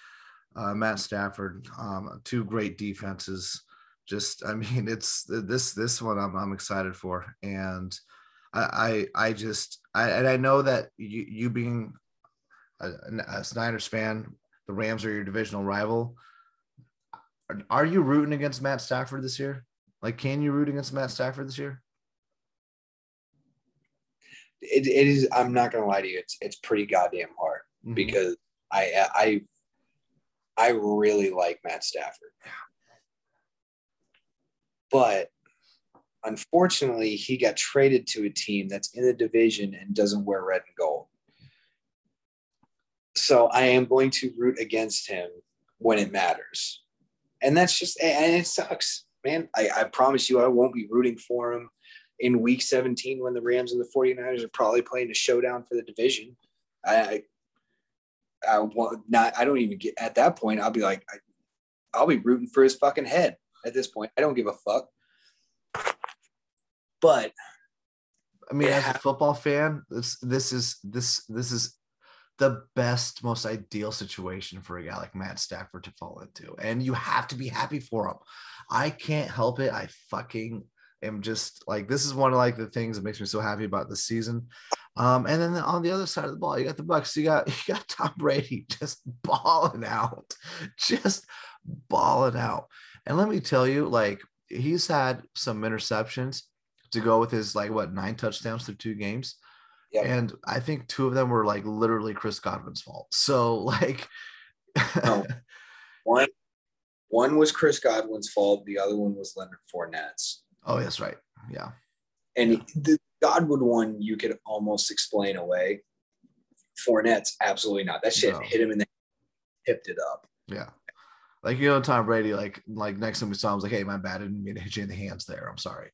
[SPEAKER 1] uh, Matt Stafford, um, two great defenses. Just, I mean, it's this this one I'm I'm excited for, and I I, I just I and I know that you you being a, a Niners fan, the Rams are your divisional rival. Are, are you rooting against Matt Stafford this year? Like, can you root against Matt Stafford this year?
[SPEAKER 2] It, it is. I'm not gonna lie to you. It's it's pretty goddamn hard
[SPEAKER 1] Mhm.
[SPEAKER 2] because I I I really like Matt Stafford, but unfortunately, he got traded to a team that's in the division and doesn't wear red and gold. So I am going to root against him when it matters, and that's just and it sucks, man. I, I promise you, I won't be rooting for him in week 17 when the Rams and the 49ers are probably playing a showdown for the division. I, I, I want not, I don't even get at that point. I'll be like, I, I'll be rooting for his fucking head at this point. I don't give a fuck. But
[SPEAKER 1] I mean, as a football fan, this this is this this is the best, most ideal situation for a guy like Matt Stafford to fall into, and you have to be happy for him. I can't help it. I fucking am just like this is one of like the things that makes me so happy about this season. Um, and then on the other side of the ball, you got the Bucks. You got you got Tom Brady just balling out, just balling out. And let me tell you, like he's had some interceptions to go with his like what nine touchdowns through two games.
[SPEAKER 2] Yep.
[SPEAKER 1] And I think two of them were like literally Chris Godwin's fault. So like
[SPEAKER 2] Oh. One, one was Chris Godwin's fault. The other one was Leonard Fournette's.
[SPEAKER 1] Oh, that's right. Yeah.
[SPEAKER 2] And
[SPEAKER 1] Yeah.
[SPEAKER 2] the Godwin one, you could almost explain away. Fournette's absolutely not. That shit
[SPEAKER 1] No.
[SPEAKER 2] hit him in the tipped it up.
[SPEAKER 1] Yeah. Like you know, Tom Brady, like like next time we saw him, was like, "Hey, my bad, I didn't mean to hit you in the hands there. I'm sorry."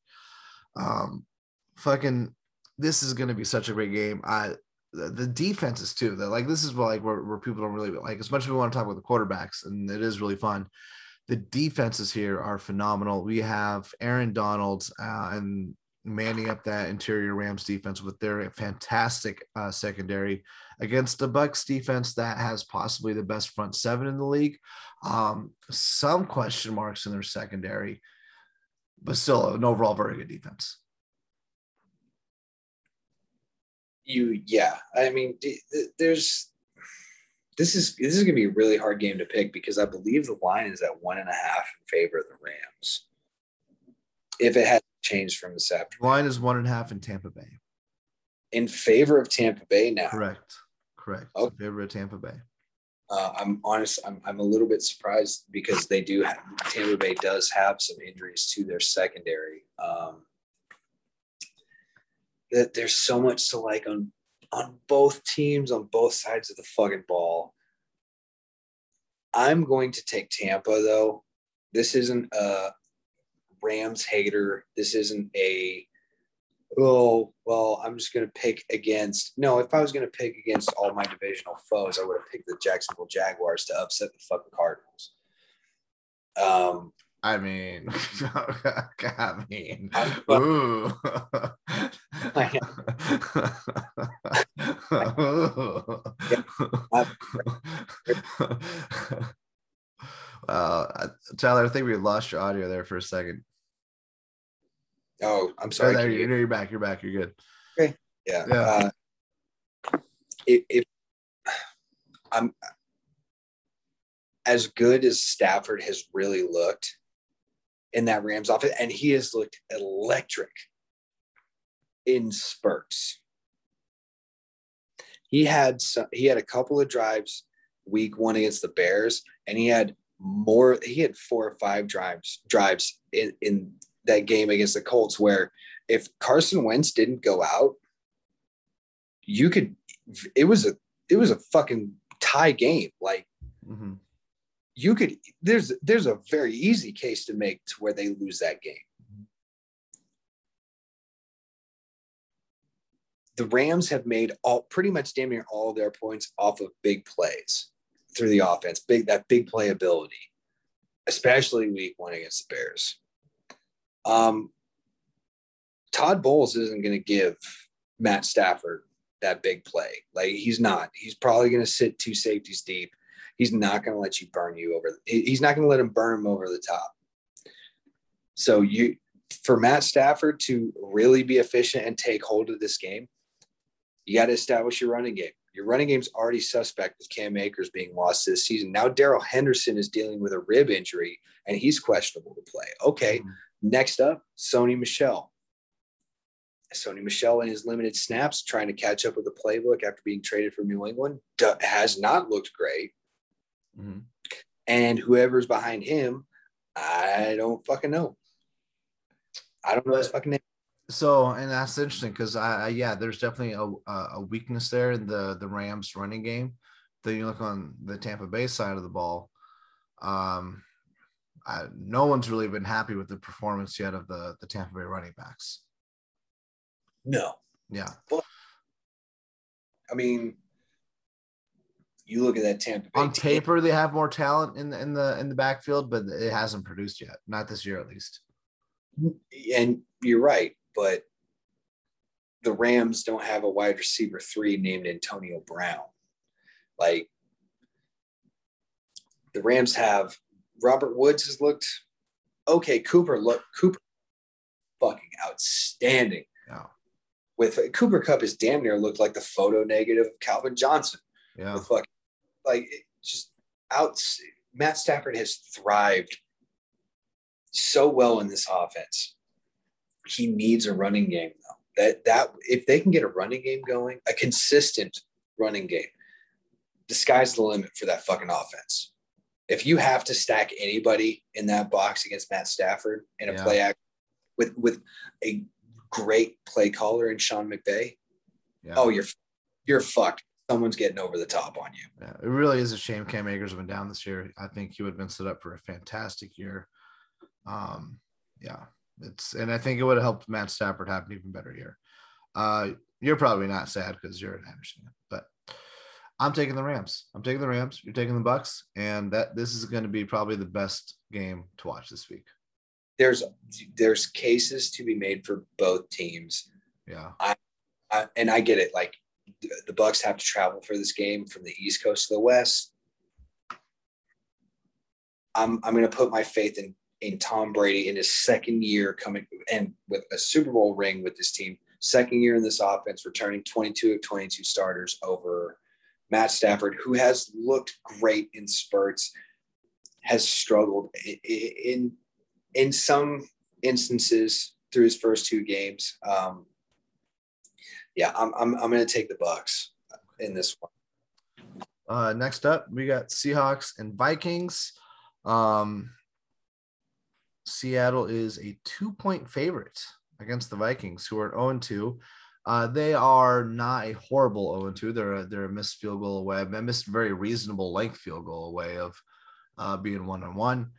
[SPEAKER 1] Um, fucking, this is gonna be such a great game. I the, the defenses too. That like this is what, like where, where people don't really like as much as we want to talk about the quarterbacks, and it is really fun. The defenses here are phenomenal. We have Aaron Donald uh, and manning up that interior Rams defense with their fantastic uh, secondary against the Bucks defense that has possibly the best front seven in the league. Um, some question marks in their secondary, but still an overall very good defense.
[SPEAKER 2] You, yeah. I mean, there's this is this is gonna be a really hard game to pick because I believe the line is at one and a half in favor of the Rams. If it has changed from this afternoon,
[SPEAKER 1] Line is one and a half in Tampa Bay.
[SPEAKER 2] in favor of Tampa Bay now.
[SPEAKER 1] Correct. Correct.
[SPEAKER 2] Oh.
[SPEAKER 1] In favor of Tampa Bay.
[SPEAKER 2] Uh, I'm honest. I'm, I'm a little bit surprised because they do have Tampa Bay does have some injuries to their secondary. Um, that there's so much to like on on both teams on both sides of the fucking ball. I'm going to take Tampa though. This isn't a Rams hater. This isn't a oh well i'm just going to pick against no if i was going to pick against all my divisional foes i would have picked the jacksonville jaguars to upset the fucking cardinals um
[SPEAKER 1] I mean, I mean, ooh. Well, Tyler, I think we lost your audio there for a second.
[SPEAKER 2] oh i'm
[SPEAKER 1] Oh,
[SPEAKER 2] sorry
[SPEAKER 1] there you,
[SPEAKER 2] you-
[SPEAKER 1] you're back. You're back. You're good. Okay.
[SPEAKER 2] yeah,
[SPEAKER 1] Yeah.
[SPEAKER 2] Uh, if, if i'm as good as stafford has really looked in that rams offense and he has looked electric in spurts he had some, he had a couple of drives week one against the bears and he had more he had four or five drives drives in, in that game against the colts where if carson wentz didn't go out you could it was a it was a fucking tie game like
[SPEAKER 1] Mhm.
[SPEAKER 2] You could there's there's a very easy case to make to where they lose that game. The rams have made all pretty much damn near all their points off of big plays through the offense big that big playability especially week one against the bears. Um todd bowles isn't going to give matt stafford that big play. Like he's not. He's probably going to sit two safeties deep he's not going to let you burn you over he's not going to let him burn him over the top. So you for matt stafford to really be efficient and take hold of this game you got to establish your running game. Your running game's already suspect with cam akers being lost this season. Now darrell henderson is dealing with a rib injury and he's questionable to play. Okay
[SPEAKER 1] Mhm.
[SPEAKER 2] next up sony michel Sony Michel in his limited snaps trying to catch up with the playbook after being traded from New England has not looked great.
[SPEAKER 1] Mhm.
[SPEAKER 2] And whoever's behind him, I don't fucking know. I don't know his fucking name.
[SPEAKER 1] So, and that's interesting because I, I, yeah, there's definitely a, a weakness there in the the Rams running game. Then you look on the Tampa Bay side of the ball. Um, I, no one's really been happy with the performance yet of the the Tampa Bay running backs.
[SPEAKER 2] No.
[SPEAKER 1] Yeah,
[SPEAKER 2] I mean, you look at that Tampa Bay
[SPEAKER 1] on
[SPEAKER 2] team,
[SPEAKER 1] paper they have more talent in the in the in the backfield, but it hasn't produced yet. Not this year, at least.
[SPEAKER 2] and you're right, but the Rams don't have a wide receiver three named Antonio Brown. Like the Rams have Robert Woods has looked okay. Cooper look Cooper fucking outstanding.
[SPEAKER 1] Yeah,
[SPEAKER 2] With Cooper Kupp is damn near looked like the photo negative of Calvin Johnson.
[SPEAKER 1] yeah,
[SPEAKER 2] With fucking like just out Matt Stafford has thrived so well in this offense. He needs a running game though. That that if they can get a running game going, a consistent running game, the sky's the limit for that fucking offense. if you have to stack anybody in that box against Matt Stafford in a
[SPEAKER 1] Yeah.
[SPEAKER 2] play act with with a great play caller in Sean McVay,
[SPEAKER 1] Yeah.
[SPEAKER 2] oh, you're you're fucked. Someone's getting over the top on you.
[SPEAKER 1] Yeah, it really is a shame Cam Akers went down this year. I think he would have been set up for a fantastic year. Um, yeah, it's and I think it would have helped Matt Stafford have an even better year. Uh, you're probably not sad because you're an Anderson, but I'm taking the Rams. I'm taking the Rams. You're taking the Bucks, and that this is going to be probably the best game to watch this week.
[SPEAKER 2] There's there's cases to be made for both teams.
[SPEAKER 1] Yeah,
[SPEAKER 2] I, I, and I get it. Like the, Bucks have to travel for this game from the East Coast to the West. I'm I'm going to put my faith in in Tom Brady in his second year coming and with a Super Bowl ring with this team. Second year in this offense, returning 22 of 22 starters over Matt Stafford, who has looked great in spurts, has struggled in in some instances through his first two games. Um, yeah, I'm I'm I'm going to take the Bucks in this one.
[SPEAKER 1] Uh, next up, we got Seahawks and Vikings. Um, Seattle is a two point favorite against the Vikings, who are 0 2. Uh, they are not a horrible 0 2. They're a, they're a missed field goal away, a missed very reasonable length field goal away of uh, being one on one.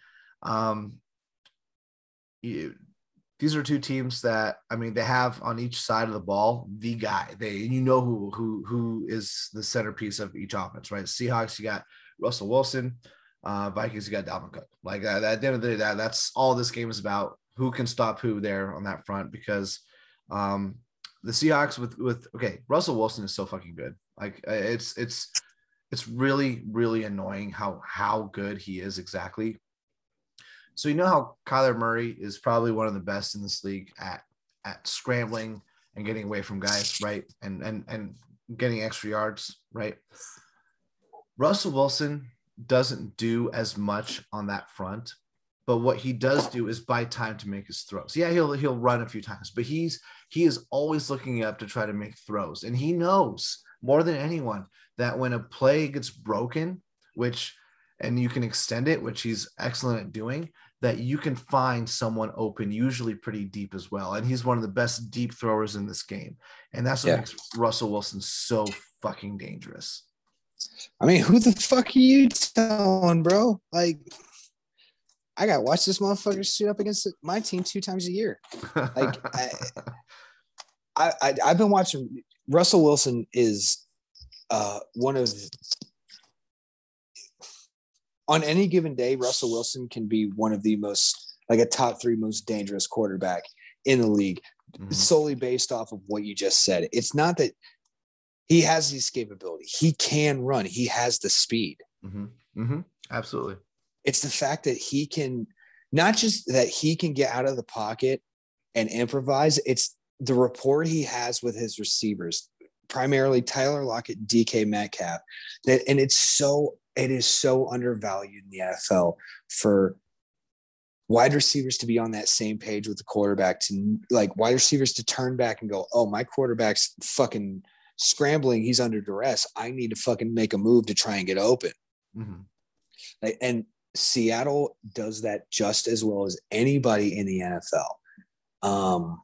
[SPEAKER 1] These are two teams that I mean they have on each side of the ball the guy. They you know who who who is the centerpiece of each offense, right? Seahawks, you got Russell Wilson. Uh, Vikings, you got Dalvin Cook. Like uh, at the end of the day, that that's all this game is about. Who can stop who there on that front? Because um, the Seahawks with with okay, Russell Wilson is so fucking good. Like uh, it's it's it's really really annoying how how good he is exactly. So you know how Kyler Murray is probably one of the best in this league at at scrambling and getting away from guys, right? And and and getting extra yards, right? Russell Wilson doesn't do as much on that front, but what he does do is buy time to make his throws. Yeah, he'll he'll run a few times, but he's he is always looking up to try to make throws, and he knows more than anyone that when a play gets broken, which and you can extend it, which he's excellent at doing, that you can find someone open, usually pretty deep as well. And he's one of the best deep throwers in this game. And that's what
[SPEAKER 2] Yeah.
[SPEAKER 1] makes Russell Wilson so fucking dangerous.
[SPEAKER 2] I mean, who the fuck are you telling, bro? Like, I got to watch this motherfucker shoot up against my team two times a year. Like, I, I, I I've been watching. Russell Wilson is uh, one of on any given day. Russell Wilson can be one of the most like a top three most dangerous quarterback in the league,
[SPEAKER 1] Mhm.
[SPEAKER 2] solely based off of what you just said. It's not that he has the escapability. He can run. He has the speed.
[SPEAKER 1] Mhm. Mhm. Absolutely.
[SPEAKER 2] It's the fact that he can not just that he can get out of the pocket and improvise, it's the rapport he has with his receivers, primarily Tyler Lockett, DK Metcalf. That and it's so it is so undervalued in the NFL for wide receivers to be on that same page with the quarterback to like wide receivers to turn back and go, oh, my quarterback's fucking scrambling. He's under duress. I need to fucking make a move to try and get open.
[SPEAKER 1] Mhm.
[SPEAKER 2] Like, and Seattle does that just as well as anybody in the NFL. Um,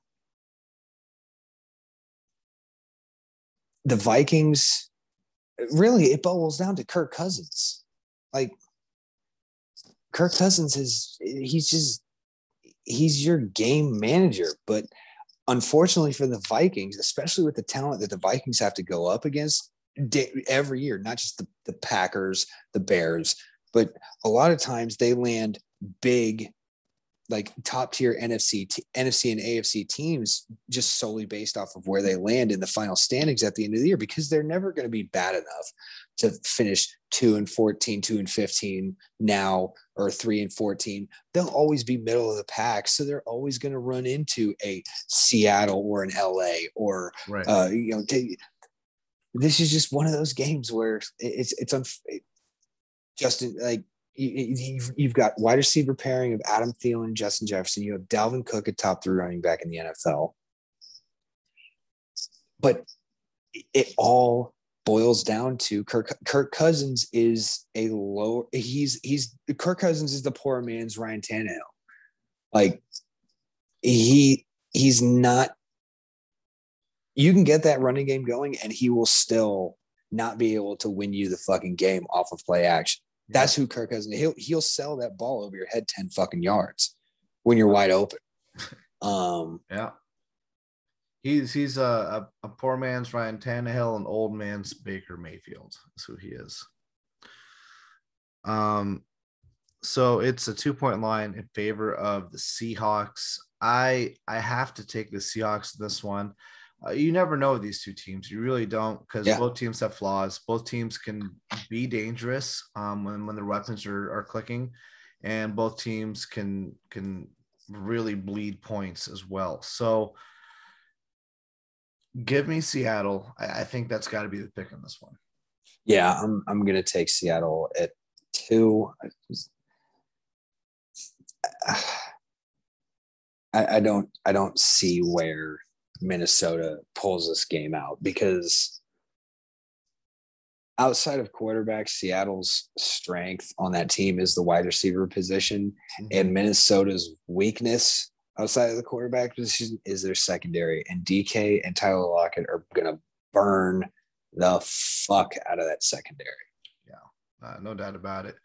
[SPEAKER 2] the Vikings, really, it boils down to Kirk Cousins. Like, Kirk Cousins is, he's just, he's your game manager. But unfortunately for the Vikings, especially with the talent that the Vikings have to go up against every year, not just the, the Packers, the Bears, but a lot of times they land big like top tier NFC t- NFC and AFC teams just solely based off of where they land in the final standings at the end of the year because they're never going to be bad enough to finish 2 and 14 2 and 15 now or 3 and 14 they'll always be middle of the pack so they're always going to run into a Seattle or an LA or
[SPEAKER 1] Right.
[SPEAKER 2] uh, you know, they, this is just one of those games where it- it's it's unf- Justin like you've, you've got wide receiver pairing of Adam Thielen, Justin Jefferson. You have Dalvin Cook, at top three running back in the NFL. But it all boils down to Kirk Kirk Cousins is a low he's he's Kirk Cousins is the poor man's Ryan Tannehill. Like he he's not you can get that running game going and he will still not be able to win you the fucking game off of play action. That's who Kirk Cousins. He'll he'll sell that ball over your head ten fucking yards when you're wide open. Um,
[SPEAKER 1] yeah, he's he's a, a, a poor man's Ryan Tannehill, an old man's Baker Mayfield. That's who he is. Um, so it's a two point line in favor of the Seahawks. I I have to take the Seahawks this one. Uh, you never know with these two teams. You really don't because yeah. both teams have flaws. Both teams can be dangerous um, when when their weapons are, are clicking, and both teams can can really bleed points as well. So give me Seattle. I, I think that's got to be the pick on this one.
[SPEAKER 2] Yeah, I'm I'm gonna take Seattle at two. I, I don't I don't see where Minnesota pulls this game out because outside of quarterback, Seattle's strength on that team is the wide receiver position, mm-hmm. and Minnesota's weakness outside of the quarterback position is their secondary. And DK and Tyler Lockett are going to burn the fuck out of that secondary.
[SPEAKER 1] Yeah, uh, no doubt about it.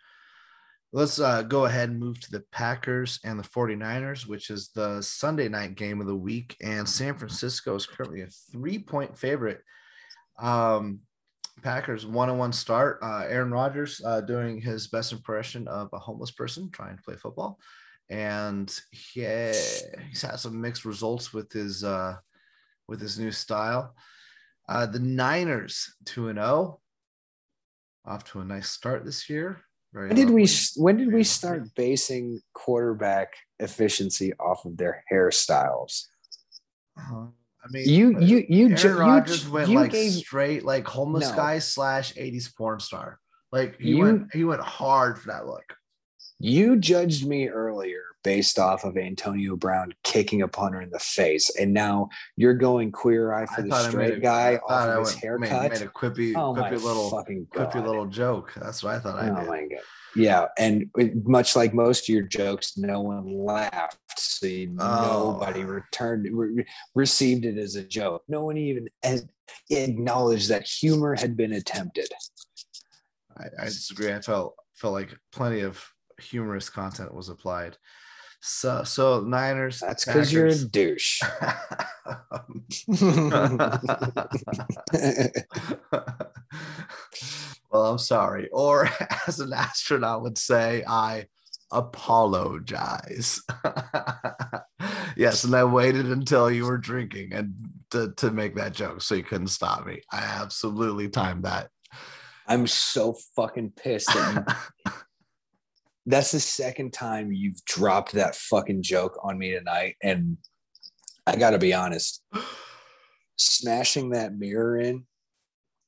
[SPEAKER 1] Let's uh, go ahead and move to the Packers and the 49ers, which is the Sunday night game of the week. And San Francisco is currently a three point favorite. Um, Packers one on one start. Uh, Aaron Rodgers uh, doing his best impression of a homeless person trying to play football. And he, he's had some mixed results with his uh, with his new style. Uh, the Niners 2 and 0 off to a nice start this year.
[SPEAKER 2] Very when did we when did we start basing quarterback efficiency off of their hairstyles?
[SPEAKER 1] Uh, I mean,
[SPEAKER 2] you you you
[SPEAKER 1] Aaron ju- Rodgers you, went you like gave, straight like homeless no. guy slash '80s porn star. Like he you, went he went hard for that look.
[SPEAKER 2] You judged me earlier based off of Antonio Brown kicking a punter in the face, and now you're going queer eye for I the straight a, guy off of his haircut. Made,
[SPEAKER 1] made a quippy, oh quippy little, fucking quippy little joke. That's what I thought I oh did.
[SPEAKER 2] Yeah, and much like most of your jokes, no one laughed, so oh. nobody returned re- received it as a joke. No one even acknowledged that humor had been attempted.
[SPEAKER 1] I, I disagree. I felt felt like plenty of humorous content was applied. So so Niners.
[SPEAKER 2] That's because you're a douche.
[SPEAKER 1] well, I'm sorry. Or as an astronaut would say, I apologize. yes, and I waited until you were drinking and to, to make that joke so you couldn't stop me. I absolutely timed that.
[SPEAKER 2] I'm so fucking pissed that you that's the second time you've dropped that fucking joke on me tonight. And I got to be honest, smashing that mirror in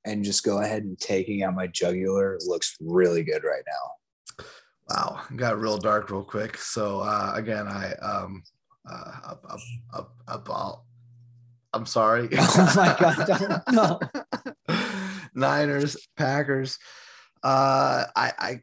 [SPEAKER 2] and just go ahead and taking out my jugular looks really good right now.
[SPEAKER 1] Wow, got real dark real quick. So uh, again, I um, uh, up, up, up, up. I'm sorry.
[SPEAKER 2] Oh my god, no.
[SPEAKER 1] Niners, Packers. Uh, I, I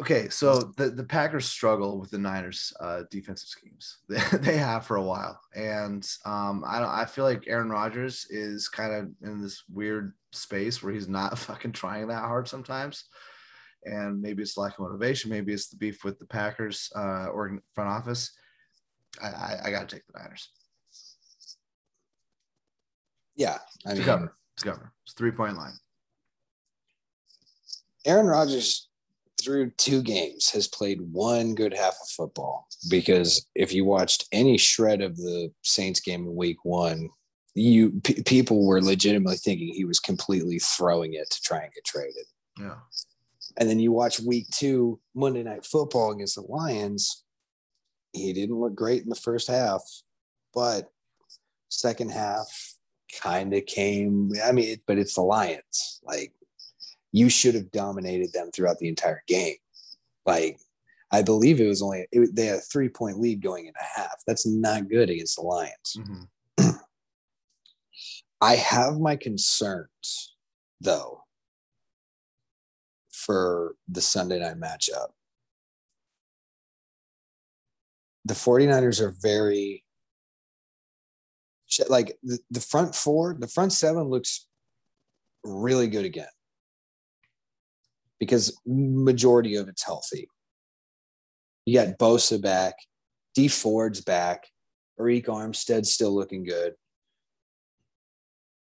[SPEAKER 1] Okay, so the, the Packers struggle with the Niners' uh, defensive schemes. they have for a while, and um, I don't. I feel like Aaron Rodgers is kind of in this weird space where he's not fucking trying that hard sometimes, and maybe it's lack of motivation. Maybe it's the beef with the Packers uh, or front office. I, I, I got to take the Niners.
[SPEAKER 2] Yeah,
[SPEAKER 1] I mean, to cover. To cover. It's three point line.
[SPEAKER 2] Aaron Rodgers through two games has played one good half of football because if you watched any shred of the Saints game in week one, you p- people were legitimately thinking he was completely throwing it to try and get traded.
[SPEAKER 1] Yeah.
[SPEAKER 2] And then you watch week two, Monday night football against the Lions. He didn't look great in the first half, but second half kind of came. I mean, but it's the Lions. Like you should have dominated them throughout the entire game. Like, I believe it was only it, they had a three point lead going in a half. That's not good against the Lions. Mm-hmm. I have my concerns though, for the Sunday night matchup. The 49ers are very like the, the front four, the front seven looks really good again because majority of it's healthy. You got Bosa back, Dee Ford's back, Arik Armstead's still looking good.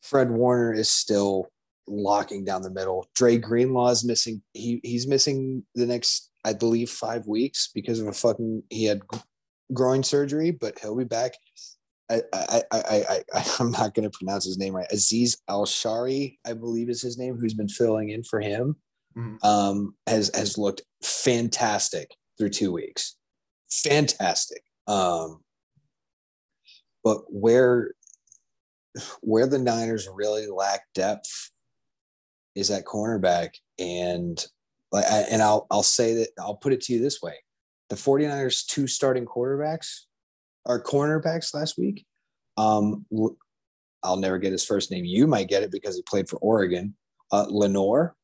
[SPEAKER 2] Fred Warner is still locking down the middle. Dre Greenlaw is missing. He he's missing the next, I believe, five weeks because of a fucking he had groin surgery, but he'll be back. I I I I, I I'm not going to pronounce his name right. Azeez Al-Shaair, I believe, is his name, who's been filling in for him. Mm-hmm. Um, has has looked fantastic through two weeks. Fantastic. Um, but where where the Niners really lack depth is at cornerback. And like and I'll I'll say that I'll put it to you this way. The 49ers two starting quarterbacks are cornerbacks last week. Um I'll never get his first name. You might get it because he played for Oregon. Uh Lenoir.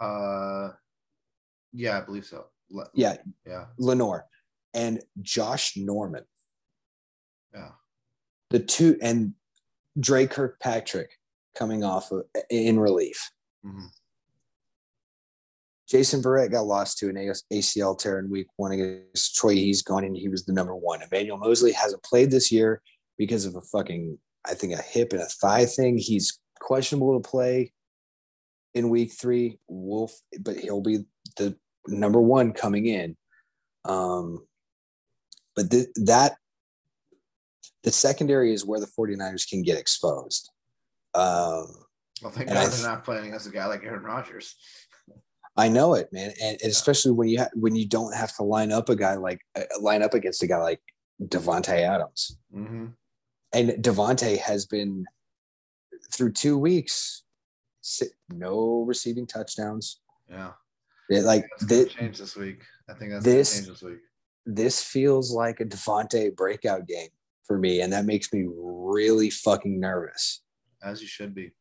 [SPEAKER 1] Uh yeah, I believe so.
[SPEAKER 2] Le- yeah.
[SPEAKER 1] Yeah.
[SPEAKER 2] Lenoir and Josh Norman.
[SPEAKER 1] Yeah.
[SPEAKER 2] The two and Dre Kirkpatrick coming off of, in relief. Mm-hmm. Jason Verrett got lost to an ACL tear in week one against Troy. He's gone and he was the number one. Emmanuel Moseley hasn't played this year because of a fucking, I think, a hip and a thigh thing. He's questionable to play in week three. Wolf, but he'll be the number one coming in. Um, but th- that the secondary is where the 49ers can get exposed. Um,
[SPEAKER 1] well, thank God they're not playing as a guy like Aaron Rodgers.
[SPEAKER 2] I know it, man, and, especially when you ha- when you don't have to line up a guy like uh, line up against a guy like Davante Adams.
[SPEAKER 1] Mm-hmm.
[SPEAKER 2] And Davante has been through two weeks, no receiving touchdowns.
[SPEAKER 1] Yeah,
[SPEAKER 2] it, like this
[SPEAKER 1] change this week. I think that's
[SPEAKER 2] this
[SPEAKER 1] change this week.
[SPEAKER 2] This feels like a Davante breakout game for me, and that makes me really fucking nervous.
[SPEAKER 1] As you should be.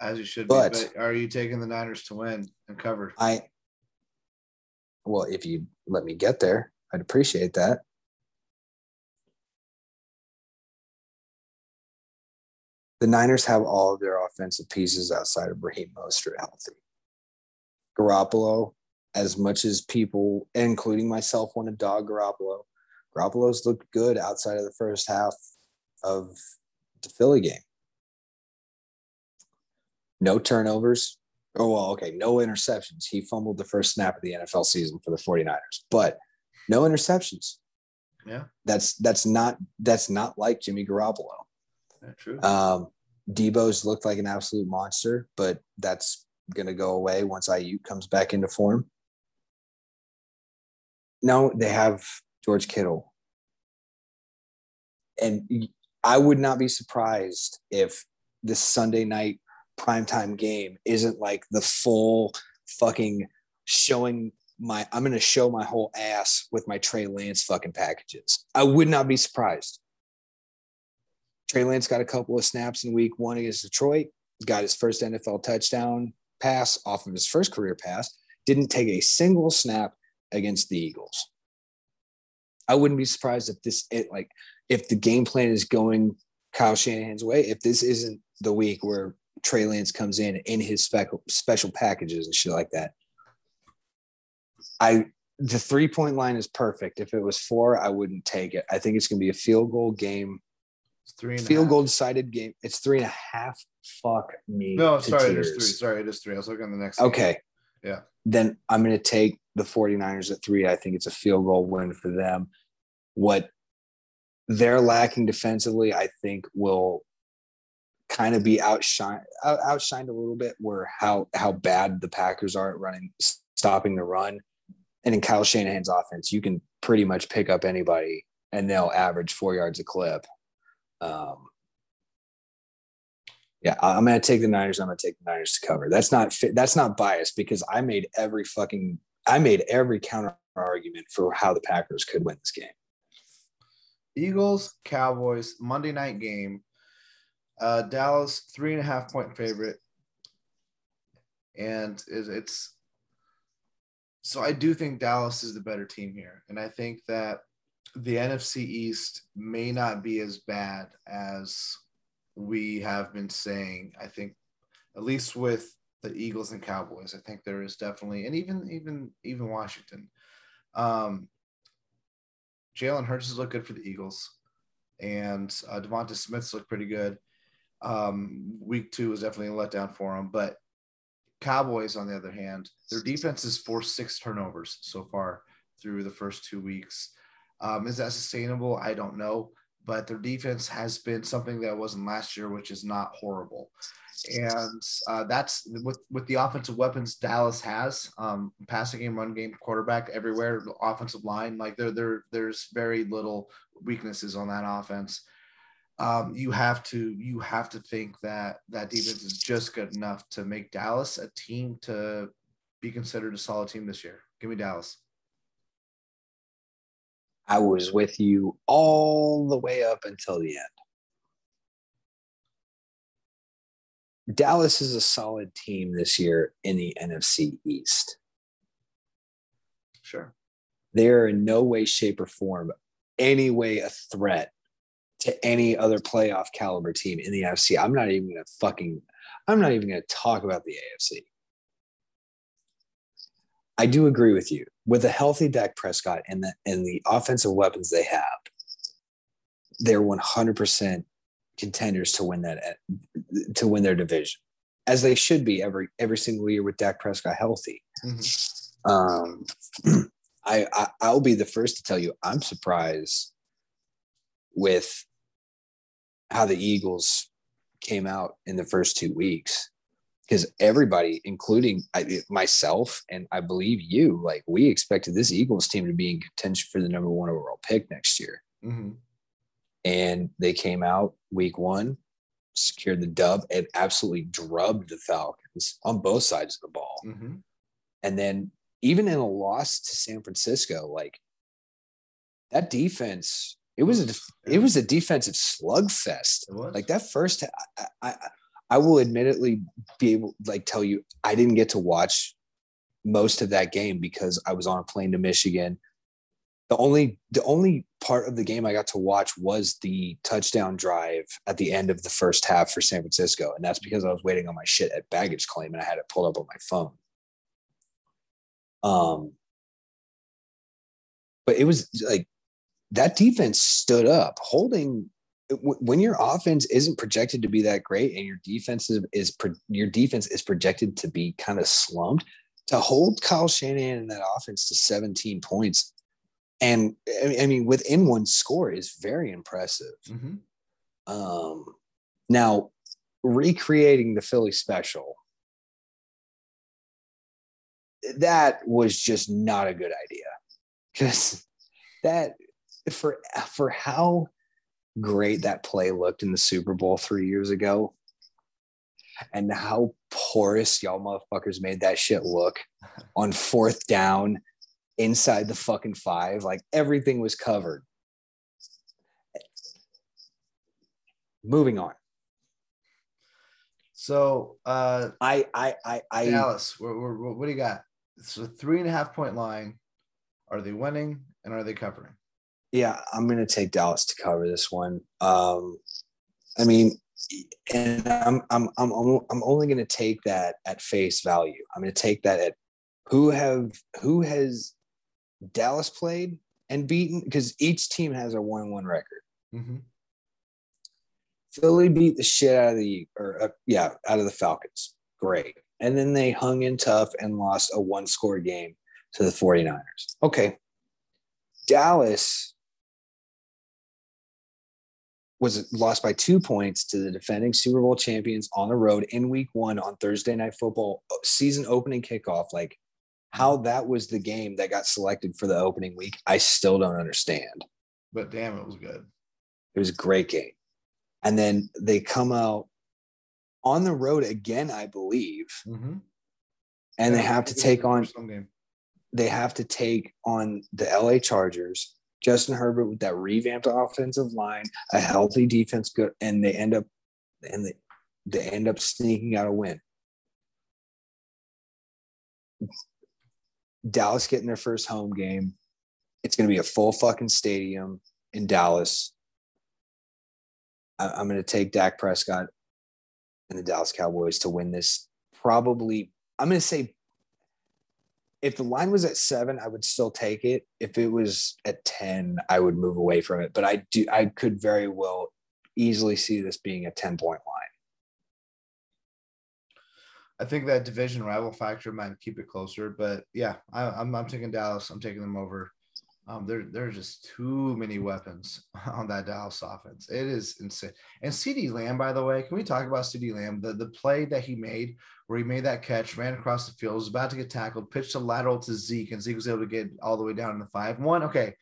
[SPEAKER 1] As you should
[SPEAKER 2] but,
[SPEAKER 1] be. But are you taking the Niners to win and cover?
[SPEAKER 2] I well, if you let me get there, I'd appreciate that. The Niners have all of their offensive pieces outside of Raheem Mostert healthy. Garoppolo, as much as people, including myself, want to dog Garoppolo, Garoppolo's looked good outside of the first half of the Philly game. No turnovers. Oh, well, okay. No interceptions. He fumbled the first snap of the NFL season for the 49ers, but no interceptions.
[SPEAKER 1] Yeah.
[SPEAKER 2] That's that's not that's not like Jimmy Garoppolo.
[SPEAKER 1] True.
[SPEAKER 2] Um, Deebo's looked like an absolute monster, but that's gonna go away once Aiyuk comes back into form. No, they have George Kittle. And I would not be surprised if this Sunday night primetime game isn't like the full fucking showing my I'm gonna show my whole ass with my Trey Lance fucking packages. I would not be surprised. Trey Lance got a couple of snaps in week one against Detroit, got his first NFL touchdown pass off of his first career pass, didn't take a single snap against the Eagles. I wouldn't be surprised if this it like if the game plan is going Kyle Shanahan's way, if this isn't the week where Trey Lance comes in in his special special packages and shit like that. I the three point line is perfect. If it was four, I wouldn't take it. I think it's going to be a field goal game.
[SPEAKER 1] It's three
[SPEAKER 2] field goal decided game. It's three and a half. Fuck me.
[SPEAKER 1] No, sorry, tears. it is three. Sorry, it is three. I was looking at the next.
[SPEAKER 2] Okay.
[SPEAKER 1] Game. Yeah.
[SPEAKER 2] Then I'm going to take the 49ers at three. I think it's a field goal win for them. What they're lacking defensively, I think, will kind of be outshined outshined a little bit where how how bad the Packers are at running stopping the run. And in Kyle Shanahan's offense, you can pretty much pick up anybody and they'll average four yards a clip. Um, yeah, I'm going to take the Niners. I'm going to take the Niners to cover. That's not that's not biased because I made every fucking I made every counter argument for how the Packers could win this game.
[SPEAKER 1] Eagles, Cowboys, Monday night game. Uh, Dallas three and a half point favorite, and it's so I do think Dallas is the better team here, and I think that the NFC East may not be as bad as we have been saying. I think, at least with the Eagles and Cowboys, I think there is definitely, and even even even Washington. Um, Jalen Hurts has looked good for the Eagles, and uh, Devonta Smith's looked pretty good. Um, week two was definitely a letdown for them, but Cowboys, on the other hand, their defense has forced six turnovers so far through the first two weeks. Um, is that sustainable? I don't know, but their defense has been something that wasn't last year, which is not horrible. And uh, that's with with the offensive weapons Dallas has, um, passing game, run game, quarterback everywhere, offensive line. Like there, there, there's very little weaknesses on that offense um, you have to you have to think that that defense is just good enough to make Dallas a team to be considered a solid team this year. Give me Dallas.
[SPEAKER 2] I was with you all the way up until the end. Dallas is a solid team this year in the NFC East.
[SPEAKER 1] Sure.
[SPEAKER 2] They're in no way, shape, or form any way a threat to any other playoff caliber team in the AFC. I'm not even gonna fucking I'm not even gonna talk about the AFC. I do agree with you. With a healthy Dak Prescott and the and the offensive weapons they have, they're 100% contenders to win that to win their division, as they should be every every single year with Dak Prescott healthy. Mm-hmm. Um, I, I I'll be the first to tell you I'm surprised with how the Eagles came out in the first two weeks because everybody, including I, myself and I believe you, like we expected this Eagles team to be in contention for the number one overall pick next year. Mm-hmm. And they came out week one, secured the dub, and absolutely drubbed the Falcons on both sides of the ball. Mm-hmm. And then even in a loss to San Francisco, like that defense it was a it was a defensive slugfest. Like that first, I, I I will admittedly be able like tell you I didn't get to watch most of that game because I was on a plane to Michigan. The only the only part of the game I got to watch was the touchdown drive at the end of the first half for San Francisco, and that's because I was waiting on my shit at baggage claim and I had it pulled up on my phone. Um, but it was like that defense stood up, holding when your offense isn't projected to be that great and your defense is, is your defense is projected to be kind of slumped to hold Kyle Shanahan and that offense to 17 points and I mean within one score is very impressive. Mm-hmm. Um, now recreating the Philly special that was just not a good idea because that for for how great that play looked in the Super Bowl three years ago, and how porous y'all motherfuckers made that shit look on fourth down inside the fucking five. Like everything was covered. Moving on.
[SPEAKER 1] So uh
[SPEAKER 2] I I I, I
[SPEAKER 1] Dallas, what, what, what do you got? It's a three and a half point line. Are they winning and are they covering?
[SPEAKER 2] Yeah, I'm going to take Dallas to cover this one. Um, I mean, and I'm I'm I'm I'm only going to take that at face value. I'm going to take that at who have who has Dallas played and beaten because each team has a one-one record. Mm-hmm. Philly beat the shit out of the or uh, yeah out of the Falcons. Great, and then they hung in tough and lost a one-score game to the 49ers. Okay, Dallas was lost by two points to the defending Super Bowl champions on the road in week one on Thursday night football uh, season opening kickoff. Like how that was the game that got selected for the opening week, I still don't understand.
[SPEAKER 1] But damn, it was good.
[SPEAKER 2] It was a great game. And then they come out on the road again, I believe. Mm-hmm. And yeah, they have to take on they have to take on the LA Chargers Justin Herbert with that revamped offensive line, a healthy defense, good, and they end up and they, they end up sneaking out a win. Dallas getting their first home game. It's going to be a full fucking stadium in Dallas. I, am going to take Dak Prescott and the Dallas Cowboys to win this. Probably, I'm going to say if the line was at seven, I would still take it. If it was at 10, I would move away from it. But I do, I could very well easily see this being a 10 point line.
[SPEAKER 1] I think that division rival factor might keep it closer, but yeah, I, am I'm, I'm taking Dallas. I'm taking them over. Um, there, there are just too many weapons on that Dallas offense. It is insane. And CeeDee Lamb, by the way, can we talk about CeeDee Lamb? The, the play that he made where he made that catch, ran across the field, was about to get tackled, pitched a lateral to Zeke, and Zeke was able to get all the way down in the five. One, okay,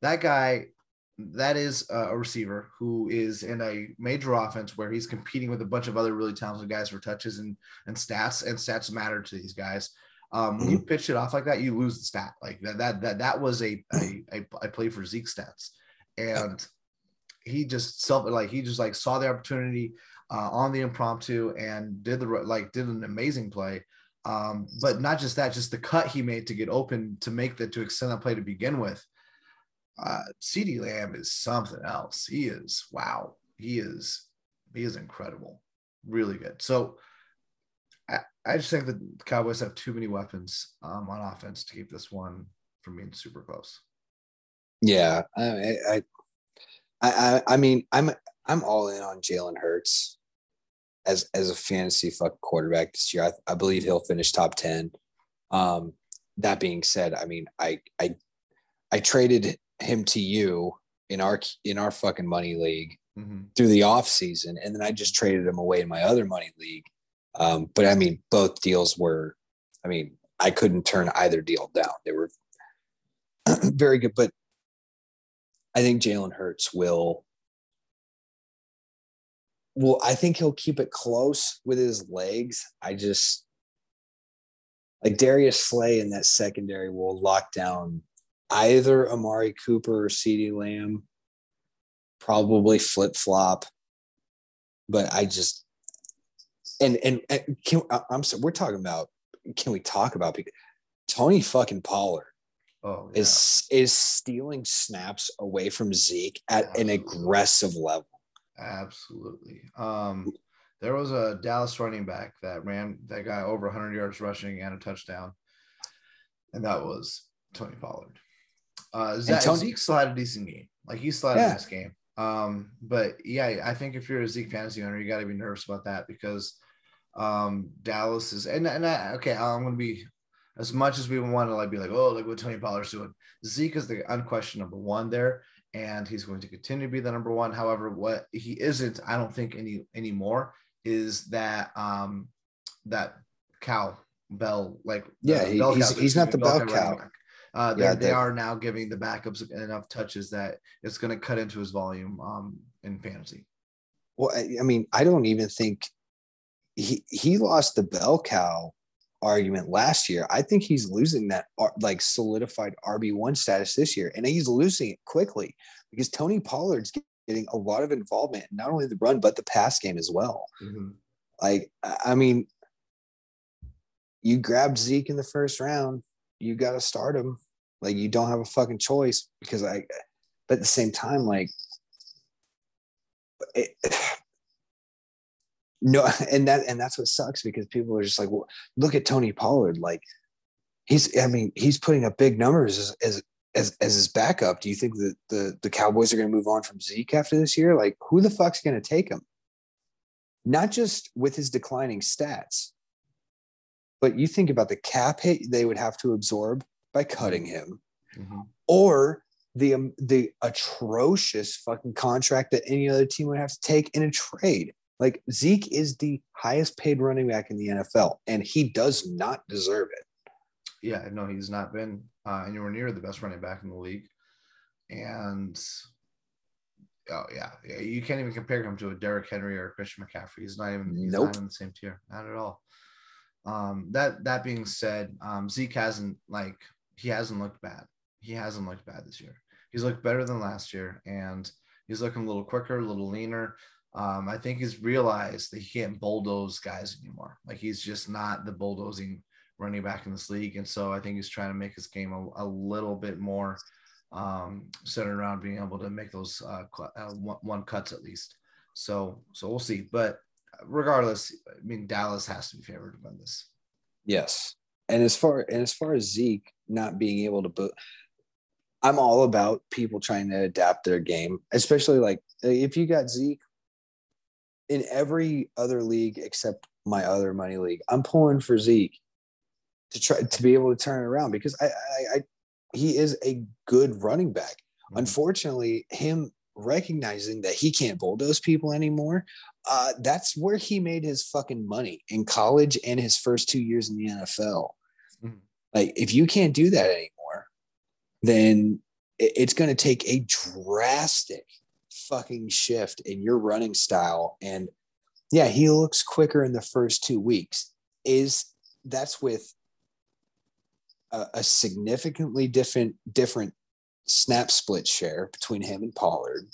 [SPEAKER 1] that guy that is a receiver who is in a major offense where he's competing with a bunch of other really talented guys for touches and, and stats, and stats matter to these guys. Um, when you mm-hmm. pitch it off like that, you lose the stat. Like that, that, that, that was a, a, a, a play for Zeke stats. And he just self, like, he just like saw the opportunity uh, on the impromptu and did the, like, did an amazing play. Um, but not just that, just the cut he made to get open to make that, to extend that play to begin with uh, CeeDee Lamb is something else. He is wow. He is he is incredible, really good. So I, I just think that the Cowboys have too many weapons um, on offense to keep this one from being super close.
[SPEAKER 2] Yeah, I, I, I, I mean, I'm I'm all in on Jalen Hurts as as a fantasy fuck quarterback this year. I, I believe he'll finish top ten. Um, that being said, I mean, I I I traded him to you in our in our fucking money league mm-hmm. through the off season, and then I just traded him away in my other money league. Um, but I mean, both deals were, I mean, I couldn't turn either deal down. They were very good, but I think Jalen Hurts will. Well, I think he'll keep it close with his legs. I just like Darius Slay in that secondary will lock down either Amari Cooper or CeeDee Lamb, probably flip flop. But I just and and, and can, uh, I'm sorry, we're talking about can we talk about Tony fucking Pollard oh, yeah. is is stealing snaps away from Zeke at Absolutely. an aggressive level.
[SPEAKER 1] Absolutely. Um, there was a Dallas running back that ran that guy over 100 yards rushing and a touchdown, and that was Tony Pollard. Uh, Zach, Tony- Zeke still had a decent game. Like he still had yeah. a nice game. Um, but yeah, I think if you're a Zeke fantasy owner, you got to be nervous about that because um, Dallas is and and I, okay, I'm gonna be as much as we want to like be like, oh, like what Tony Pollard's doing. Zeke is the unquestioned number one there, and he's going to continue to be the number one. However, what he isn't, I don't think any anymore, is that um that cow bell like
[SPEAKER 2] yeah, he, he's, he's not the bell cow.
[SPEAKER 1] Uh, yeah, they are now giving the backups enough touches that it's going to cut into his volume um, in fantasy.
[SPEAKER 2] Well, I, I mean, I don't even think he he lost the bell cow argument last year. I think he's losing that like solidified RB one status this year, and he's losing it quickly because Tony Pollard's getting a lot of involvement, not only the run but the pass game as well. Mm-hmm. Like, I mean, you grabbed Zeke in the first round you got to start him. Like you don't have a fucking choice because I, but at the same time, like, it, no, and that and that's what sucks because people are just like, well, look at Tony Pollard. Like, he's, I mean, he's putting up big numbers as as as, as his backup. Do you think that the the Cowboys are going to move on from Zeke after this year? Like, who the fuck's going to take him? Not just with his declining stats, but you think about the cap hit they would have to absorb by cutting him, mm-hmm. or the um, the atrocious fucking contract that any other team would have to take in a trade. Like Zeke is the highest paid running back in the NFL, and he does not deserve it.
[SPEAKER 1] Yeah, no, he's not been uh, anywhere near the best running back in the league, and oh yeah, yeah, you can't even compare him to a Derrick Henry or a Christian McCaffrey. He's not even he's nope. not in the same tier, not at all. Um, that that being said, um, Zeke hasn't like he hasn't looked bad. He hasn't looked bad this year. He's looked better than last year, and he's looking a little quicker, a little leaner. Um, I think he's realized that he can't bulldoze guys anymore. Like he's just not the bulldozing running back in this league. And so I think he's trying to make his game a, a little bit more um, centered around being able to make those uh, uh, one, one cuts at least. So, so we'll see. But regardless, I mean, Dallas has to be favored to win this.
[SPEAKER 2] Yes. And as far and as far as Zeke not being able to boot, I'm all about people trying to adapt their game, especially like if you got Zeke in every other league except my other money league, I'm pulling for Zeke to try to be able to turn it around because I, I, I he is a good running back. Mm-hmm. Unfortunately, him recognizing that he can't bulldoze people anymore, uh, that's where he made his fucking money in college and his first two years in the NFL. Mm-hmm. Like, if you can't do that anymore, then it's going to take a drastic fucking shift in your running style. And yeah, he looks quicker in the first two weeks. Is that's with a, a significantly different different snap split share between him and Pollard.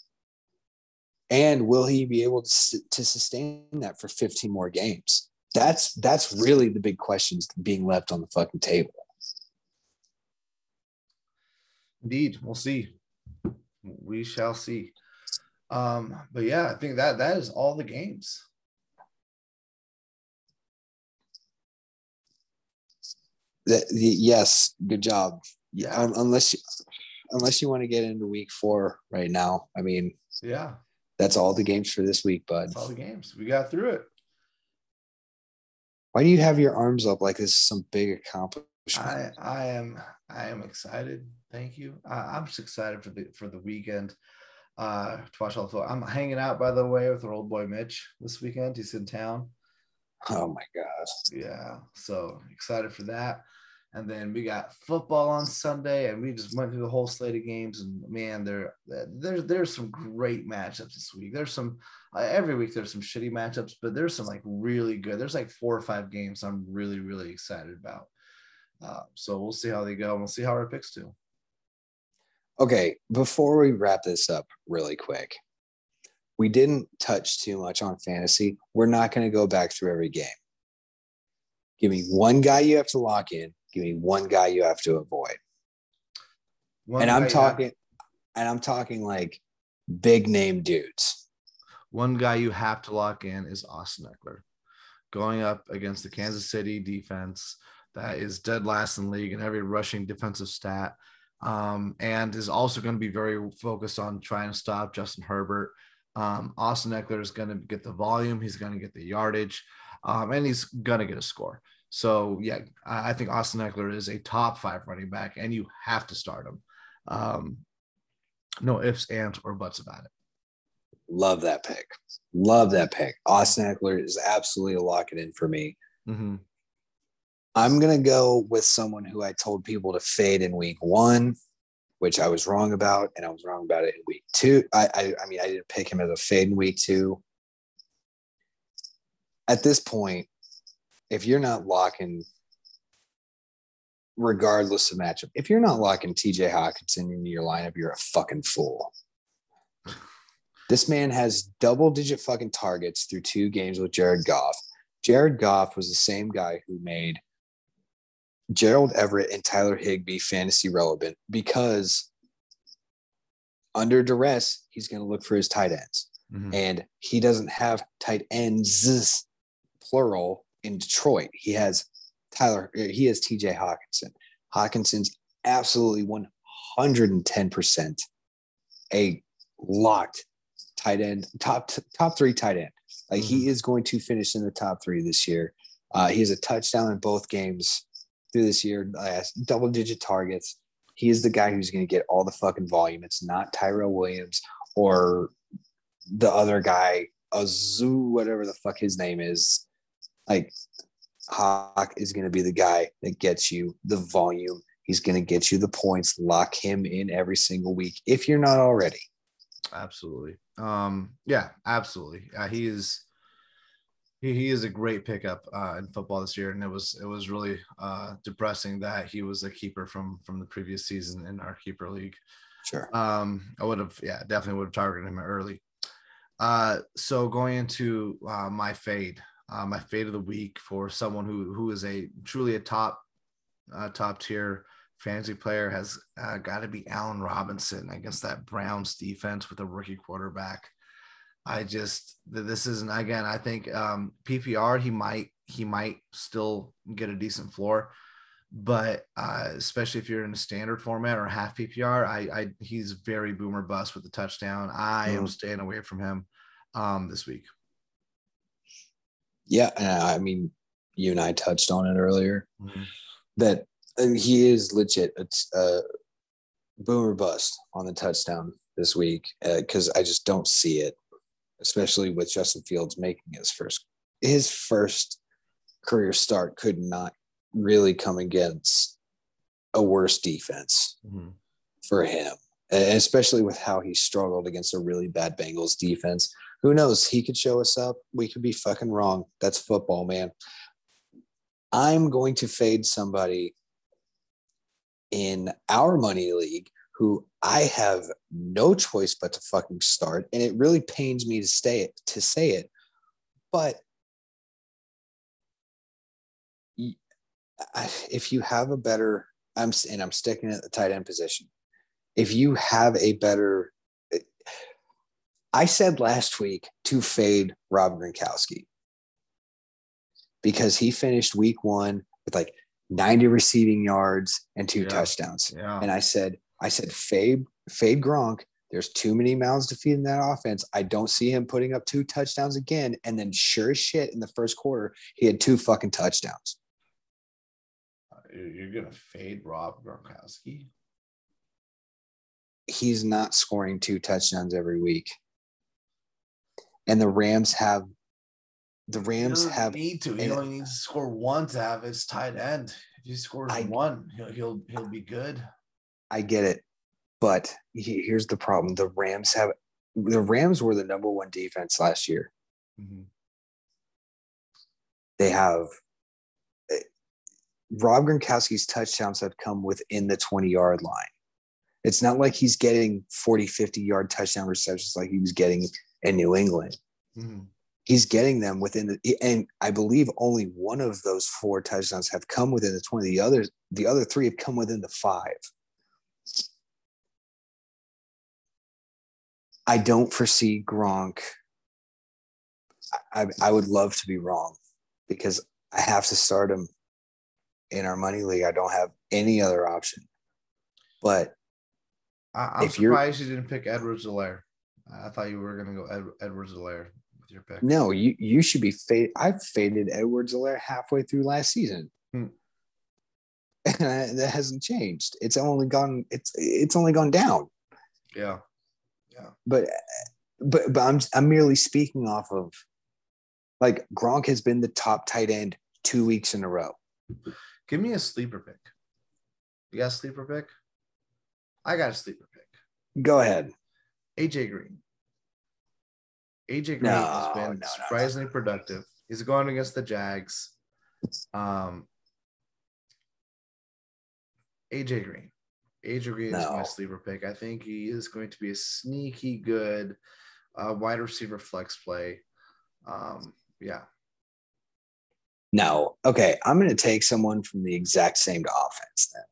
[SPEAKER 2] And will he be able to, to sustain that for 15 more games? That's that's really the big questions being left on the fucking table.
[SPEAKER 1] Indeed, we'll see. We shall see. Um, but yeah, I think that that is all the games.
[SPEAKER 2] That, yes, good job. Yeah, um, unless you, unless you want to get into week four right now. I mean,
[SPEAKER 1] yeah,
[SPEAKER 2] that's all the games for this week, bud.
[SPEAKER 1] That's all the games. We got through it.
[SPEAKER 2] Why do you have your arms up like this is some big accomplishment?
[SPEAKER 1] I, I am I am excited. Thank you. I, am just excited for the for the weekend uh, to watch all the football. I'm hanging out, by the way, with our old boy Mitch this weekend. He's in town.
[SPEAKER 2] Oh my gosh.
[SPEAKER 1] Yeah. So excited for that. And then we got football on Sunday, and we just went through the whole slate of games. And man, there, there's there's some great matchups this week. There's some uh, every week there's some shitty matchups, but there's some like really good. There's like four or five games I'm really really excited about. Uh, so we'll see how they go, and we'll see how our picks do.
[SPEAKER 2] Okay, before we wrap this up really quick, we didn't touch too much on fantasy. We're not going to go back through every game. Give me one guy you have to lock in. Give me one guy you have to avoid. One and I'm talking, have, and I'm talking like big name dudes.
[SPEAKER 1] One guy you have to lock in is Austin Ekeler, going up against the Kansas City defense that is dead last in league in every rushing defensive stat um, and is also going to be very focused on trying to stop Justin Herbert. Um, Austin Ekeler is going to get the volume, he's going to get the yardage, um, and he's going to get a score. So, yeah, I think Austin Ekeler is a top five running back, and you have to start him. Um, no ifs, ands, or buts about it.
[SPEAKER 2] Love that pick. Love that pick. Austin Ekeler is absolutely a lock it in for me. Mm-hmm. I'm going to go with someone who I told people to fade in week one, which I was wrong about. And I was wrong about it in week two. I, I, I mean, I didn't pick him as a fade in week two. At this point, if you're not locking, regardless of matchup, if you're not locking TJ Hockenson into your lineup, you're a fucking fool. This man has double digit fucking targets through two games with Jared Goff. Jared Goff was the same guy who made Gerald Everett and Tyler Higbee fantasy relevant because under duress, he's going to look for his tight ends. Mm-hmm. And he doesn't have tight ends, plural, in Detroit. He has Tyler, er, he has TJ Hockenson. Hockenson's absolutely 110% a locked tight end, top top three tight end. Like mm-hmm. he is going to finish in the top three this year. Uh, he has a touchdown in both games through this year, last double digit targets. He is the guy who's going to get all the fucking volume. It's not Tyrell Williams or the other guy, Azu, whatever the fuck his name is. Like, Hawk is going to be the guy that gets you the volume. He's going to get you the points. Lock him in every single week if you're not already.
[SPEAKER 1] Absolutely. Um, yeah, absolutely. Uh, he is he, he is a great pickup uh, in football this year, and it was it was really uh, depressing that he was a keeper from from the previous season in our keeper league.
[SPEAKER 2] Sure.
[SPEAKER 1] Um, I would have, yeah, definitely would have targeted him early. Uh, so going into uh, my fade, uh, my fade of the week for someone who who is a truly a top uh, top tier fantasy player has uh, got to be Allen Robinson against that Browns defense with a rookie quarterback. I just this isn't again. I think um, PPR he might he might still get a decent floor, but uh, especially if you're in a standard format or half PPR, I, I he's very boomer bust with the touchdown. I mm. am staying away from him um, this week.
[SPEAKER 2] Yeah, I mean, you and I touched on it earlier mm-hmm. that he is legit. It's a boomer bust on the touchdown this week because uh, I just don't see it, especially with Justin Fields making his first his first career start could not really come against a worse defense mm-hmm. for him, and especially with how he struggled against a really bad Bengals defense. Who knows? He could show us up. We could be fucking wrong. That's football, man. I'm going to fade somebody in our money league who I have no choice but to fucking start. And it really pains me to stay to say it. But if you have a better, I'm and I'm sticking at the tight end position. If you have a better, I said last week to fade Rob Gronkowski because he finished week one with like 90 receiving yards and two yeah. touchdowns. Yeah. And I said, I said, fade, fade Gronk. There's too many mouths to feed in that offense. I don't see him putting up two touchdowns again. And then, sure as shit, in the first quarter, he had two fucking touchdowns.
[SPEAKER 1] Uh, you're gonna fade Rob Gronkowski.
[SPEAKER 2] He's not scoring two touchdowns every week. And the Rams have the Rams have
[SPEAKER 1] need to. He only needs to score one to have his tight end. If he scores I, one, he'll he'll he'll be good.
[SPEAKER 2] I get it, but here's the problem: the Rams have the Rams were the number one defense last year. Mm-hmm. They have eh, Rob Gronkowski's touchdowns have come within the 20 yard line. It's not like he's getting 40, 50 yard touchdown receptions like he was getting in New England. Mm-hmm he's getting them within the and I believe only one of those four touchdowns have come within the 20. The others, the other three have come within the five. I don't foresee Gronk. I, I would love to be wrong because I have to start him in our money league. I don't have any other option. But
[SPEAKER 1] I, am surprised you didn't pick Edwards-Helaire. I thought you were going to go Ed, Edwards-Helaire
[SPEAKER 2] with your pick. No, you you should be fade. I've faded Edwards-Helaire halfway through last season. Hmm. And that hasn't changed. It's only gone. It's it's only gone down.
[SPEAKER 1] Yeah, yeah.
[SPEAKER 2] But but but I'm I'm merely speaking off of like Gronk has been the top tight end two weeks in a row.
[SPEAKER 1] Give me a sleeper pick. You got a sleeper pick? I got a sleeper pick.
[SPEAKER 2] Go ahead.
[SPEAKER 1] AJ Green. AJ Green no, has been no, surprisingly no, productive. He's going against the Jags. Um, AJ Green. AJ Green is my sleeper pick. I think he is going to be a sneaky good uh, wide receiver flex play. Um, yeah.
[SPEAKER 2] No. Okay. I'm going to take someone from the exact same offense then.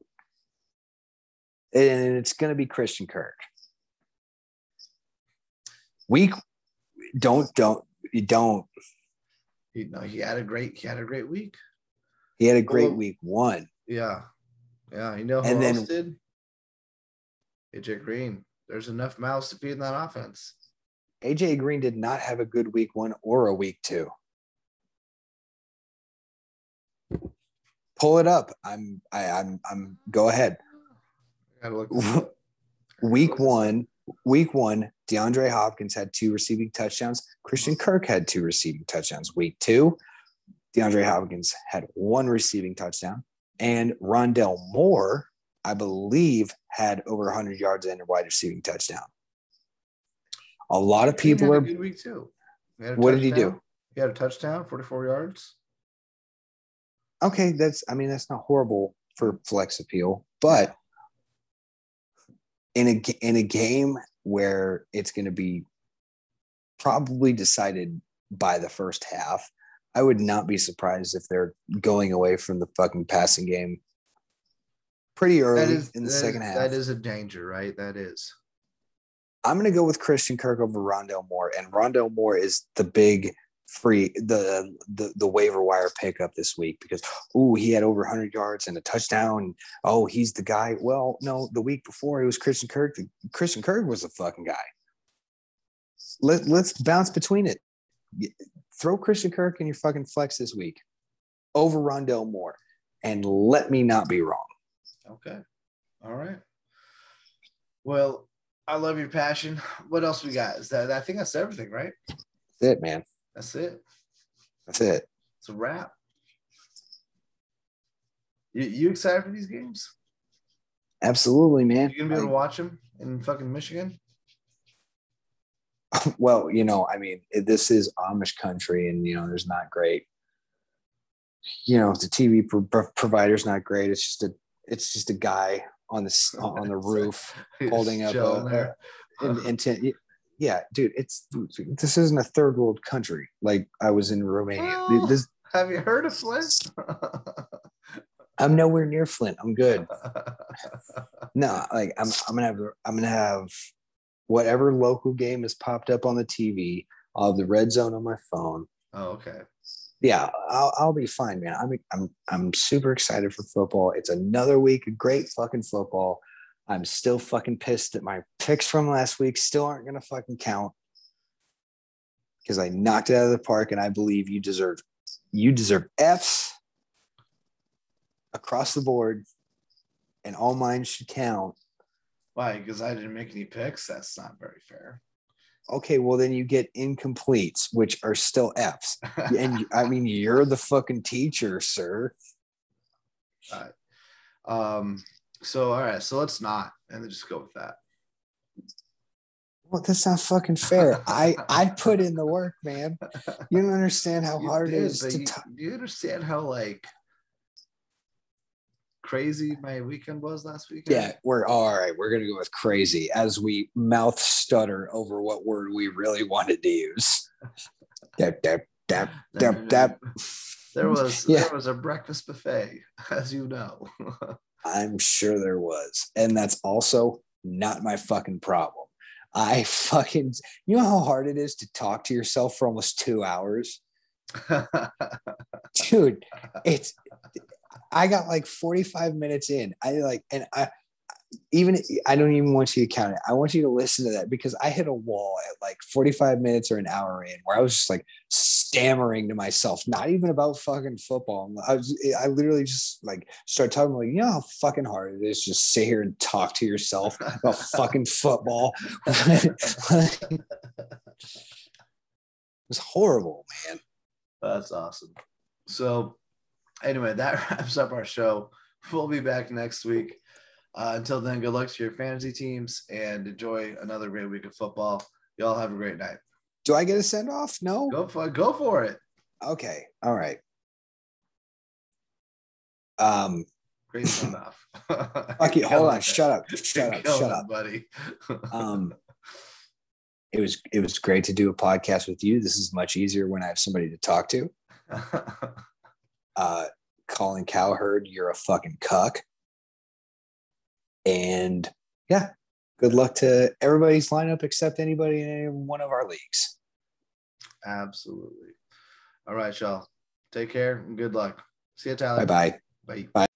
[SPEAKER 2] And it's going to be Christian Kirk. Week don't don't you don't.
[SPEAKER 1] You know, he had a great he had a great week.
[SPEAKER 2] He had a great well, week one.
[SPEAKER 1] Yeah, yeah. You know who and else then, did? AJ Green. There's enough mouths to feed in that offense.
[SPEAKER 2] AJ Green did not have a good week one or a week two. Pull it up. I'm I, I'm I'm go ahead. week one, week one, DeAndre Hopkins had two receiving touchdowns. Christian Kirk had two receiving touchdowns. Week two, DeAndre Hopkins had one receiving touchdown. And Rondale Moore, I believe, had over 100 yards and a wide receiving touchdown. A lot of people are.
[SPEAKER 1] good week too.
[SPEAKER 2] What did he do?
[SPEAKER 1] He had a touchdown, 44 yards.
[SPEAKER 2] Okay, that's. I mean, that's not horrible for flex appeal, but in a in a game where it's going to be probably decided by the first half. I would not be surprised if they're going away from the fucking passing game pretty early
[SPEAKER 1] is
[SPEAKER 2] in the second
[SPEAKER 1] is-
[SPEAKER 2] half.
[SPEAKER 1] That is a danger, right? That is.
[SPEAKER 2] I'm going to go with Christian Kirk over Rondale Moore, and Rondale Moore is the big free the the the waiver wire pickup this week because oh he had over 100 yards and a touchdown. Oh, he's the guy. Well, no, the week before it was Christian Kirk. Christian Kirk was the fucking guy. Let let's bounce between it. Throw Christian Kirk in your fucking flex this week over Rondale Moore, and let me not be wrong.
[SPEAKER 1] Okay. All right. Well, I love your passion. What else we got? Is that I think that's everything, right?
[SPEAKER 2] That's it, man.
[SPEAKER 1] That's it.
[SPEAKER 2] That's it.
[SPEAKER 1] It's a wrap. You, you excited for these games?
[SPEAKER 2] Absolutely, man.
[SPEAKER 1] You gonna be able to watch them in fucking Michigan?
[SPEAKER 2] well, you know, I mean, this is Amish country, and you know, there's not great. You know, the TV pro- pro- provider's not great. It's just a, it's just a guy on the on the roof holding up a, in, intent. Yeah, dude, it's this isn't a third world country like I was in Romania.
[SPEAKER 1] Well-
[SPEAKER 2] This,
[SPEAKER 1] Have you heard of Flint?
[SPEAKER 2] I'm nowhere near Flint. I'm good. No, like I'm I'm gonna have I'm gonna have whatever local game has popped up on the TV. I'll have the red zone on my phone.
[SPEAKER 1] oh, okay.
[SPEAKER 2] Yeah, I'll, I'll be fine, man. I'm I'm I'm super excited for football. It's another week of great fucking football. I'm still fucking pissed that my picks from last week still aren't gonna fucking count because I knocked it out of the park, and I believe you deserve you deserve Fs across the board, and all mine should count.
[SPEAKER 1] Why? Because I didn't make any picks. That's not very fair.
[SPEAKER 2] Okay, well then you get incompletes, which are still Fs. And I mean, you're the fucking teacher, sir.
[SPEAKER 1] Um. So all right. So let's not, and then just go with that.
[SPEAKER 2] Well, that's not fucking fair. I I put in the work, man. You don't understand how
[SPEAKER 1] You
[SPEAKER 2] hard it
[SPEAKER 1] did,
[SPEAKER 2] is
[SPEAKER 1] but
[SPEAKER 2] to.
[SPEAKER 1] you,
[SPEAKER 2] t-
[SPEAKER 1] do you understand how like crazy my weekend was last weekend?
[SPEAKER 2] yeah, we're all right. We're gonna go with crazy as we mouth stutter over what word we really wanted to use. Dap, dap, dap, dap, dap.
[SPEAKER 1] There was
[SPEAKER 2] Yeah.
[SPEAKER 1] there was a breakfast buffet, as you know.
[SPEAKER 2] I'm sure there was, and that's also not my fucking problem. I fucking, you know how hard it is to talk to yourself for almost two hours, dude. It's I got like 45 minutes in. I like, and I even I don't even want you to count it. I want you to listen to that because I hit a wall at like 45 minutes or an hour in where I was just like stammering to myself, not even about fucking football. I was, I literally just like start talking like, you know how fucking hard it is just sit here and talk to yourself about fucking football. it was horrible, man.
[SPEAKER 1] That's awesome. So, anyway, that wraps up our show. We'll be back next week. Uh, until then, good luck to your fantasy teams and enjoy another great week of football. Y'all have a great night.
[SPEAKER 2] Do I get a send off? No.
[SPEAKER 1] Go for go for it.
[SPEAKER 2] Okay. All right. Um,
[SPEAKER 1] Great enough.
[SPEAKER 2] Fuck you. Hold on. Shut up. Shut up. Shut up.
[SPEAKER 1] buddy.
[SPEAKER 2] Um, it was it was great to do a podcast with you. This is much easier when I have somebody to talk to. Uh, Colin Cowherd, you're a fucking cuck. And yeah, good luck to everybody's lineup except anybody in any one of our leagues.
[SPEAKER 1] Absolutely. All right, y'all. Take care and good luck. See you, Tyler.
[SPEAKER 2] Bye bye.
[SPEAKER 1] Bye.